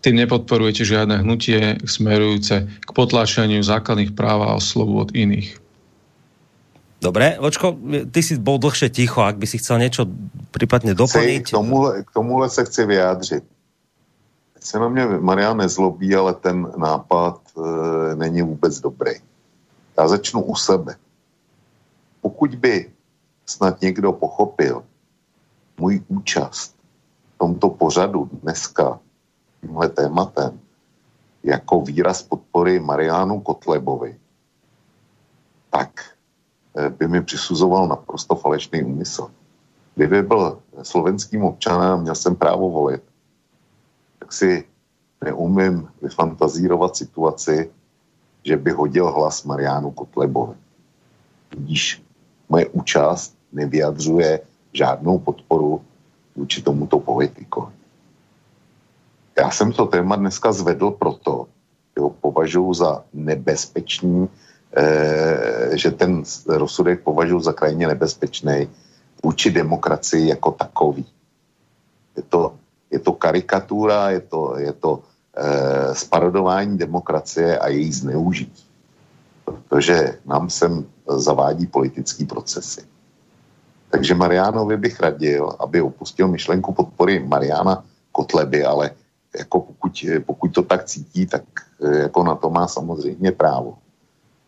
Tým nepodporujete žiadne hnutie smerujúce k potláčaniu základných práv a slobôd iných. Dobre, Vočko, ty si bol dlhšie ticho, ak by si chcel niečo prípadne doplniť. Chci, k, tomuhle, k tomuhle se chci vyjádřit se na mě Marian nezlobí, ale ten nápad e, není vůbec dobrý. Já začnu u sebe. Pokud by snad někdo pochopil můj účast v tomto pořadu dneska tímhle tématem jako výraz podpory Mariánu Kotlebovi, tak e, by mi přisuzoval naprosto falešný úmysl. Kdyby byl slovenským občanem a měl jsem právo volit, tak si neumím vyfantazírovat situaci, že by hodil hlas Mariánu Kotlebovi. Tudíž moje účast nevyjadřuje žádnou podporu vůči tomuto politikovi. Já jsem to téma dneska zvedl proto, že ho považuji za nebezpečný, eh, že ten rozsudek považuji za krajně nebezpečný vůči demokracii jako takový. Je to je to karikatura, je to, je to e, sparodování demokracie a její zneužití. Protože nám sem zavádí politický procesy. Takže Mariánovi bych radil, aby opustil myšlenku podpory Mariána Kotleby, ale jako pokud, pokud to tak cítí, tak e, jako na to má samozřejmě právo.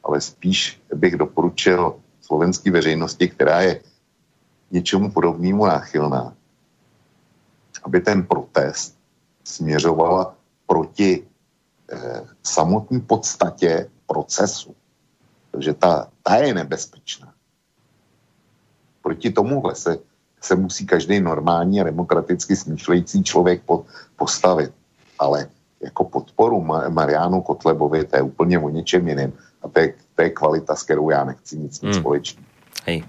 Ale spíš bych doporučil slovenské veřejnosti, která je něčemu podobnému náchylná, aby ten protest směřoval proti eh, samotné podstatě procesu. Takže ta, ta je nebezpečná. Proti tomuhle se, se musí každý normální a demokraticky smýšlející člověk pod, postavit. Ale jako podporu Mariánu Kotlebovi, to je úplně o něčem jiném. A to je, to je kvalita, s kterou já nechci nic, nic hmm. společného. Hej.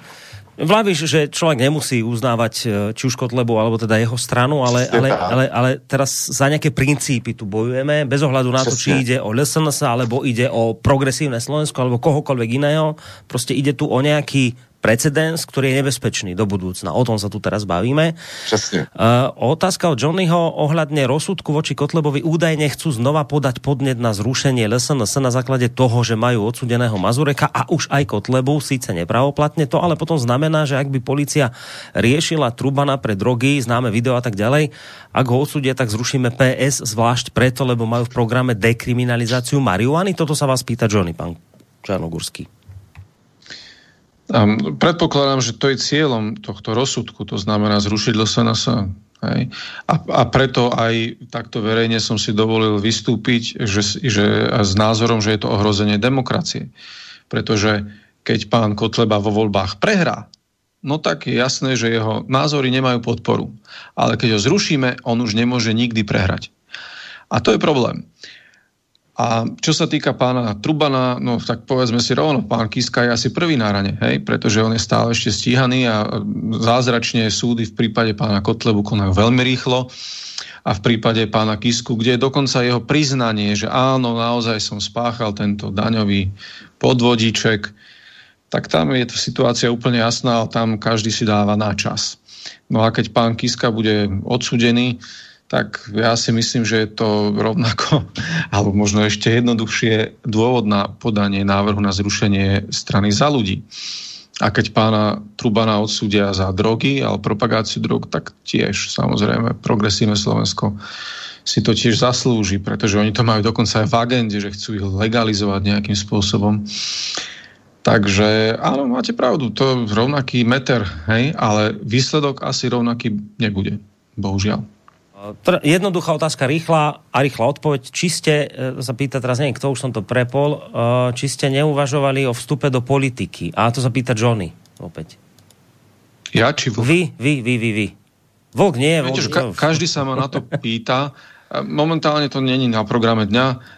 Vlavíš, že človek nemusí uznávať e, či už Kotlebu, alebo teda jeho stranu, ale, ale, ale, ale teraz za nejaké princípy tu bojujeme, bez ohľadu na to, či ide o LSNS, alebo ide o progresívne Slovensko, alebo kohokoľvek iného. Proste ide tu o nejaký precedens, ktorý je nebezpečný do budúcna. O tom sa tu teraz bavíme. Přesne. Uh, otázka od Johnnyho ohľadne rozsudku voči Kotlebovi údajne chcú znova podať podnet na zrušenie LSNS na základe toho, že majú odsudeného Mazureka a už aj Kotlebu, síce nepravoplatne, to ale potom znamená, že ak by policia riešila Trubana pre drogy, známe video a tak ďalej, ak ho odsudia, tak zrušíme PS, zvlášť preto, lebo majú v programe dekriminalizáciu marihuany. Toto sa vás pýta Johnny, pán Čarnogurský. Um, predpokladám, že to je cieľom tohto rozsudku, to znamená zrušiť LSNS. A, a preto aj takto verejne som si dovolil vystúpiť že, že, s názorom, že je to ohrozenie demokracie. Pretože keď pán Kotleba vo voľbách prehrá, no tak je jasné, že jeho názory nemajú podporu. Ale keď ho zrušíme, on už nemôže nikdy prehrať. A to je problém. A čo sa týka pána Trubana, no tak povedzme si rovno, pán Kiska je asi prvý na rane, hej, pretože on je stále ešte stíhaný a zázračne súdy v prípade pána Kotlebu konajú veľmi rýchlo a v prípade pána Kisku, kde je dokonca jeho priznanie, že áno, naozaj som spáchal tento daňový podvodíček, tak tam je situácia úplne jasná, ale tam každý si dáva na čas. No a keď pán Kiska bude odsudený, tak ja si myslím, že je to rovnako, alebo možno ešte jednoduchšie dôvod na podanie návrhu na zrušenie strany za ľudí. A keď pána Trubana odsúdia za drogy alebo propagáciu drog, tak tiež samozrejme progresívne Slovensko si to tiež zaslúži, pretože oni to majú dokonca aj v agende, že chcú ich legalizovať nejakým spôsobom. Takže áno, máte pravdu, to rovnaký meter, hej, ale výsledok asi rovnaký nebude, bohužiaľ. Jednoduchá otázka, rýchla a rýchla odpoveď. Či ste, e, sa pýta teraz, neviem, kto už som to prepol, e, či ste neuvažovali o vstupe do politiky? A to sa pýta Johnny opäť. Ja či Vlk? Vy, vy, vy, vy, vy. Vlk nie. Viete, vlk, ka- každý sa ma na to pýta. Momentálne to není na programe dňa.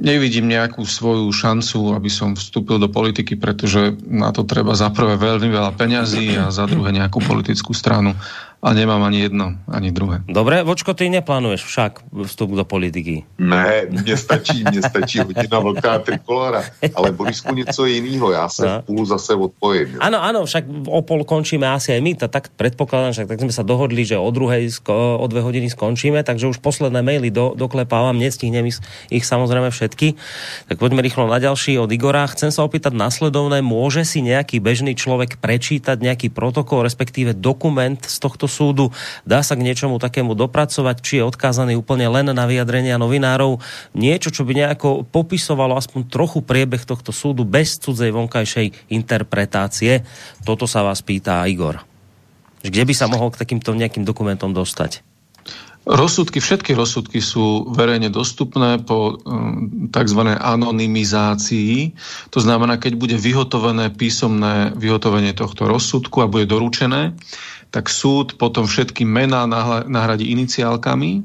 Nevidím nejakú svoju šancu, aby som vstúpil do politiky, pretože na to treba za prvé veľmi veľa peňazí a za druhé nejakú politickú stranu a nemám ani jedno, ani druhé. Dobre, Vočko, ty neplánuješ však vstup do politiky? Ne, mně stačí, mně stačí hodina velká trikolora, ale Borisku něco jiného, já se no. v půl zase odpojím. Áno, áno, však o pol končíme asi aj my, tak, tak predpokladám, že tak sme sa dohodli, že o druhej, o dve hodiny skončíme, takže už posledné maily do, doklepávam, nestihnem ich, ich samozrejme všetky. Tak poďme rýchlo na ďalší od Igora. Chcem sa opýtať nasledovné, môže si nejaký bežný človek prečítať nejaký protokol, respektíve dokument z tohto súdu. Dá sa k niečomu takému dopracovať, či je odkázaný úplne len na vyjadrenia novinárov. Niečo, čo by nejako popisovalo aspoň trochu priebeh tohto súdu bez cudzej vonkajšej interpretácie. Toto sa vás pýta Igor. Kde by sa mohol k takýmto nejakým dokumentom dostať? Rozsudky, všetky rozsudky sú verejne dostupné po um, tzv. anonymizácii. To znamená, keď bude vyhotovené písomné vyhotovenie tohto rozsudku a bude doručené, tak súd potom všetky mená nahradí iniciálkami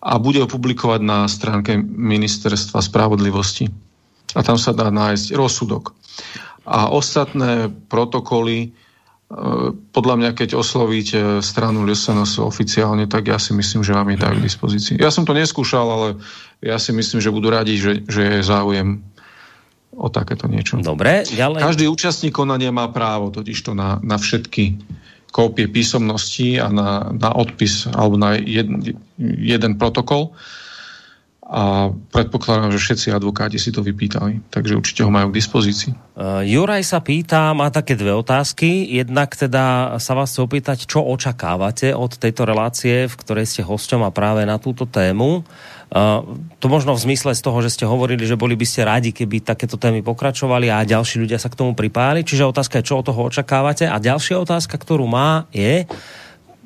a bude opublikovať na stránke Ministerstva spravodlivosti. A tam sa dá nájsť rozsudok. A ostatné protokoly, e, podľa mňa, keď oslovíte stranu LSNS oficiálne, tak ja si myslím, že vám je dajú k dispozícii. Ja som to neskúšal, ale ja si myslím, že budú radi, že, že je záujem o takéto niečo. Dobre, ďalej. Každý účastník konania má právo totiž to na, na všetky kópie písomností a na, na odpis alebo na jeden, jeden protokol. A predpokladám, že všetci advokáti si to vypýtali, takže určite ho majú k dispozícii. Uh, Juraj sa pýta, má také dve otázky. Jednak teda sa vás chce opýtať, čo očakávate od tejto relácie, v ktorej ste hosťom a práve na túto tému. Uh, to možno v zmysle z toho, že ste hovorili, že boli by ste radi, keby takéto témy pokračovali a ďalší ľudia sa k tomu pripájali. Čiže otázka je, čo od toho očakávate. A ďalšia otázka, ktorú má, je,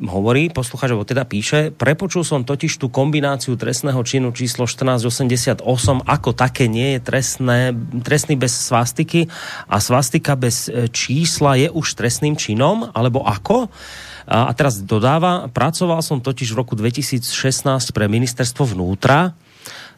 hovorí, poslucháč, alebo teda píše, prepočul som totiž tú kombináciu trestného činu číslo 1488, ako také nie je trestné, trestný bez svastiky a svastika bez e, čísla je už trestným činom, alebo ako? A teraz dodáva, pracoval som totiž v roku 2016 pre ministerstvo vnútra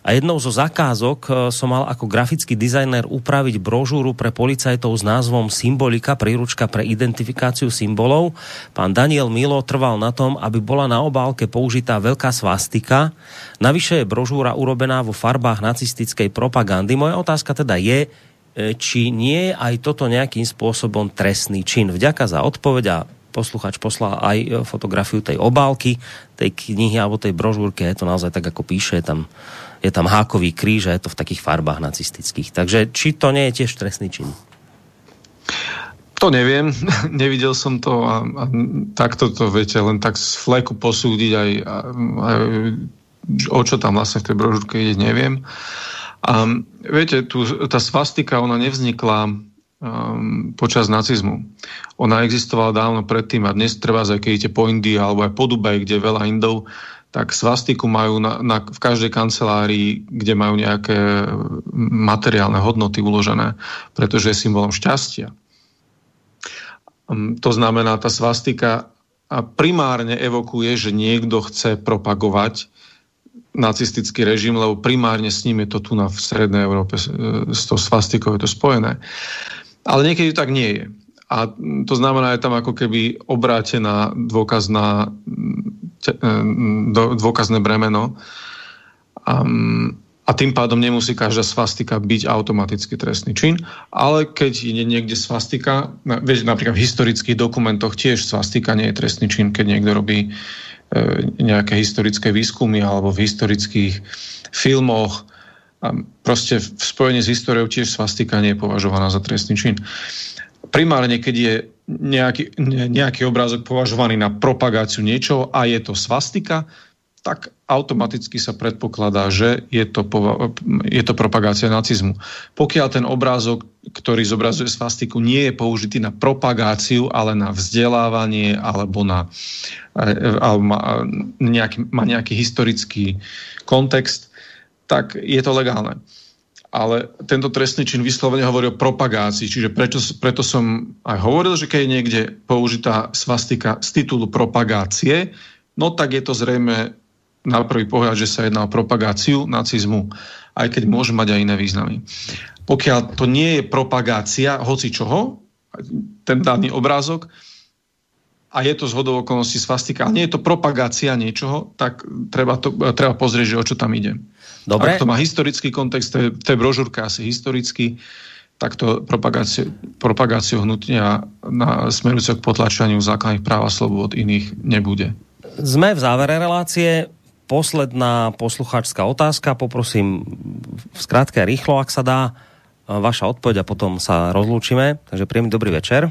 a jednou zo zakázok e, som mal ako grafický dizajner upraviť brožúru pre policajtov s názvom Symbolika, príručka pre identifikáciu symbolov. Pán Daniel Milo trval na tom, aby bola na obálke použitá veľká svastika. Navyše je brožúra urobená vo farbách nacistickej propagandy. Moja otázka teda je, e, či nie je aj toto nejakým spôsobom trestný čin. Vďaka za odpoveď a posluchač poslal aj e, fotografiu tej obálky, tej knihy alebo tej brožúrky. Je to naozaj tak, ako píše, je tam je tam hákový kríž a je to v takých farbách nacistických. Takže či to nie je tiež trestný čin? To neviem, nevidel som to a, a takto to viete len tak z fleku posúdiť aj, aj o čo tam vlastne v tej brožúrke ide, neviem. A viete, tu, tá svastika, ona nevznikla um, počas nacizmu. Ona existovala dávno predtým a dnes aj keď idete po Indii alebo aj po Dubaji, kde je veľa Indov, tak svastiku majú na, na, v každej kancelárii, kde majú nejaké materiálne hodnoty uložené, pretože je symbolom šťastia. Um, to znamená, tá svastika primárne evokuje, že niekto chce propagovať nacistický režim, lebo primárne s ním je to tu na v Strednej Európe, s tou svastikou je to spojené. Ale niekedy tak nie je. A to znamená, je tam ako keby obrátená dôkazná E, dôkazné bremeno. A, a tým pádom nemusí každá svastika byť automaticky trestný čin, ale keď je niekde svastika, vieš, napríklad v historických dokumentoch tiež svastika nie je trestný čin, keď niekto robí e, nejaké historické výskumy alebo v historických filmoch. A proste v spojení s históriou tiež svastika nie je považovaná za trestný čin. Primárne, keď je nejaký, nejaký obrázok považovaný na propagáciu niečoho a je to svastika, tak automaticky sa predpokladá, že je to, je to propagácia nacizmu. Pokiaľ ten obrázok, ktorý zobrazuje svastiku, nie je použitý na propagáciu, ale na vzdelávanie alebo na, eh, alebo má, nejaký, má nejaký historický kontext, tak je to legálne ale tento trestný čin vyslovene hovorí o propagácii, čiže prečo, preto som aj hovoril, že keď je niekde použitá svastika z titulu propagácie, no tak je to zrejme na prvý pohľad, že sa jedná o propagáciu nacizmu, aj keď môže mať aj iné významy. Pokiaľ to nie je propagácia hoci čoho, ten daný obrázok, a je to z hodou okolností svastika, ale nie je to propagácia niečoho, tak treba, to, treba pozrieť, že o čo tam ide. Dobre. Ak to má historický kontext, to je, to je brožúrka asi historický, tak to propagáciu, propagáciu hnutia na smerujúce k potlačaniu základných práv a slobod iných nebude. Sme v závere relácie. Posledná poslucháčská otázka. Poprosím v skratke rýchlo, ak sa dá, vaša odpoveď a potom sa rozlúčime. Takže príjemný dobrý večer.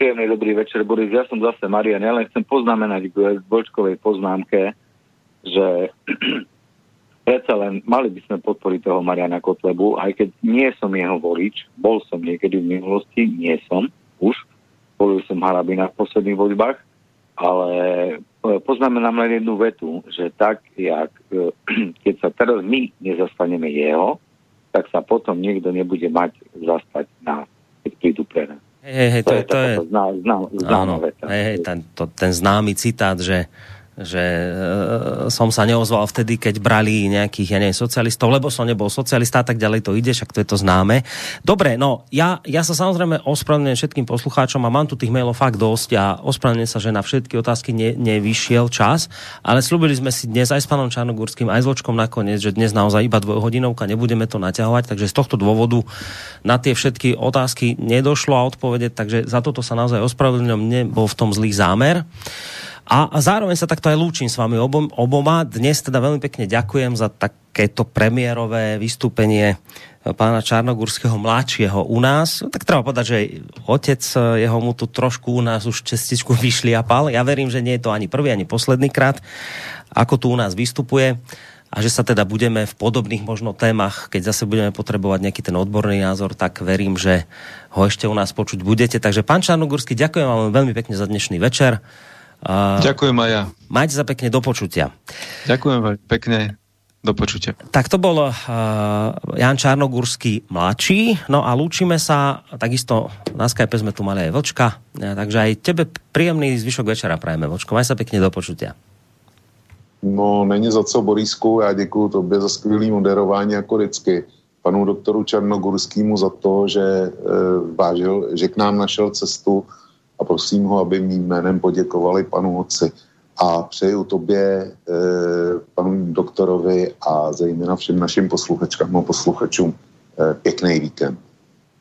Príjemný dobrý večer, Boris. Ja som zase Marian. Ja len chcem poznamenať k Bočkovej poznámke, že predsa len mali by sme podporiť toho Mariana Kotlebu, aj keď nie som jeho volič, bol som niekedy v minulosti, nie som už, volil som Harabina v posledných voľbách, ale e, poznamenám len jednu vetu, že tak, jak, e, keď sa teraz my nezastaneme jeho, tak sa potom niekto nebude mať zastať nás, keď prídu pre nás. Hej, hej, to, to je, to je, zná, zná, známa veta. Hej, hej, ten, to, ten známy citát, že že e, som sa neozval vtedy, keď brali nejakých, ja neviem, socialistov, lebo som nebol socialista, tak ďalej to ide, však to je to známe. Dobre, no, ja, ja sa samozrejme ospravedlňujem všetkým poslucháčom a mám tu tých mailov fakt dosť a ospravedlňujem sa, že na všetky otázky ne, nevyšiel čas, ale slúbili sme si dnes aj s pánom Čarnogórským, aj s Vočkom nakoniec, že dnes naozaj iba dvojhodinovka, nebudeme to naťahovať, takže z tohto dôvodu na tie všetky otázky nedošlo a odpovede, takže za toto sa naozaj ospravedlňujem, nebol v tom zlý zámer. A, zároveň sa takto aj lúčim s vami obom, oboma. Dnes teda veľmi pekne ďakujem za takéto premiérové vystúpenie pána Čarnogurského mladšieho u nás. Tak treba povedať, že otec jeho mu tu trošku u nás už čestičku vyšliapal. Ja verím, že nie je to ani prvý, ani posledný krát, ako tu u nás vystupuje a že sa teda budeme v podobných možno témach, keď zase budeme potrebovať nejaký ten odborný názor, tak verím, že ho ešte u nás počuť budete. Takže pán Čarnogurský, ďakujem vám veľmi pekne za dnešný večer. Uh, Ďakujem aj ja. Majte sa pekne do počutia. Ďakujem veľmi pekne. Do počutia. Tak to bol uh, Jan Čarnogurský mladší. No a lúčime sa, takisto na Skype sme tu mali aj Vlčka, ja, takže aj tebe príjemný zvyšok večera prajeme. Vlčko, maj sa pekne do počutia. No, není za co, Borisku, já děkuji tobě za skvělý moderování jako vždycky. Panu doktoru Černogurskému za to, že e, vážil, že k nám našel cestu a prosím ho, aby mým jménem poděkovali panu Hoci. A přeju tobě, e, panu doktorovi a zejména všem našim posluchačkám a posluchačům e, pěkný víkend.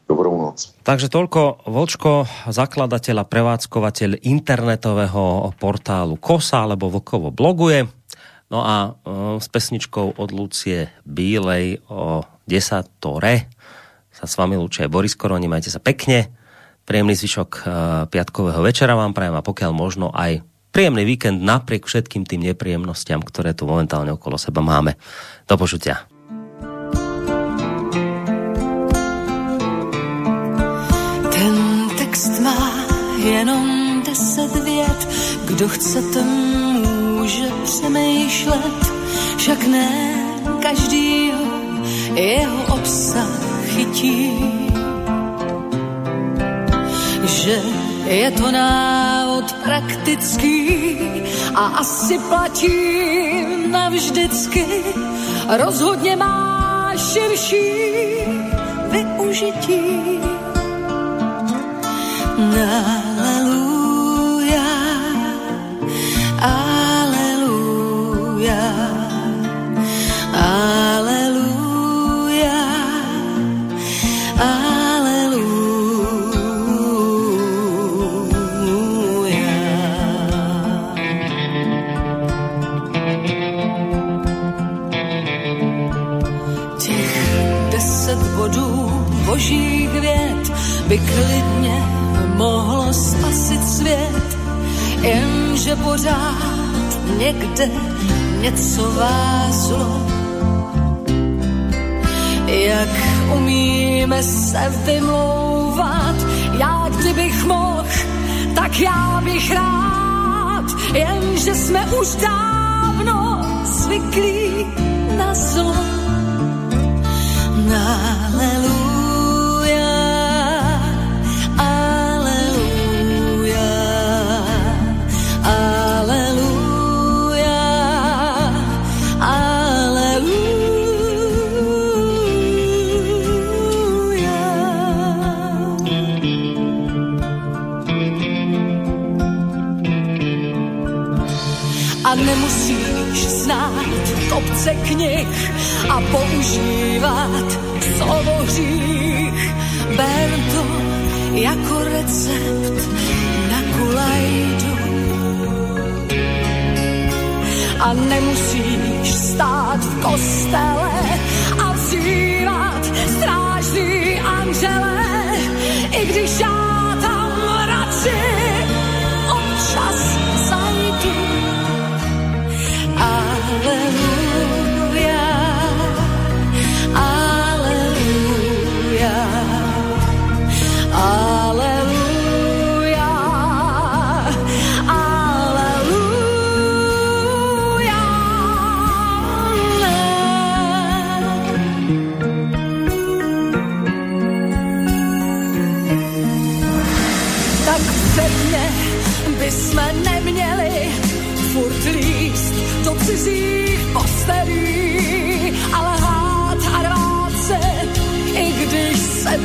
Dobrou noc. Takže toľko Vočko, zakladateľ a prevádzkovateľ internetového portálu Kosa, alebo Vlkovo bloguje. No a uh, s pesničkou od Lucie Bílej o 10 Tore sa s vami lúčia Boris Koroni, majte sa pekne. Príjemný zvyšok uh, piatkového večera vám prajem a pokiaľ možno aj príjemný víkend napriek všetkým tým nepríjemnostiam, ktoré tu momentálne okolo seba máme. Do počutia. jenom deset vět. Kdo chcete, může přemýšlet, však ne každý jeho obsah chytí. Že je to návod praktický a asi platí navždycky. Rozhodně má širší využití. Aleluja, božích věd by klidně mohlo spasit svět, jenže pořád někde něco vázlo. Jak umíme se vymlouvat, já kdybych mohl, tak já bych rád, jenže jsme už dávno zvyklí na zlo. Aleluja, kopce knih a používat slovo hřích. Ber to jako recept na kulajdu. A nemusíš stát v kostele a vzývat strážný anděle, i když já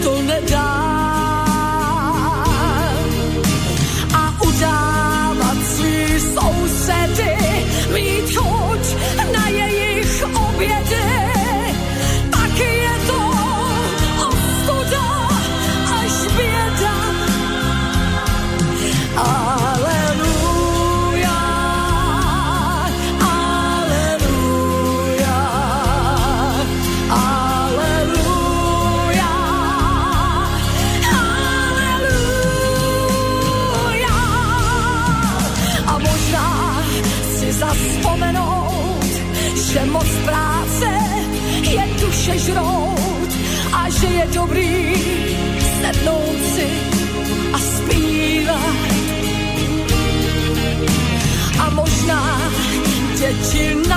když se to 亲爱的。